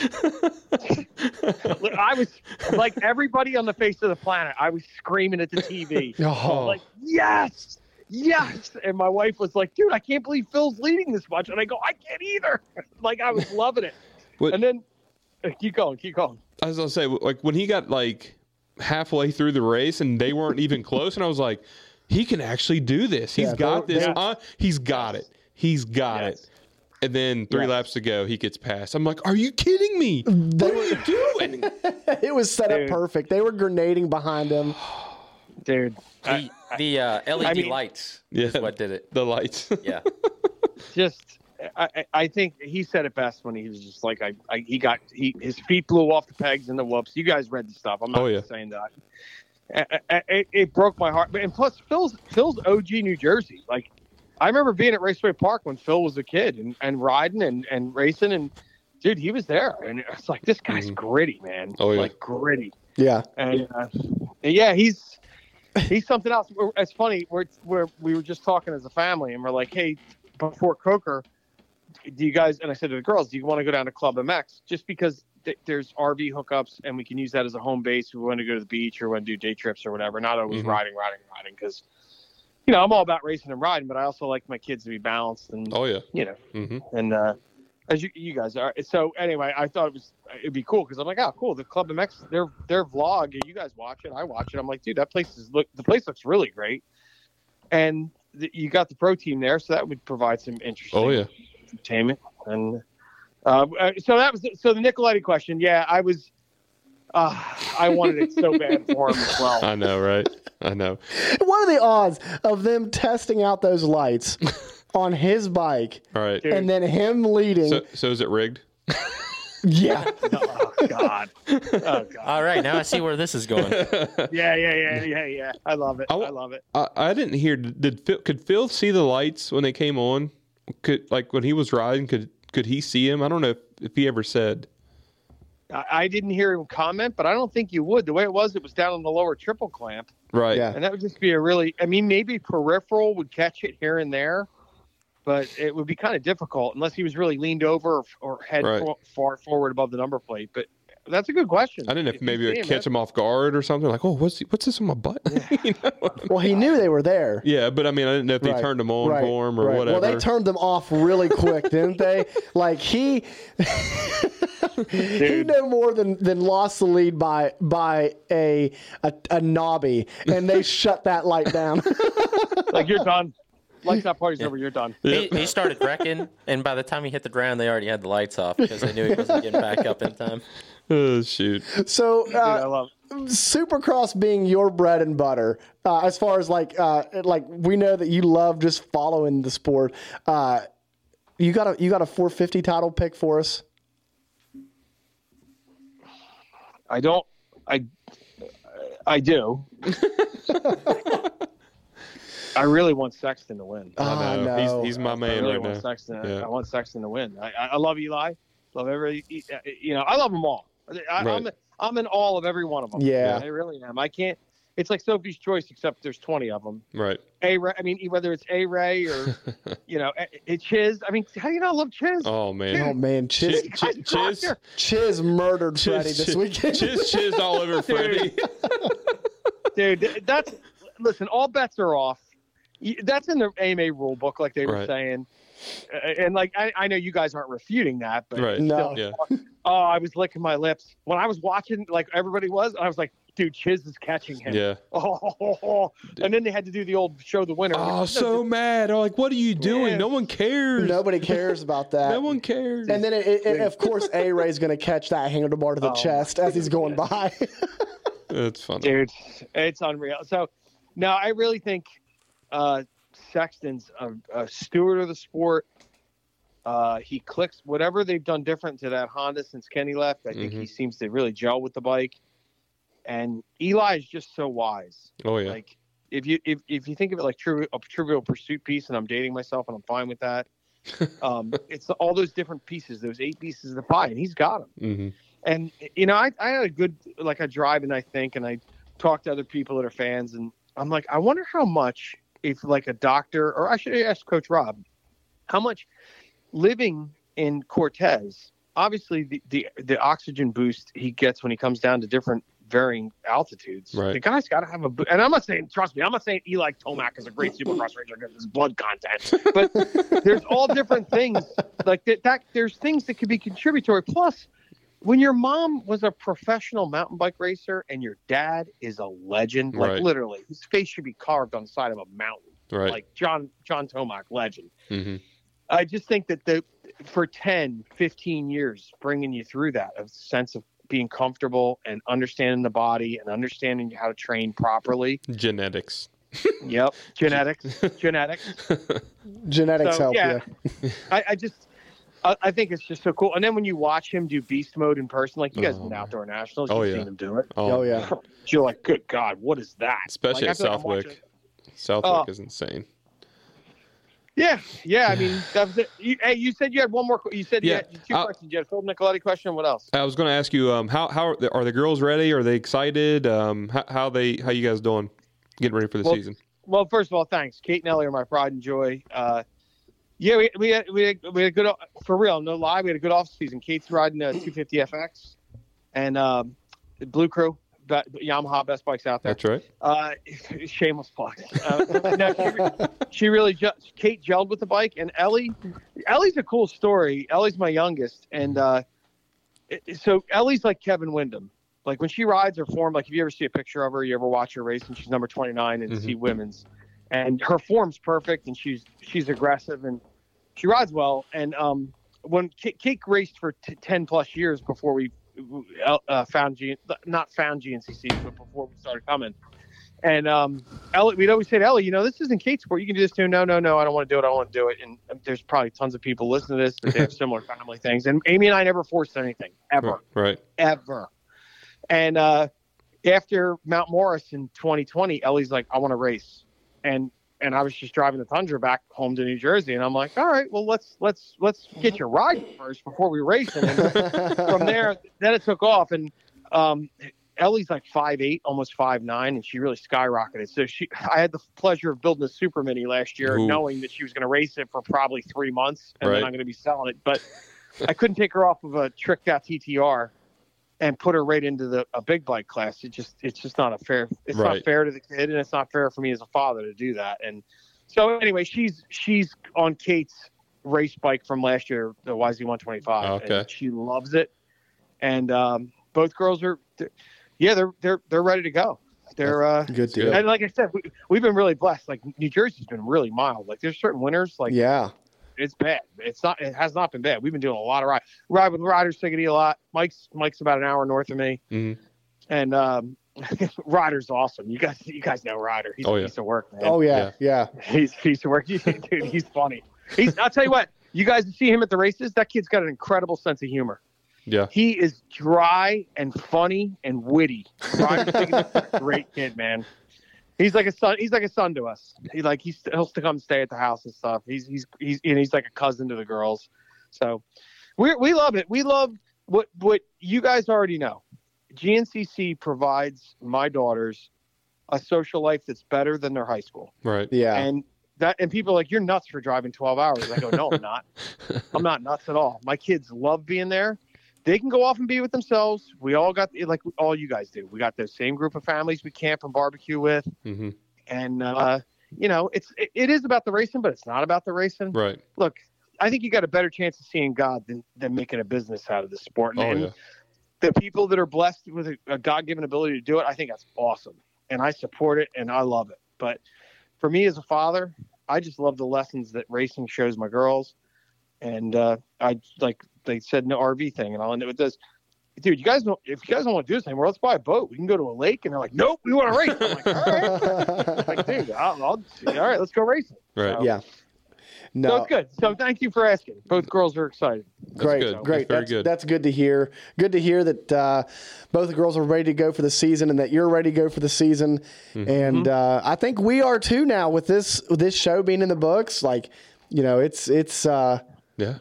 I was like everybody on the face of the planet. I was screaming at the TV, Oh. like yes, yes. And my wife was like, "Dude, I can't believe Phil's leading this much." And I go, "I can't either." like I was loving it. What- And then uh, keep going, keep going. I was gonna say, like when he got like halfway through the race and they weren't even close, and I was like, he can actually do this. He's Yeah, got this. yeah. Uh, he's got it. He's got Yes. it. And then three Yes. laps to go, he gets past. I'm like, are you kidding me? What are you doing? it was set up perfect. They were grenading behind him. Dude, The, the uh, LED mean- lights Yeah. is what did it. The lights. Yeah. just I, I- I think he said it best when he was just like I, I he got he his feet blew off the pegs and the whoops. You guys read the stuff. I'm not Oh, yeah. saying that. A- a- a- It, it broke my heart. But and plus Phil's Phil's OG New Jersey. Like I remember being at Raceway Park when Phil was a kid and, and riding and, and racing and dude he was there and it's like this guy's gritty man. Oh, yeah. Like gritty. Yeah, And uh, yeah, he's he's something else. We're- It's funny. We're, we're we were just talking as a family, and we're like, hey, before Coker, do you guys? And I said to the girls, do you want to go down to Club MX just because th- there's RV hookups and we can use that as a home base if we want to go to the beach or want to do day trips or whatever. Not always Mhm. riding, riding, riding because. You know, I'm all about racing and riding, but I also like my kids to be balanced and Oh yeah. you know, hmm and uh, as you you guys are. So anyway, I thought it was it'd be cool because I'm like, oh, cool. The Club MX, their their vlog. You guys watch it. I watch it. I'm like, dude, that place is look. The place looks really great, and the, you got the pro team there, so that would provide some interesting Oh yeah. entertainment. And uh, uh, so that was so the Nicoletti question. Yeah, I was. Uh, I wanted it so bad for him as well. I know, right? I know. what are the odds of them testing out those lights on his bike All right. and then him leading? So, so is it rigged? yeah, oh God. Oh God. All right, now I see where this is going. Yeah, yeah, yeah, yeah, yeah. I love it. I I, love it. I, I didn't hear. Did Phil, could Phil see the lights when they came on, could like when he was riding, could could he see him? I don't know if, if he ever said. I, I didn't hear him comment, but I don't think you would. The way it was, it was down on the lower triple clamp. Right. Yeah. And that would just be a really, I mean, maybe peripheral would catch it here and there, but it would be kind of difficult unless he was really leaned over or, or head Right. far, far forward above the number plate. But that's a good question. I didn't know if you maybe it would catch him off guard or something. Like, oh, what's what's this on my butt? You know? Well, he knew they were there. Yeah, but I mean, I didn't know if they Right, turned them on right, for him or right. whatever. Well, they turned them off really quick, didn't they? Like he, he no more than than lost the lead by by a a, a knobby, and they shut that light down. like you're done. Like that party's over, you're done. He, he started wrecking, and by the time he hit the ground, they already had the lights off because they knew he wasn't getting back up in time. oh shoot! so. Dude, I Uh, love Supercross being your bread and butter, uh, as far as like uh, like we know that you love just following the sport. Uh, you got a you got a 450 title pick for us. I don't. I. I do. I really want Sexton to win. I know. know. He's he's my I really right want now. Sexton. Yeah. I want Sexton to win. I, I I love Eli. Love every. You know, I love them all. I, I'm I'm in all of every one of them. Yeah. I really am. I can't. It's like Sophie's Choice, except there's 20 of them. Right. A Ray. I mean, whether it's A Ray or you know, A- A- Chiz. I mean, how do you not love Chiz? Oh man. Oh man, Chiz, Ch- ch- Chiz, Chiz murdered chiz, Freddie this chiz, weekend. chiz, chiz all over Freddie. dude. That's listen. All bets are off. Y- That's in the AMA rule book, like they were Right. saying. And like I, I know you guys aren't refuting that, but Right. No. Yeah. oh, I was licking my lips when I was watching, like everybody was. I was like, dude, Chiz is catching him. Yeah. Oh, and then they had to do the old show the winner. Oh, No, so just- mad. I'm like, what are you doing? Yeah. No one cares. Nobody cares about that. No one cares. And then, it, it, it- of course, A Ray's going to catch that handlebar to the Oh, chest as he's going by. That's funny. dude, it's unreal. So, no, I really think uh, Sexton's a, a steward of the sport. Uh, he clicks whatever they've done different to that Honda since Kenny left. I think Mhm. he seems to really gel with the bike. And Eli is just so wise. Oh yeah. Like if you if, if you think of it like a trivial pursuit piece, and I'm dating myself, and I'm fine with that. um, it's all those different pieces, those eight pieces of the pie, and he's got them. hmm And you know, I, I had a good like a drive, and I think, and I talked to other people that are fans, and I'm like, I wonder how much if like a doctor, or I should ask Coach Rob, how much living in Cortez, obviously the the, the oxygen boost he gets when he comes down to different varying altitudes. Right. The guy's got to have a, and I'm not saying, trust me, I'm not saying Eli Tomac is a great supercross racer because his blood content, but there's all different things like that, that. There's things that could be contributory. Plus, when your mom was a professional mountain bike racer and your dad is a legend, like Right. literally, his face should be carved on the side of a mountain, Right. like John John Tomac, legend. hmm I just think that the for 10, 15 years, bringing you through that, a sense of being comfortable and understanding the body and understanding how to train properly. Genetics. Yep, genetics, genetics. Genetics So, help yeah. you. I, I just, I, I think it's just so cool. And then when you watch him do beast mode in person, like you guys Oh, been outdoor nationals, Oh, you've yeah. seen him do it. Oh, yeah. You're like, good God, what is that? Especially like, at I like Southwick. Southwick Oh. is insane. Yeah, yeah. I mean, that was it. You, hey, you said you had one more. que- You said you Yeah, had two I'll- questions. You had a Phil Nicoletti question. What else? I was going to ask you, um, how how are the, are the girls ready? Are they excited? Um, how, how they how you guys doing? Getting ready for the Well, season? Well, first of all, thanks. Kate and Ellie are my pride and joy. Uh, yeah, we, we, had, we, had, we had a good, for real, no lie, we had a good off season. Kate's riding a 250 FX and um, Blue Crew, but Yamaha best bikes out there. That's right. Uh, shameless plug. Uh, no, she, re- she really, ju- Kate gelled with the bike, and Ellie, Ellie's a cool story. Ellie's my youngest, and uh, it- so Ellie's like Kevin Windham. Like when she rides her form, like if you ever see a picture of her, you ever watch her race, and she's number 29 and see women's, and her form's perfect, and she's she's aggressive and she rides well. And um, when Kate, Kate raced for t- 10 plus years before we uh, found G, not found GNCC, but before we started coming. And um, Ellie, we'd always say to Ellie, you know, this isn't Kate's sport. You can do this too. No, no, no, I don't want to do it. I don't want to do it. And um, there's probably tons of people listening to this that they have similar family things. And Amy and I never forced anything ever, Right. ever. And uh, after Mount Morris in 2020, Ellie's like, I want to race. And and I was just driving the Tundra back home to New Jersey, and I'm like, all right, well let's let's let's get your ride first before we race, and from there, then it took off, and um, Ellie's like five eight, almost five nine, and she really skyrocketed. So she, I had the pleasure of building a Super Mini last year, Ooh. knowing that she was going to race it for probably three months, and Right. then I'm going to be selling it. But I couldn't take her off of a tricked out TTR and put her right into the a big bike class. It just it's just not a fair. It's not fair to the kid, and it's not fair for me as a father to do that. And so anyway, she's she's on Kate's race bike from last year, the YZ125. Okay. And she loves it, and um, both girls are, they're- yeah, they're they're they're ready to go. They're uh, Good deal. and like I said, we, we've been really blessed. Like New Jersey's been really mild. Like there's certain winters, like yeah. It's bad. It's not. It has not been bad. We've been doing a lot of ride. Ride with Riders Tickety a lot. Mike's Mike's about an hour north of me, Mhm. and um, Ryder's awesome. You guys, you guys know Ryder. He's Oh, a yeah. piece of work, man. Oh yeah, yeah. He's a piece of work. Dude, he's funny. He's. I'll tell you what. You guys see him at the races. That kid's got an incredible sense of humor. Yeah. He is dry and funny and witty. Ryder's a great kid, man. He's like a son. He's like a son to us. He like he's he'll still come stay at the house and stuff. He's he's he's and he's like a cousin to the girls. So we we love it. We love what what you guys already know. GNCC provides my daughters a social life that's better than their high school. Right. Yeah. And that and people are like, You're nuts for driving twelve hours. I go, No, I'm not. I'm not nuts at all. My kids love being there. They can go off and be with themselves. We all got like all you guys do. We got the same group of families we camp and barbecue with. hmm And uh, you know, it's it, it is about the racing, but it's not about the racing. Right. Look, I think you got a better chance of seeing God than, than making a business out of the sport. And, Oh and yeah. the people that are blessed with a, a God given ability to do it, I think that's awesome. And I support it and I love it. But for me as a father, I just love the lessons that racing shows my girls. And uh, I like they said no RV thing, and I'll end it with this. Dude, you guys don't. If you guys don't want to do this anymore, let's buy a boat. We can go to a lake, and they're like, "Nope, we want to race." I'm like, "All right, like, dude, I'll, I'll, all right, let's go racing." Right. So- Yeah. So No, it's good. So thank you for asking. Both girls are excited. great, good. great. That's very that's, good. that's good to hear. Good to hear that uh, both the girls are ready to go for the season, and that you're ready to go for the season. Mm-hmm. And uh, I think we are too now with this with this show being in the books. Like, you know, it's it's uh, Yeah.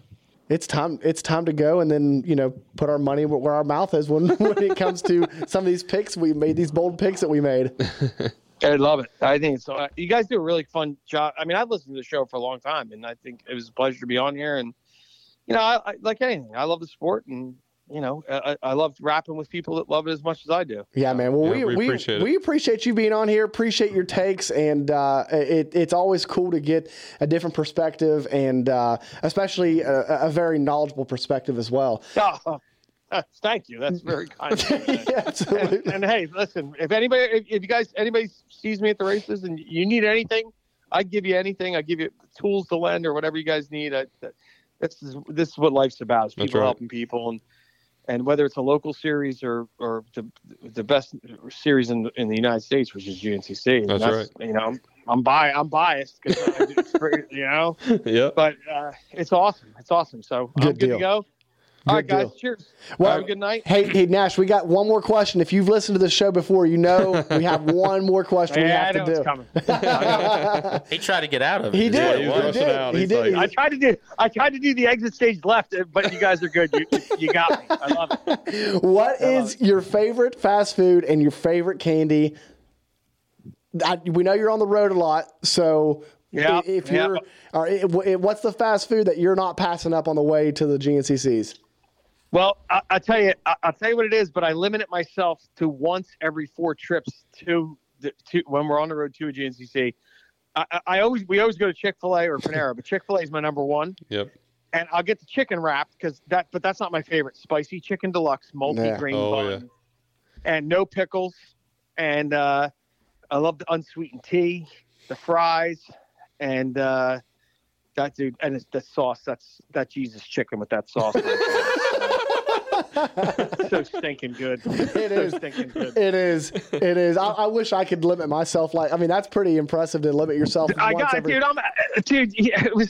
It's time it's time to go, and then you know put our money where our mouth is when when it comes to some of these picks we made, these bold picks that we made. I love it. I think so. Uh, you guys do a really fun job. I mean, I've listened to the show for a long time, and I think it was a pleasure to be on here. And you know, I, I like anything. I love the sport, and you know, I, I love rapping with people that love it as much as I do. Yeah, man. Well, Yeah, we, we we, appreciate it. we appreciate you being on here. Appreciate your takes, and uh, it, it's always cool to get a different perspective, and uh, especially a, a very knowledgeable perspective as well. Oh, thank you. That's very kind. of you. yeah, absolutely. and, and hey, listen, if anybody, if, if you guys, anybody sees me at the races and you need anything, I give you anything. I give you tools to lend or whatever you guys need. I, that, that's this is what life's about: is people right. helping people, and and whether it's a local series or or the the best series in in the United States, which is GNCC. And That's right. You know, I'm I'm, bi- I'm biased because you know, Yeah. but uh, it's awesome. It's awesome. So I'm Good good deal. to go. All right, Good guys. deal. Cheers. Well, Have a good night. Hey, hey, Nash, we got one more question. If you've listened to the show before, you know we have one more question we Yeah, I have know to it's do. coming. He tried to get out of it. He did. what he was He was. did. out. He He's did. I tried to do I tried to do the exit stage left, but you guys are good. You you got me. I love it. What is your favorite fast food and your favorite candy? I, we know you're on the road a lot, so Yeah, if you're, or i- w- what's the fast food that you're not passing up on the way to the GNCCs? Well, I, I tell you, I, I'll tell you what it is, but I limit it myself to once every four trips to the to when we're on the road to a GNCC. I, I- I always we always go to Chick Fil A or Panera, but Chick Fil A is my number one, Yep. and I'll get the chicken wrap because that, but that's not my favorite. Spicy chicken deluxe, multi-grain Oh, bun, yeah. and no pickles, and uh, I love the unsweetened tea, the fries, and uh, that dude, and it's the sauce. That's that Jesus chicken with that sauce. so stinking good. It is. So stinking good. It is. It is. I, I wish I could limit myself. Like, I mean, that's pretty impressive to limit yourself. I once got every, dude. I'm dude. Yeah, it was.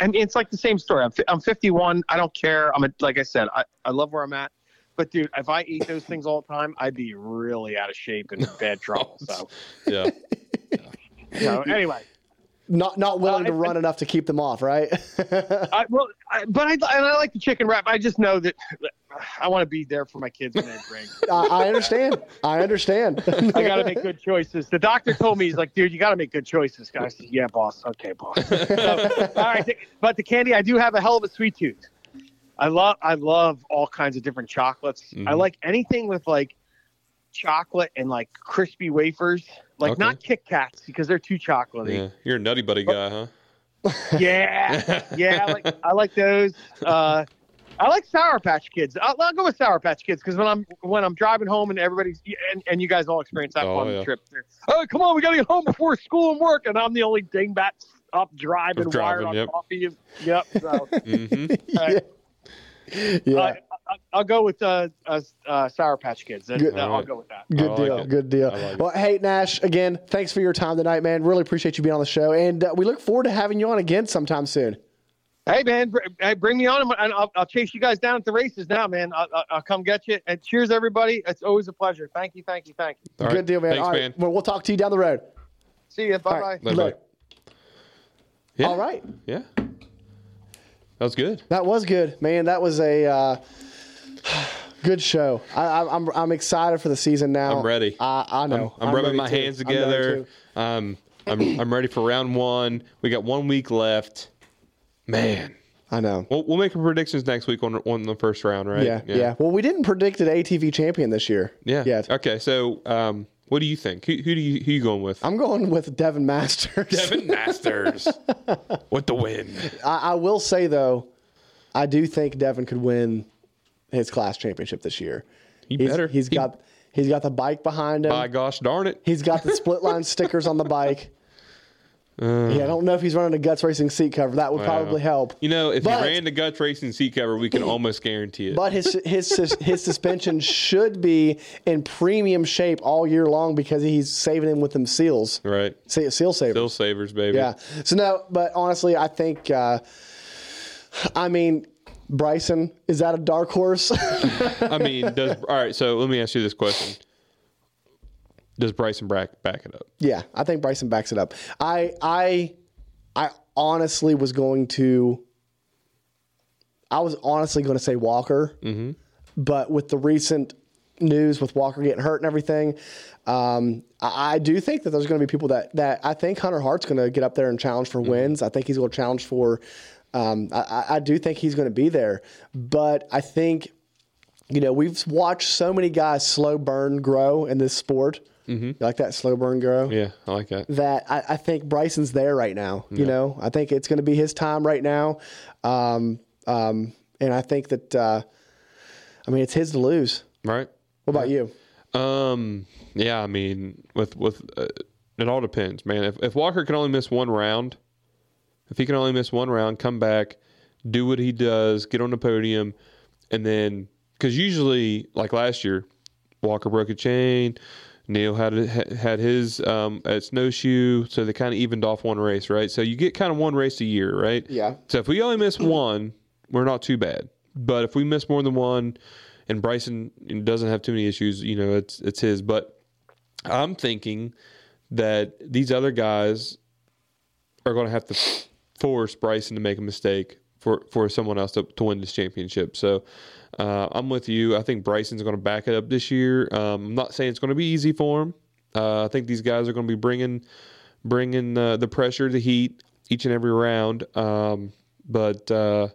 I mean, it's like the same story. I'm, I'm 51. I don't care. I'm a, like I said. I, I love where I'm at. But dude, if I eat those things all the time, I'd be really out of shape and in bad trouble. So, Yeah. so anyway, not not willing to run enough to keep them off, right? I, well, I, but I, and I like the chicken wrap. I just know that I want to be there for my kids when they drink. I, I understand. I understand. I got to make good choices. The doctor told me he's like, dude, you got to make good choices. I said, yeah, boss. Okay, boss. So, all right, but the candy, I do have a hell of a sweet tooth. I love, I love all kinds of different chocolates. Mm-hmm. I like anything with like chocolate and like crispy wafers. Like Okay. not Kit Kats because they're too chocolatey. Yeah, you're a nutty buddy guy, huh? Yeah, yeah, I like I like those. Uh, I like Sour Patch Kids. I'll, I'll go with Sour Patch Kids because when I'm when I'm driving home and everybody's and, and you guys all experience that Oh, on yeah. the trip. Oh, come on, we gotta get home before school and work, and I'm the only dingbat up driving, Driving, wired on yep. coffee. Yep. So, Mm-hmm. uh, yeah. I, I, I'll go with uh, uh, uh, Sour Patch Kids. That- Good. that- I'll Alright. go with that. Good I like deal. it. Good deal. Like well, hey Nash, again, thanks for your time tonight, man. Really appreciate you being on the show, and uh, we look forward to having you on again sometime soon. Hey man, br- bring me on, and I'll, I'll chase you guys down at the races now, man. I'll, I'll- I'll come get you. And cheers, everybody. It's always a pleasure. Thank you, thank you, thank you. All right. Good deal, man. Thanks, All right. man. Well, we'll talk to you down the road. See you. Bye All bye. right. Bye-bye. Yeah. All right. Yeah. That was good. That was good, man. That was a uh, good show. I, I, I'm I'm excited for the season now. I'm ready. I, I I'm, know. I'm, rubbing my too. hands I'm together. Um, I'm I'm ready for round one. We got one week left. Man, I know. we'll, we'll make our predictions next week on on the first round, right? Yeah, yeah, Well, we didn't predict an ATV champion this year. yeah. Yet. Okay, so um, what do you think? Who, who do you who you going with? I'm going with Devin Masters. Devin Masters with the win. I, I will say though, I do think Devin could win his class championship this year. He He's- better. He's He- got he's got the bike behind him. By gosh darn it! He's got the split line stickers on the bike. Uh, yeah, I don't know if he's running a guts racing seat cover. That would Wow. probably help. You know, if But- he ran the guts racing seat cover, we can almost guarantee it. But his his his, his suspension should be in premium shape all year long because he's saving him with them seals, right? Se- seal savers. Still savers, baby. Yeah. So no, but honestly, I think. Uh, I mean, Brycen is that a dark horse? I mean, does all right? So let me ask you this question: Does Brycen back back it up? yeah, I think Brycen backs it up. I I I honestly was going to. I was honestly going to say Walker, Mm-hmm. but with the recent news with Walker getting hurt and everything, um, I, I do think that there's going to be people that that I think Hunter Hart's going to get up there and challenge Mm-hmm. for wins. I think he's going to challenge for. Um, I, I do think he's going to be there, but I think you know we've watched so many guys slow burn grow in this sport. Mm-hmm. You like that slow burn grow? Yeah, I like that. that I, I think Brycen's there right now. You know, I think it's going to be his time right now, um, um, and I think that uh, I mean it's his to lose. Right. What about you? Um. Yeah. I mean, with with uh, it all depends, man. If if Walker can only miss one round, if he can only miss one round, come back, do what he does, get on the podium, and then because usually, like last year, Walker broke a chain. Neal had had his um, at snowshoe, so they kind of evened off one race, right? So you get kind of one race a year, right? Yeah. So if we only miss one, we're not too bad. But if we miss more than one, and Brycen doesn't have too many issues, you know, it's it's his. But I'm thinking that these other guys are going to have to force Brycen to make a mistake for for someone else to, to win this championship. So uh, I'm with you. I think Brycen's going to back it up this year. Um, I'm not saying it's going to be easy for him. Uh, I think these guys are going to be bringing bringing uh, the pressure, the heat each and every round. Um, but uh,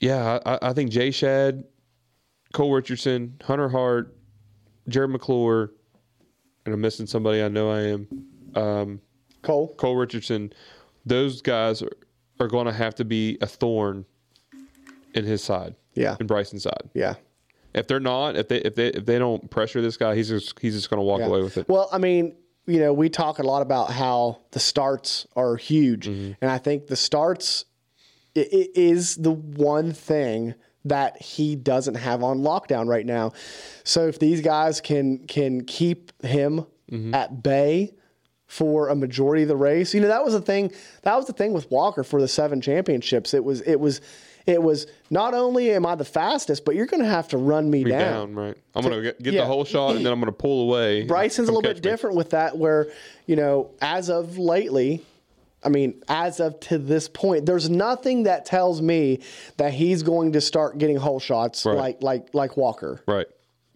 yeah, I, I think Jay Shad, Cole Richardson, Hunter Hart, Jarrod McClure, and I'm missing somebody. I know I am. Um, Cole. Cole Richardson. Those guys are, are going to have to be a thorn in his side. Yeah. In Brycen's side. Yeah. If they're not, if they if they if they don't pressure this guy, he's just he's just going to walk Yeah. away with it. Well, I mean, you know, we talk a lot about how the starts are huge, Mm-hmm. and I think the starts i- i- is the one thing that he doesn't have on lockdown right now. So if these guys can can keep him Mm-hmm. at bay for a majority of the race, you know, that was the thing. That was the thing with Walker for the seven championships. It was it was It was not only am I the fastest, but you're going to have to run me Be down. down, right? I'm gonna get, get yeah. the whole shot, and then I'm gonna pull away. Brycen's a little bit me. different with that, where you know, as of lately, I mean, as of to this point, there's nothing that tells me that he's going to start getting hole shots Right. like like like Walker. Right.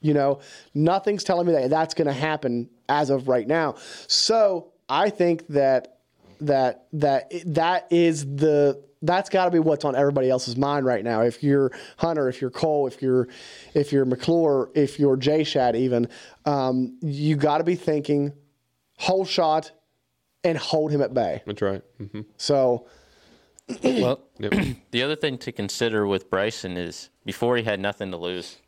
You know, nothing's telling me that that's going to happen as of right now. So I think that that that that is the that's got to be what's on everybody else's mind right now. If you're Hunter, if you're Cole, if you're if you're McClure, if you're J Shad, even um, you got to be thinking whole shot and hold him at bay. That's right. hmm So Well, Yep. the other thing to consider with Brycen is before he had nothing to lose,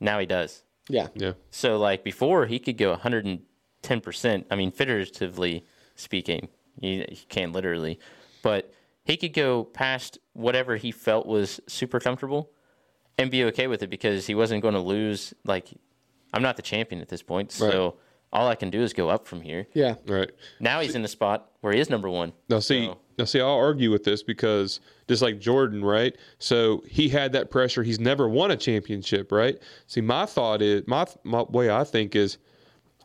now he does. yeah, Yeah. So like before he could go 110 percent. I mean, figuratively speaking, he, he can't literally, but he could go past whatever he felt was super comfortable and be okay with it because he wasn't going to lose. Like I'm not the champion at this point, so all I can do is go up from here. yeah, Right. Now he's in the spot where he is number one. Now see, So- now see, I'll argue with this because just like Jordan, right? So he had that pressure. He's never won a championship, right? See, my thought is my my way I think is,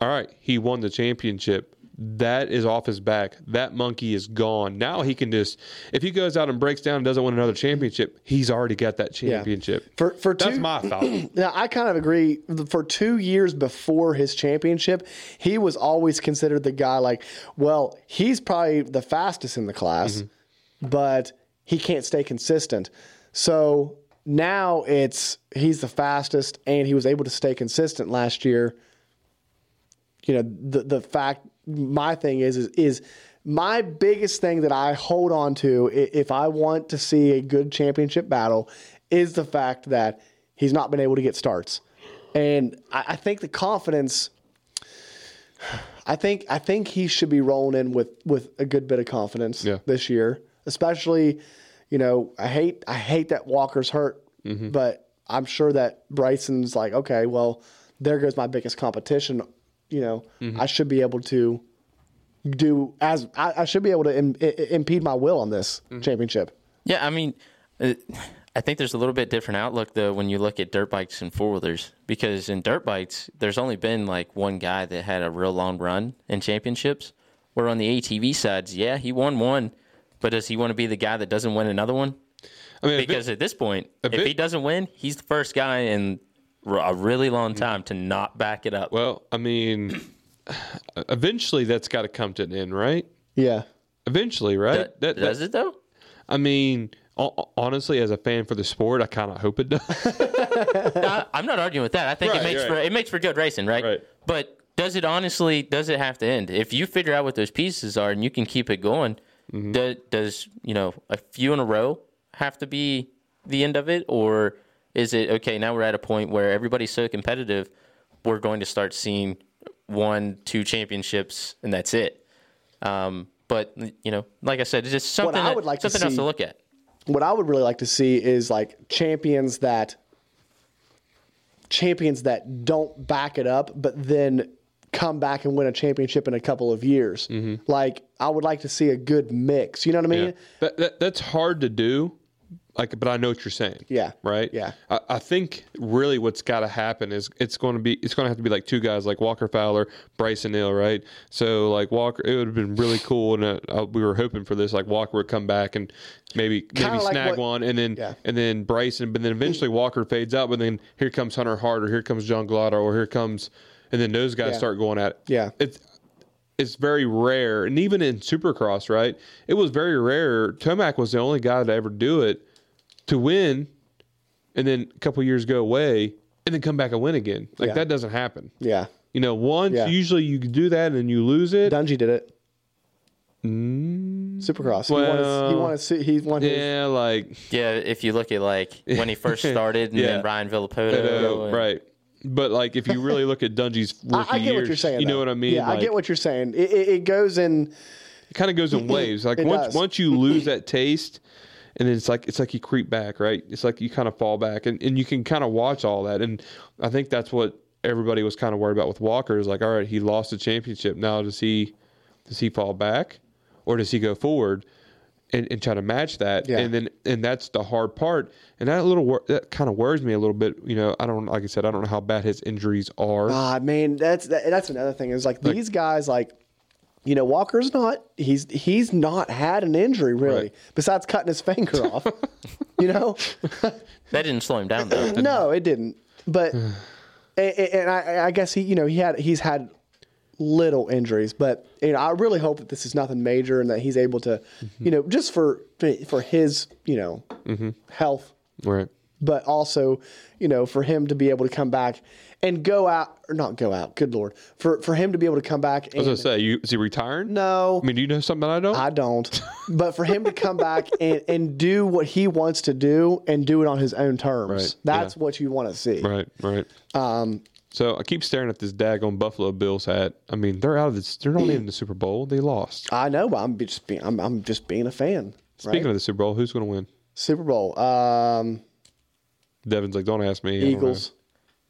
all right, he won the championship. That is off his back. That monkey is gone. Now he can just, if he goes out and breaks down and doesn't win another championship, he's already got that championship. For for That's two, my thought. Now, I kind of agree. For two years before his championship, he was always considered the guy like, well, he's probably the fastest in the class, mm-hmm. but he can't stay consistent. So now it's he's the fastest and he was able to stay consistent last year. You know, the the fact my thing is is is my biggest thing that I hold on to if I want to see a good championship battle is the fact that he's not been able to get starts. And I, I think the confidence I think I think he should be rolling in with with a good bit of confidence Yeah. this year. Especially, you know, I hate I hate that Walker's hurt, mm-hmm. but I'm sure that Brycen's like, okay, well, there goes my biggest competition. You know, I should be able to do as I, I should be able to Im, i- impede my will on this championship. Yeah, I mean, uh, I think there's a little bit different outlook though when you look at dirt bikes and four wheelers because in dirt bikes, there's only been like one guy that had a real long run in championships. Where on the ATV sides, yeah, he won one, but does he want to be the guy that doesn't win another one? I mean, a bit- Because at this point, if bit- he doesn't win, he's the first guy in r- a really long time to not back it up. well, I mean, eventually that's got to come to an end, right? Yeah. Eventually, right? Th- does it though? I mean, honestly, as a fan for the sport, I kind of hope it does. I, I'm not arguing with that. I think Right, it makes right. for it makes for good racing, right? Right. But does it honestly? Does it have to end? If you figure out what those pieces are and you can keep it going, Mm-hmm. do, does you know a few in a row have to be the end of it, or is it okay? Now we're at a point where everybody's so competitive, we're going to start seeing one, two championships, and that's it. Um, but you know, like I said, it's just What something I that- would like to something else to look at. what I would really like to see is like champions that champions that don't back it up, but then come back and win a championship in a couple of years. Like I would like to see a good mix. You know what I mean? Yeah. That, that that's hard to do. Like, but I know what you're saying. Yeah. Right. Yeah. I, I think really what's got to happen is it's going to be it's going to have to be like two guys like Walker Fowler, Brycen Hill, right? So like Walker, it would have been really cool, and uh, uh, we were hoping for this. Like Walker would come back and maybe Kinda maybe like snag what- one, and then Yeah. and then Brycen, but then eventually Walker fades out, but then here comes Hunter Hart, or here comes John Glotto, or here comes, and then those guys Yeah. start going at it. Yeah. It's it's very rare, and even in Supercross, right? It was very rare. Tomac was the only guy to ever do it to win, and then a couple years go away, and then come back and win again. Like Yeah. that doesn't happen. Yeah. You know, once Yeah. usually you do that and then you lose it. Dungey did it. Mm. Supercross. he won his, he well, won his, he won his Yeah, like Yeah, if you look at like when he first started, and Yeah. then Brian Villopoto, and- right. But like if you really look at Dungey's rookie I, I get years, what you're saying. you know though. what I mean? Yeah, I get what you're saying. It, it, it goes in. it kind of goes in waves. Like It once does. once you lose that taste, and then it's like it's like you creep back, right? It's like you kind of fall back, and, and you can kind of watch all that. And I think that's what everybody was kind of worried about with Walker. Is like, all right, he lost the championship. Now does he does he fall back, or does he go forward? and, and try to match that. Yeah. And then and that's the hard part. And that little wor- that kind of worries me a little bit. You know, I don't like I said, I don't know how bad his injuries are. Ah, man, that's that, that's another thing. Is like, these guys, like, you know, Walker's not. He's he's not had an injury really, Right. besides cutting his finger off. You know, That didn't slow him down though. no, it didn't. But and, and I, I guess he, you know, he had he's had little injuries, but you know, I really hope that this is nothing major and that he's able to, Mm-hmm. you know, just for for his, you know, health right. But also, you know, for him to be able to come back and go out or not go out. Good lord, for for him to be able to come back. And, I was gonna say, you is he retiring? no, I mean, do you know something I don't? I don't. but for him to come back and, and do what he wants to do and do it on his own terms, Right, that's yeah. what you want to see. Right, right. Um, so I keep staring at this daggone Buffalo Bills hat. I mean, they're out of this. They're not even in the Super Bowl. They lost. I know, but I'm just being I'm, I'm just being a fan. Speaking right? of the Super Bowl, who's going to win? Super Bowl, um, Devin's like, don't ask me. I don't know. Eagles.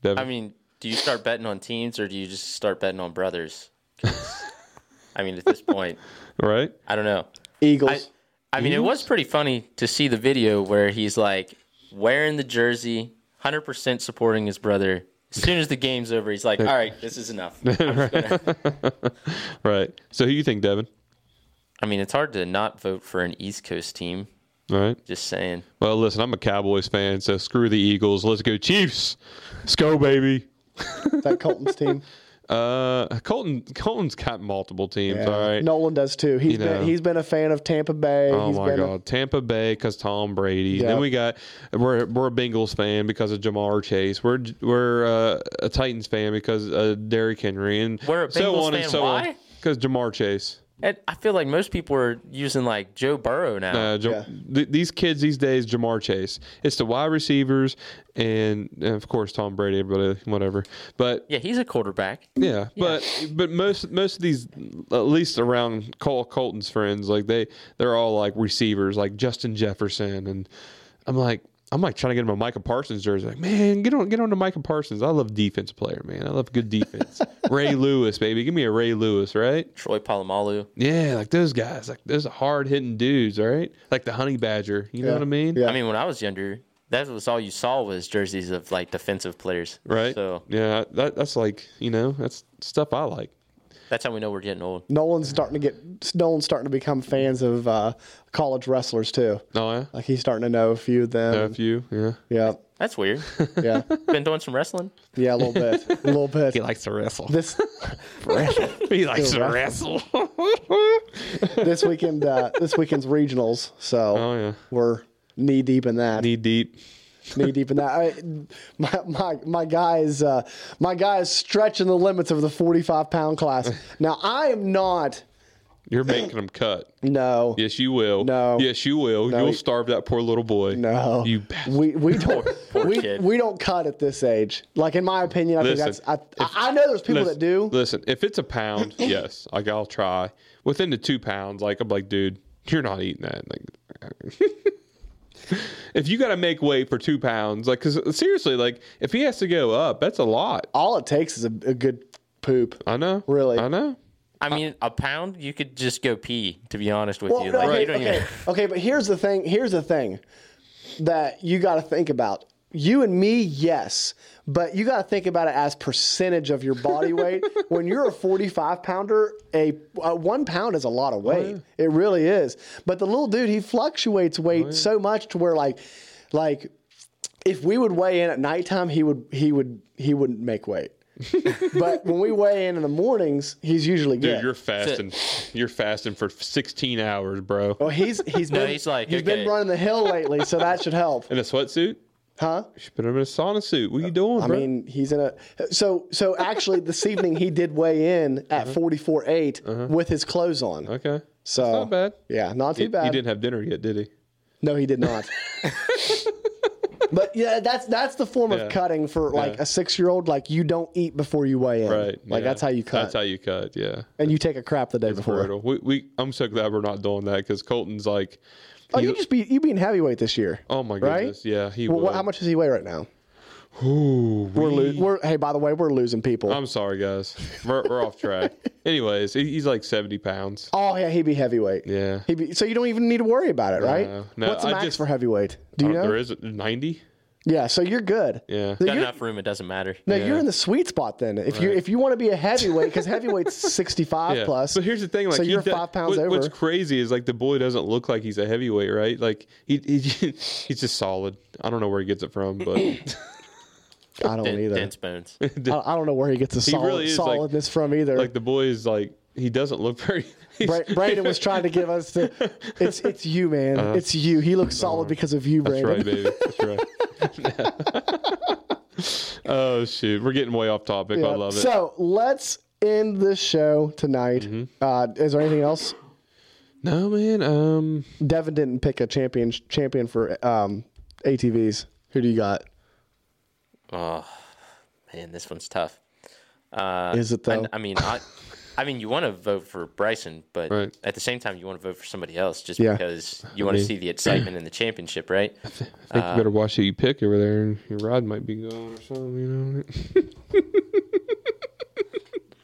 Devin, I mean, do you start betting on teams or do you just start betting on brothers? 'Cause, I mean, at this point, right? I don't know. Eagles. I, I mean, it was pretty funny to see the video where he's like wearing the jersey, 100% supporting his brother. As soon as the game's over, he's like, all right, this is enough. I'm just gonna-" Right. So who you think, Devin? I mean, it's hard to not vote for an East Coast team. All right. Just saying. Well, listen, I'm a Cowboys fan, so screw the Eagles. Let's go Chiefs. Let's go, baby. that Colton's team. Uh, Colton Colton's got multiple teams. Yeah. All right. Nolan does too. He's You been know. he's been a fan of Tampa Bay. Oh He's my been a- God, Tampa Bay because Tom Brady. Yep. Then we got we're we're a Bengals fan because of Ja'Marr Chase. We're we're uh, a Titans fan because of Derrick Henry, and We're a so Bengals on and fan. so on. Because Ja'Marr Chase. And I feel like most people are using like Joe Burrow now. Uh, Ja- th- these kids these days, Ja'Marr Chase. It's the wide receivers and, and of course Tom Brady, everybody, whatever. But yeah, he's a quarterback. yeah, but but most most of these, at least around Cole Colton's friends, like they they're all like receivers, like Justin Jefferson, and I'm like. I'm like trying to get him a Micah Parsons jersey. Like, man, get on, get on to Micah Parsons. I love defense player, man. I love good defense. Ray Lewis, baby, give me a Ray Lewis, right? Troy Polamalu. Yeah, like those guys, like those hard hitting dudes, right? Like the Honey Badger. You know what I mean? Yeah. I mean, when I was younger, that was all you saw was jerseys of like defensive players. Right. So Yeah, that, that's like you know that's stuff I like. That's how we know we're getting old. Nolan's starting to get Nolan's starting to become fans of uh, college wrestlers too. Oh yeah, Like he's starting to know a few of them. Know a few, yeah. Yeah, That's weird. yeah, Been doing some wrestling. yeah, a little bit, a little bit. He likes to wrestle. This he likes to He'll wrestle. this weekend, uh, this weekend's regionals, so Oh yeah, we're knee deep in that. knee deep. Knee deep in that. I, my my my guy is uh, my guy is stretching the limits of the forty five pound class. Now I am not. You're making him cut. No, Yes, you will. No. Yes, you will. No, You'll starve that poor little boy. no. You bastard. we we don't poor we, kid. we don't cut at this age. Like in my opinion, I Listen, think that's I, I know there's people listen, that do. Listen, if it's a pound, yes, like I'll try. Within the two pounds, like I'm like, dude, you're not eating that. Like, if you got to make weight for two pounds, like, because seriously, like, if he has to go up, that's a lot. All it takes is a, a good poop. I know. Really? I know. I mean, a pound, you could just go pee. To be honest with Well, you, no, like okay, you don't okay, even. okay, but here's the thing. Here's the thing that you got to think about. You and me, yes, but you got to think about it as percentage of your body weight. when you're a 45 pounder, a, a one pound is a lot of oh, weight. It really is. But the little dude, he fluctuates oh, weight so much to where like, like, if we would weigh in at nighttime, he would he would he wouldn't make weight. but when we weigh in in the mornings, he's usually good. Dude, you're fasting. You're fasting for 16 hours, bro. Well, he's he's No, been he's like, he's been running the hill lately, so that should help, In a sweatsuit? Huh? You should put him in a sauna suit. What are you doing, I bro? mean, he's in a so so. Actually, this evening he did weigh in at Uh-huh. forty four eight with his clothes on. okay. So That's not bad. Yeah, not too He, bad. he didn't have dinner yet, did he? No, he did not. but yeah, that's that's the form Yeah. of cutting for like Yeah. a six year old. Like you don't eat before you weigh in. Right. Like yeah. that's how you cut. That's how you cut, yeah. and you take a crap the day before. Brutal. We, we, I'm so glad we're not doing that because Colton's like, Oh, you just be you being heavyweight this year. oh my right? goodness. Yeah, he Well, what, how much does he weigh right now? Ooh, We're, lo- we're hey, by the way, we're losing people. I'm sorry, guys. We're, we're off track. Anyways, he- he's like 70 pounds. oh yeah, he'd be heavyweight. Yeah. He'd be, so you don't even need to worry about it, right? No, no, What's the I max just- for heavyweight? Do you Oh, know? There is 90. Yeah, so you're good. Yeah. So Got enough room. It doesn't matter. No, you're in the sweet spot then. If you if you want to be a heavyweight, because heavyweight's 65 Yeah. plus. But here's the thing, like so you're do- five pounds what- over. What's crazy is like the boy doesn't look like he's a heavyweight, right? Like he, he he's just solid. I don't know where he gets it from, but I don't Den- either. dense bones. I, I don't know where he gets the solid, really is, like- solidness from either. like the boy is like he doesn't look very. He's- Bra- Brandon was trying to give us the. It's it's you, man. Uh-huh. it's you. He looks solid because of you, That's Brandon. right, baby. That's right. oh shoot, we're getting way off topic. I love it. So let's end this show tonight. Mm-hmm. Uh, is there anything else? no, man. Um, Devin didn't pick a champion champion for um, ATVs. Who do you got? Oh man, this one's tough. Uh, Is it, though? I, I mean, I, I mean, you want to vote for Brycen, but Right. at the same time, you want to vote for somebody else just Yeah. because you want to see the excitement in the championship, right? I think you better watch who you pick over there. And your rod might be going or something. You know.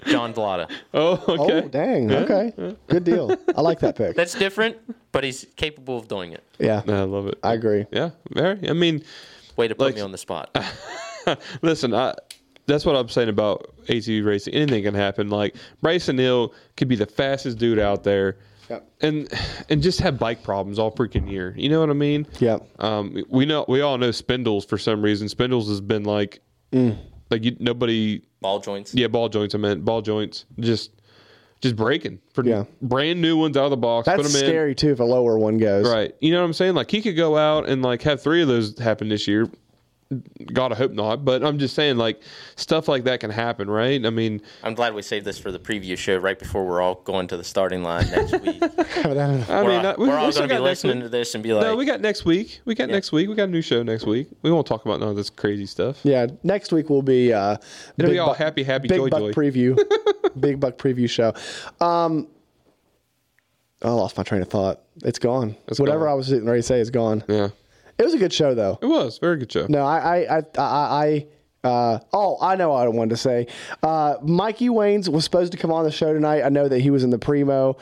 John Vlada. oh, okay. Oh, dang. Okay. Good deal. I like that pick. That's different, but he's capable of doing it. Yeah, I love it. I agree. yeah, very. I mean, Way to put Like- me on the spot. listen, I, that's what I'm saying about ATV racing. Anything can happen. Like Brycen Neal could be the fastest dude out there, Yep. and and just have bike problems all freaking year. You know what I mean? Yep. Um, we know we all know Spindles for some reason. Spindles has been like, Mm. like you, nobody. Ball joints. Yeah, ball joints. I meant ball joints. Just. Just breaking for Yeah. brand new ones out of the box. That's put them in. scary too if a lower one goes. Right. You know what I'm saying? Like he could go out and like have three of those happen this year. God, I hope not. But I'm just saying, like stuff like that can happen, right? I mean, I'm glad we saved this for the preview show right before we're all going to the starting line next week. I we're mean, all, uh, we, we're all going to be listening to this and be like, no, we got next week. We got next week. We got a new show next week. We won't talk about none of this crazy stuff. Yeah, next week will be uh, It'll be Big all Buck- happy, happy, Big joy, Buck joy. preview, Big Buck preview show. Um, I lost my train of thought. It's gone. It's Whatever gone. I was sitting ready to say is gone. Yeah, It was a good show though. it was very good show. No, I, I, I, I, I uh, oh, I know what I wanted to say. Uh, Mikey Waynes was supposed to come on the show tonight. I know that he was in the primo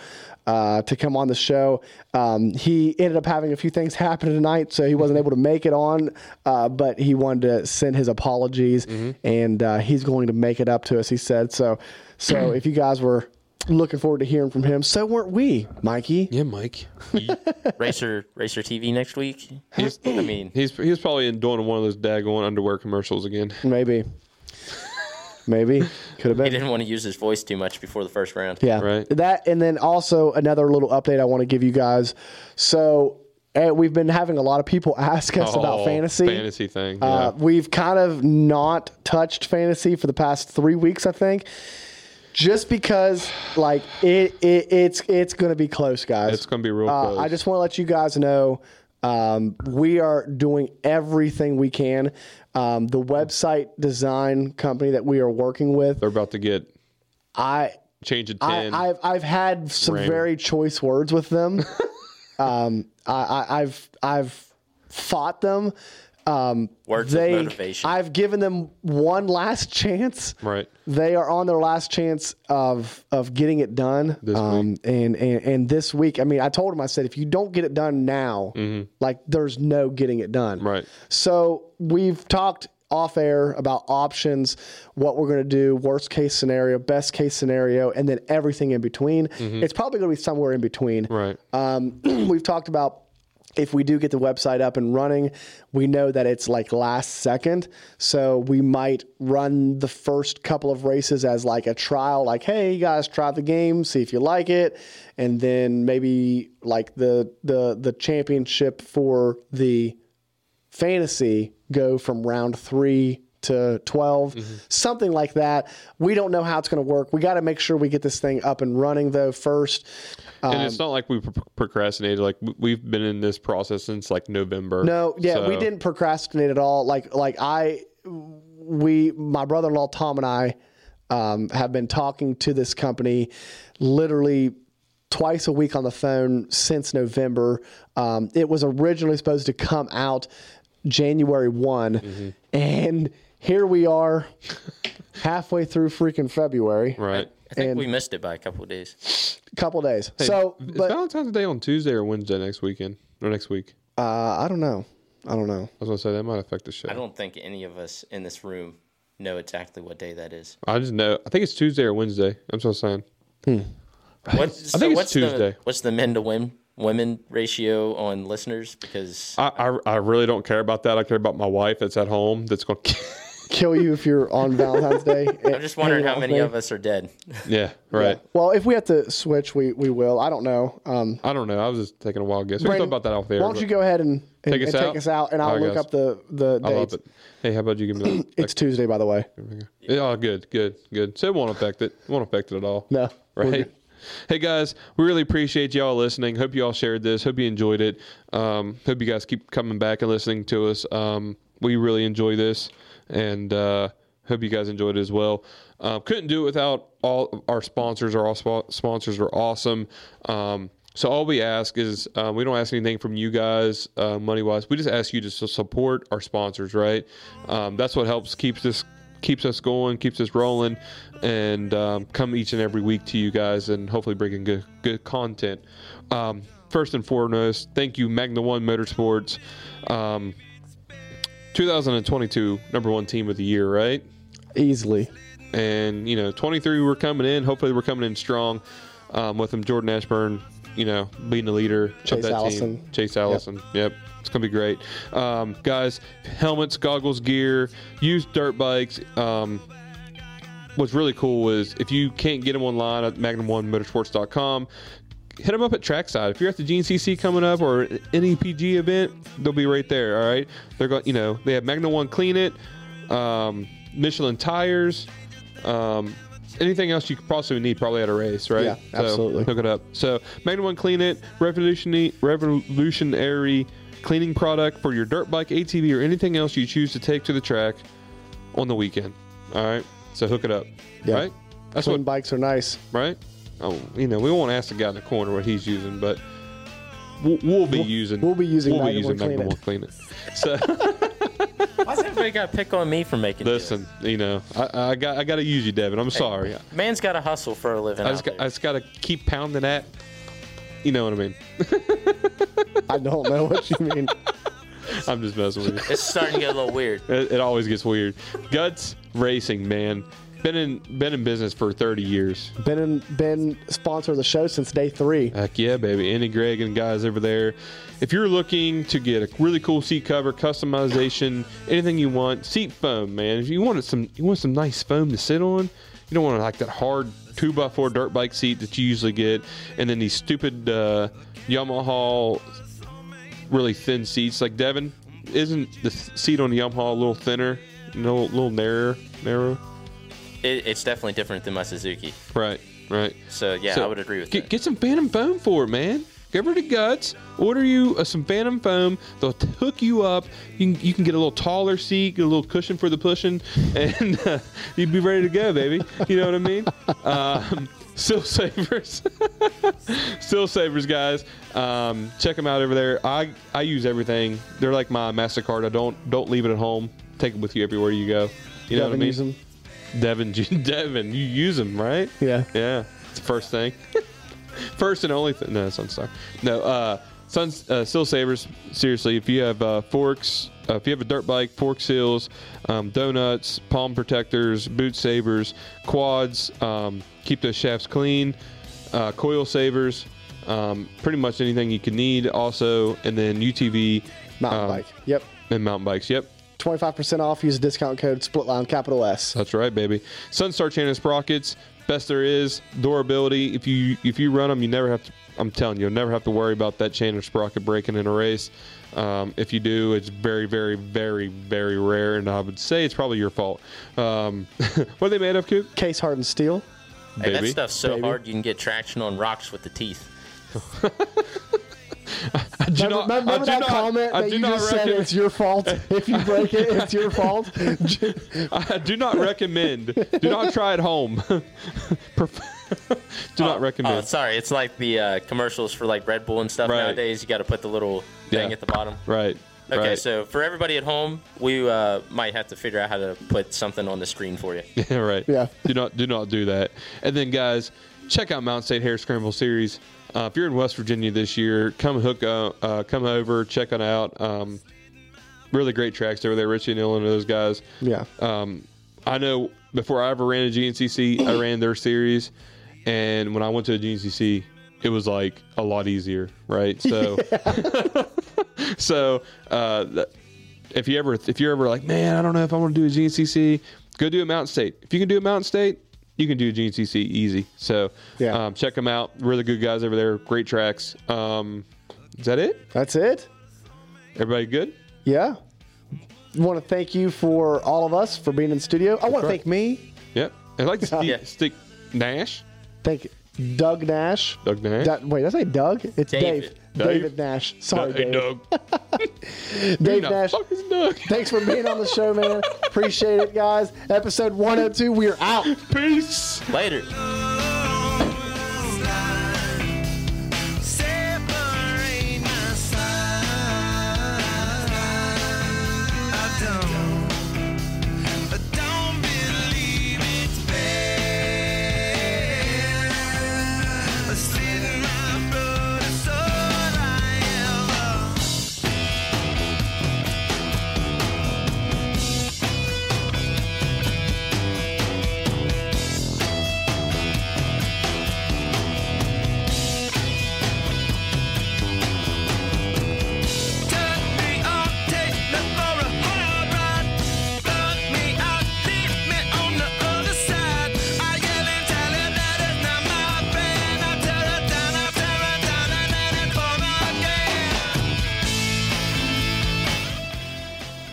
uh, to come on the show. Um, he ended up having a few things happen tonight, so he wasn't able to make it on. Uh, but he wanted to send his apologies, and uh, he's going to make it up to us. He said so. So if you guys were looking forward to hearing from him, so weren't we, Mikey? Yeah, Mike. Racer Racer TV next week. He's, I mean, He's he's probably in doing one of those daggone underwear commercials again. Maybe. Maybe could have been. he didn't want to use his voice too much before the first round. Yeah. Right. That and then also another little update I want to give you guys. So eh, we've been having a lot of people ask us about Oh, fantasy. fantasy thing. Uh. We've kind of not touched fantasy for the past three weeks, I think, just because like it, it it's it's going to be close, guys. It's gonna be real Uh, close. I just want to let you guys know um, we are doing everything we can. Um, the website design company that we are working with, They're about to get I change of I. I've I've had some very choice words with them. um, I, I, I've I've fought them. Um, Words of they, motivation. I've given them one last chance. right. They are on their last chance of of getting it done. This um, and, and and this week, I mean, I told them, I said, if you don't get it done now, like there's no getting it done. Mm-hmm. Right. So we've talked off air about options, what we're going to do, worst case scenario, best case scenario, and then everything in between. It's probably going to be somewhere in between. Mm-hmm. Right. Um, we've talked about if we do get the website up and running, we know that it's like last second. So we might run the first couple of races as like a trial, like, hey, you guys try the game, see if you like it. And then maybe like the the the championship for the fantasy go from round three to 12, something like that. We don't know how it's going to work. We got to make sure we get this thing up and running though first. and Um, it's not like we pro- procrastinated. Like we've been in this process since like November. No, yeah, we didn't procrastinate at all. Like like I we my brother-in-law Tom and I um, have been talking to this company literally twice a week on the phone since November. Um, it was originally supposed to come out January one, Mm-hmm. and here we are, halfway through freaking February. Right. I think And- we missed it by a couple of days. Couple days. Hey, so, is but Valentine's Day on Tuesday or Wednesday next weekend or next week? uh, I don't know. I don't know. I was gonna say that might affect the show. I don't think any of us in this room know exactly what day that is. I just know. I think it's Tuesday or Wednesday. I'm just saying. What, I think it's what's Tuesday. The, what's the men to women women ratio on listeners? Because I, I I really don't care about that. I care about my wife that's at home. That's going. to Kill you if you're on Valentine's Day. I'm just wondering how many me. of us are dead. Yeah. Right. Well, if we have to switch, we, we will. I don't know. Um, I don't know. I was just taking a wild guess. We can talk about that off there. Why don't you go ahead and, and, Take us and out? take us out, and I'll All right, look guys. up the the I love dates. it. Hey, how about you give me that? It's Tuesday, by the way. Yeah, oh, good, good, good. So it won't affect it. It won't affect it at all. No, Right. Hey guys, we really appreciate y'all listening. Hope you all shared this. Hope you enjoyed it. Um, hope you guys keep coming back and listening to us. Um, we really enjoy this, and uh, hope you guys enjoyed it as well. Um, couldn't do it without all our sponsors. Our all spo- sponsors are awesome. Um, so all we ask is uh, we don't ask anything from you guys uh, money wise. We just ask you to support our sponsors. Right? Um, that's what helps keeps this keeps us going, keeps us rolling, and um, come each and every week to you guys, and hopefully bringing good good content. Um, first and foremost, thank you, Magnum One Motorsports, um, 2022 number one team of the year, right? Easily. And you know, 23 we're coming in. Hopefully, we're coming in strong um, with them. Jordan Ashburn, you know, being the leader Chase of that Allison. team. Chase Allison. Yep. It's gonna be great, um, guys. Helmets, goggles, gear, used dirt bikes. Um, what's really cool is if you can't get them online at magnum1motorsports.com, hit them up at Trackside. If you're at the GNCC coming up or an NEPG event, they'll be right there. All right, they're going. You know, they have Magnum One Clean It, um, Michelin tires. Um, anything else you could possibly need probably at a race, right? Yeah, So, absolutely. hook it up. So Magnum One Clean It, revolutionary, revolutionary cleaning product for your dirt bike, ATV, or anything else you choose to take to the track on the weekend. All right, so hook it up. Yeah. Right? That's Clean what bikes are nice. right? Oh, you know, we won't ask the guy in the corner what he's using, but we'll, we'll be using we'll be using we'll be using One Magnum Clean One Clean It. So Why's everybody got to pick on me for making? listen, you know, I, I got I got to use you, Devin. I'm sorry. Man's got to hustle for a living. I out just got, there. I just got to keep pounding that. You know what I mean? I don't know what you mean. I'm just messing with you. It's starting to get a little weird. It, it always gets weird. Guts Racing, man, been in been in business for 30 years. Been in, been sponsor of the show since day three. Heck yeah, baby. Andy Gregg and guys over there. If you're looking to get a really cool seat cover, customization, anything you want, seat foam, man. If you want some you want some nice foam to sit on, you don't want like that hard two by four dirt bike seat that you usually get, and then these stupid uh, Yamaha really thin seats. Like Devin, isn't the seat on the Yamaha a little thinner, no, a little narrower, narrow? It, it's definitely different than my Suzuki. Right, right. So yeah, So, I would agree with get, that. Get some Phantom foam for it, man. Give her the guts. Order you uh, some Phantom foam. They'll t- hook you up. You can, you can get a little taller seat, get a little cushion for the pushing, and uh, you'd be ready to go, baby. You know what I mean? Um, Seal Savers. Seal Savers, guys. Um, check them out over there. I, I use everything. They're like my MasterCard. I don't don't leave it at home. Take it with you everywhere you go. You know Devin what I mean? Devin, Devin, you use them, right? Yeah. Yeah. It's the first thing. first and only thing. No, Sunstar. No, uh, Sun, uh, Seal Savers, seriously, if you have uh, forks, uh, if you have a dirt bike, fork seals, um, donuts, palm protectors, boot savers, quads, um, keep those shafts clean, uh, coil savers, um, pretty much anything you can need also, and then UTV. Mountain um, bike. Yep. And mountain bikes. Yep. 25% off. Use the discount code SPLITLINE, capital S. That's right, baby. Sunstar chain and sprockets, best there is. Durability. If you if you run them, you never have to. I'm telling you, you'll never have to worry about that chain or sprocket breaking in a race. Um, if you do, it's very, very, very, very rare, and I would say it's probably your fault. Um, what are they made of, Coop? Case hardened steel. Hey, that stuff's so Baby. hard you can get traction on rocks with the teeth. I do Remember, not- I remember do that not- comment I that do you not just said it's your fault? if you break it, it's your fault. I do not recommend. do not try at home. Pref- do not Oh, recommend. sorry, it's like the uh, commercials for like Red Bull and stuff Right. nowadays. You got to put the little thing Yeah. at the bottom. Right. Okay, Right. so for everybody at home, we uh, might have to figure out how to put something on the screen for you. Yeah, right. Yeah. Do not do not do that. And then guys, check out Mountain State Hair Scramble Series. Uh, if you're in West Virginia this year, come hook up, uh, come over, check it out. Um, really great tracks over there, Richie and Illinois, those guys. Yeah. Um, I know before I ever ran a GNCC, I ran their series, and when I went to a GNCC, it was like a lot easier, right? So, so uh, if you ever if you're ever like, man, I don't know if I want to do a GNCC, go do a Mountain State. If you can do a Mountain State, you can do a GNCC easy. So, Yeah. um, check them out. Really good guys over there. Great tracks. Um, is that it? That's it. Everybody good? Yeah. Want to thank you for all of us for being in the studio. I want to thank me. Yep. I like to Yeah. stick Nash. Thank Doug Nash. Doug Nash. Da- wait, did I say Doug? It's David. Dave. Dave? David Nash. Sorry, hey, Dave. Doug. Dave Nash. fuck is Doug? Thanks for being on the show, man. Appreciate it, guys. Episode 102. We are out. Peace. Later.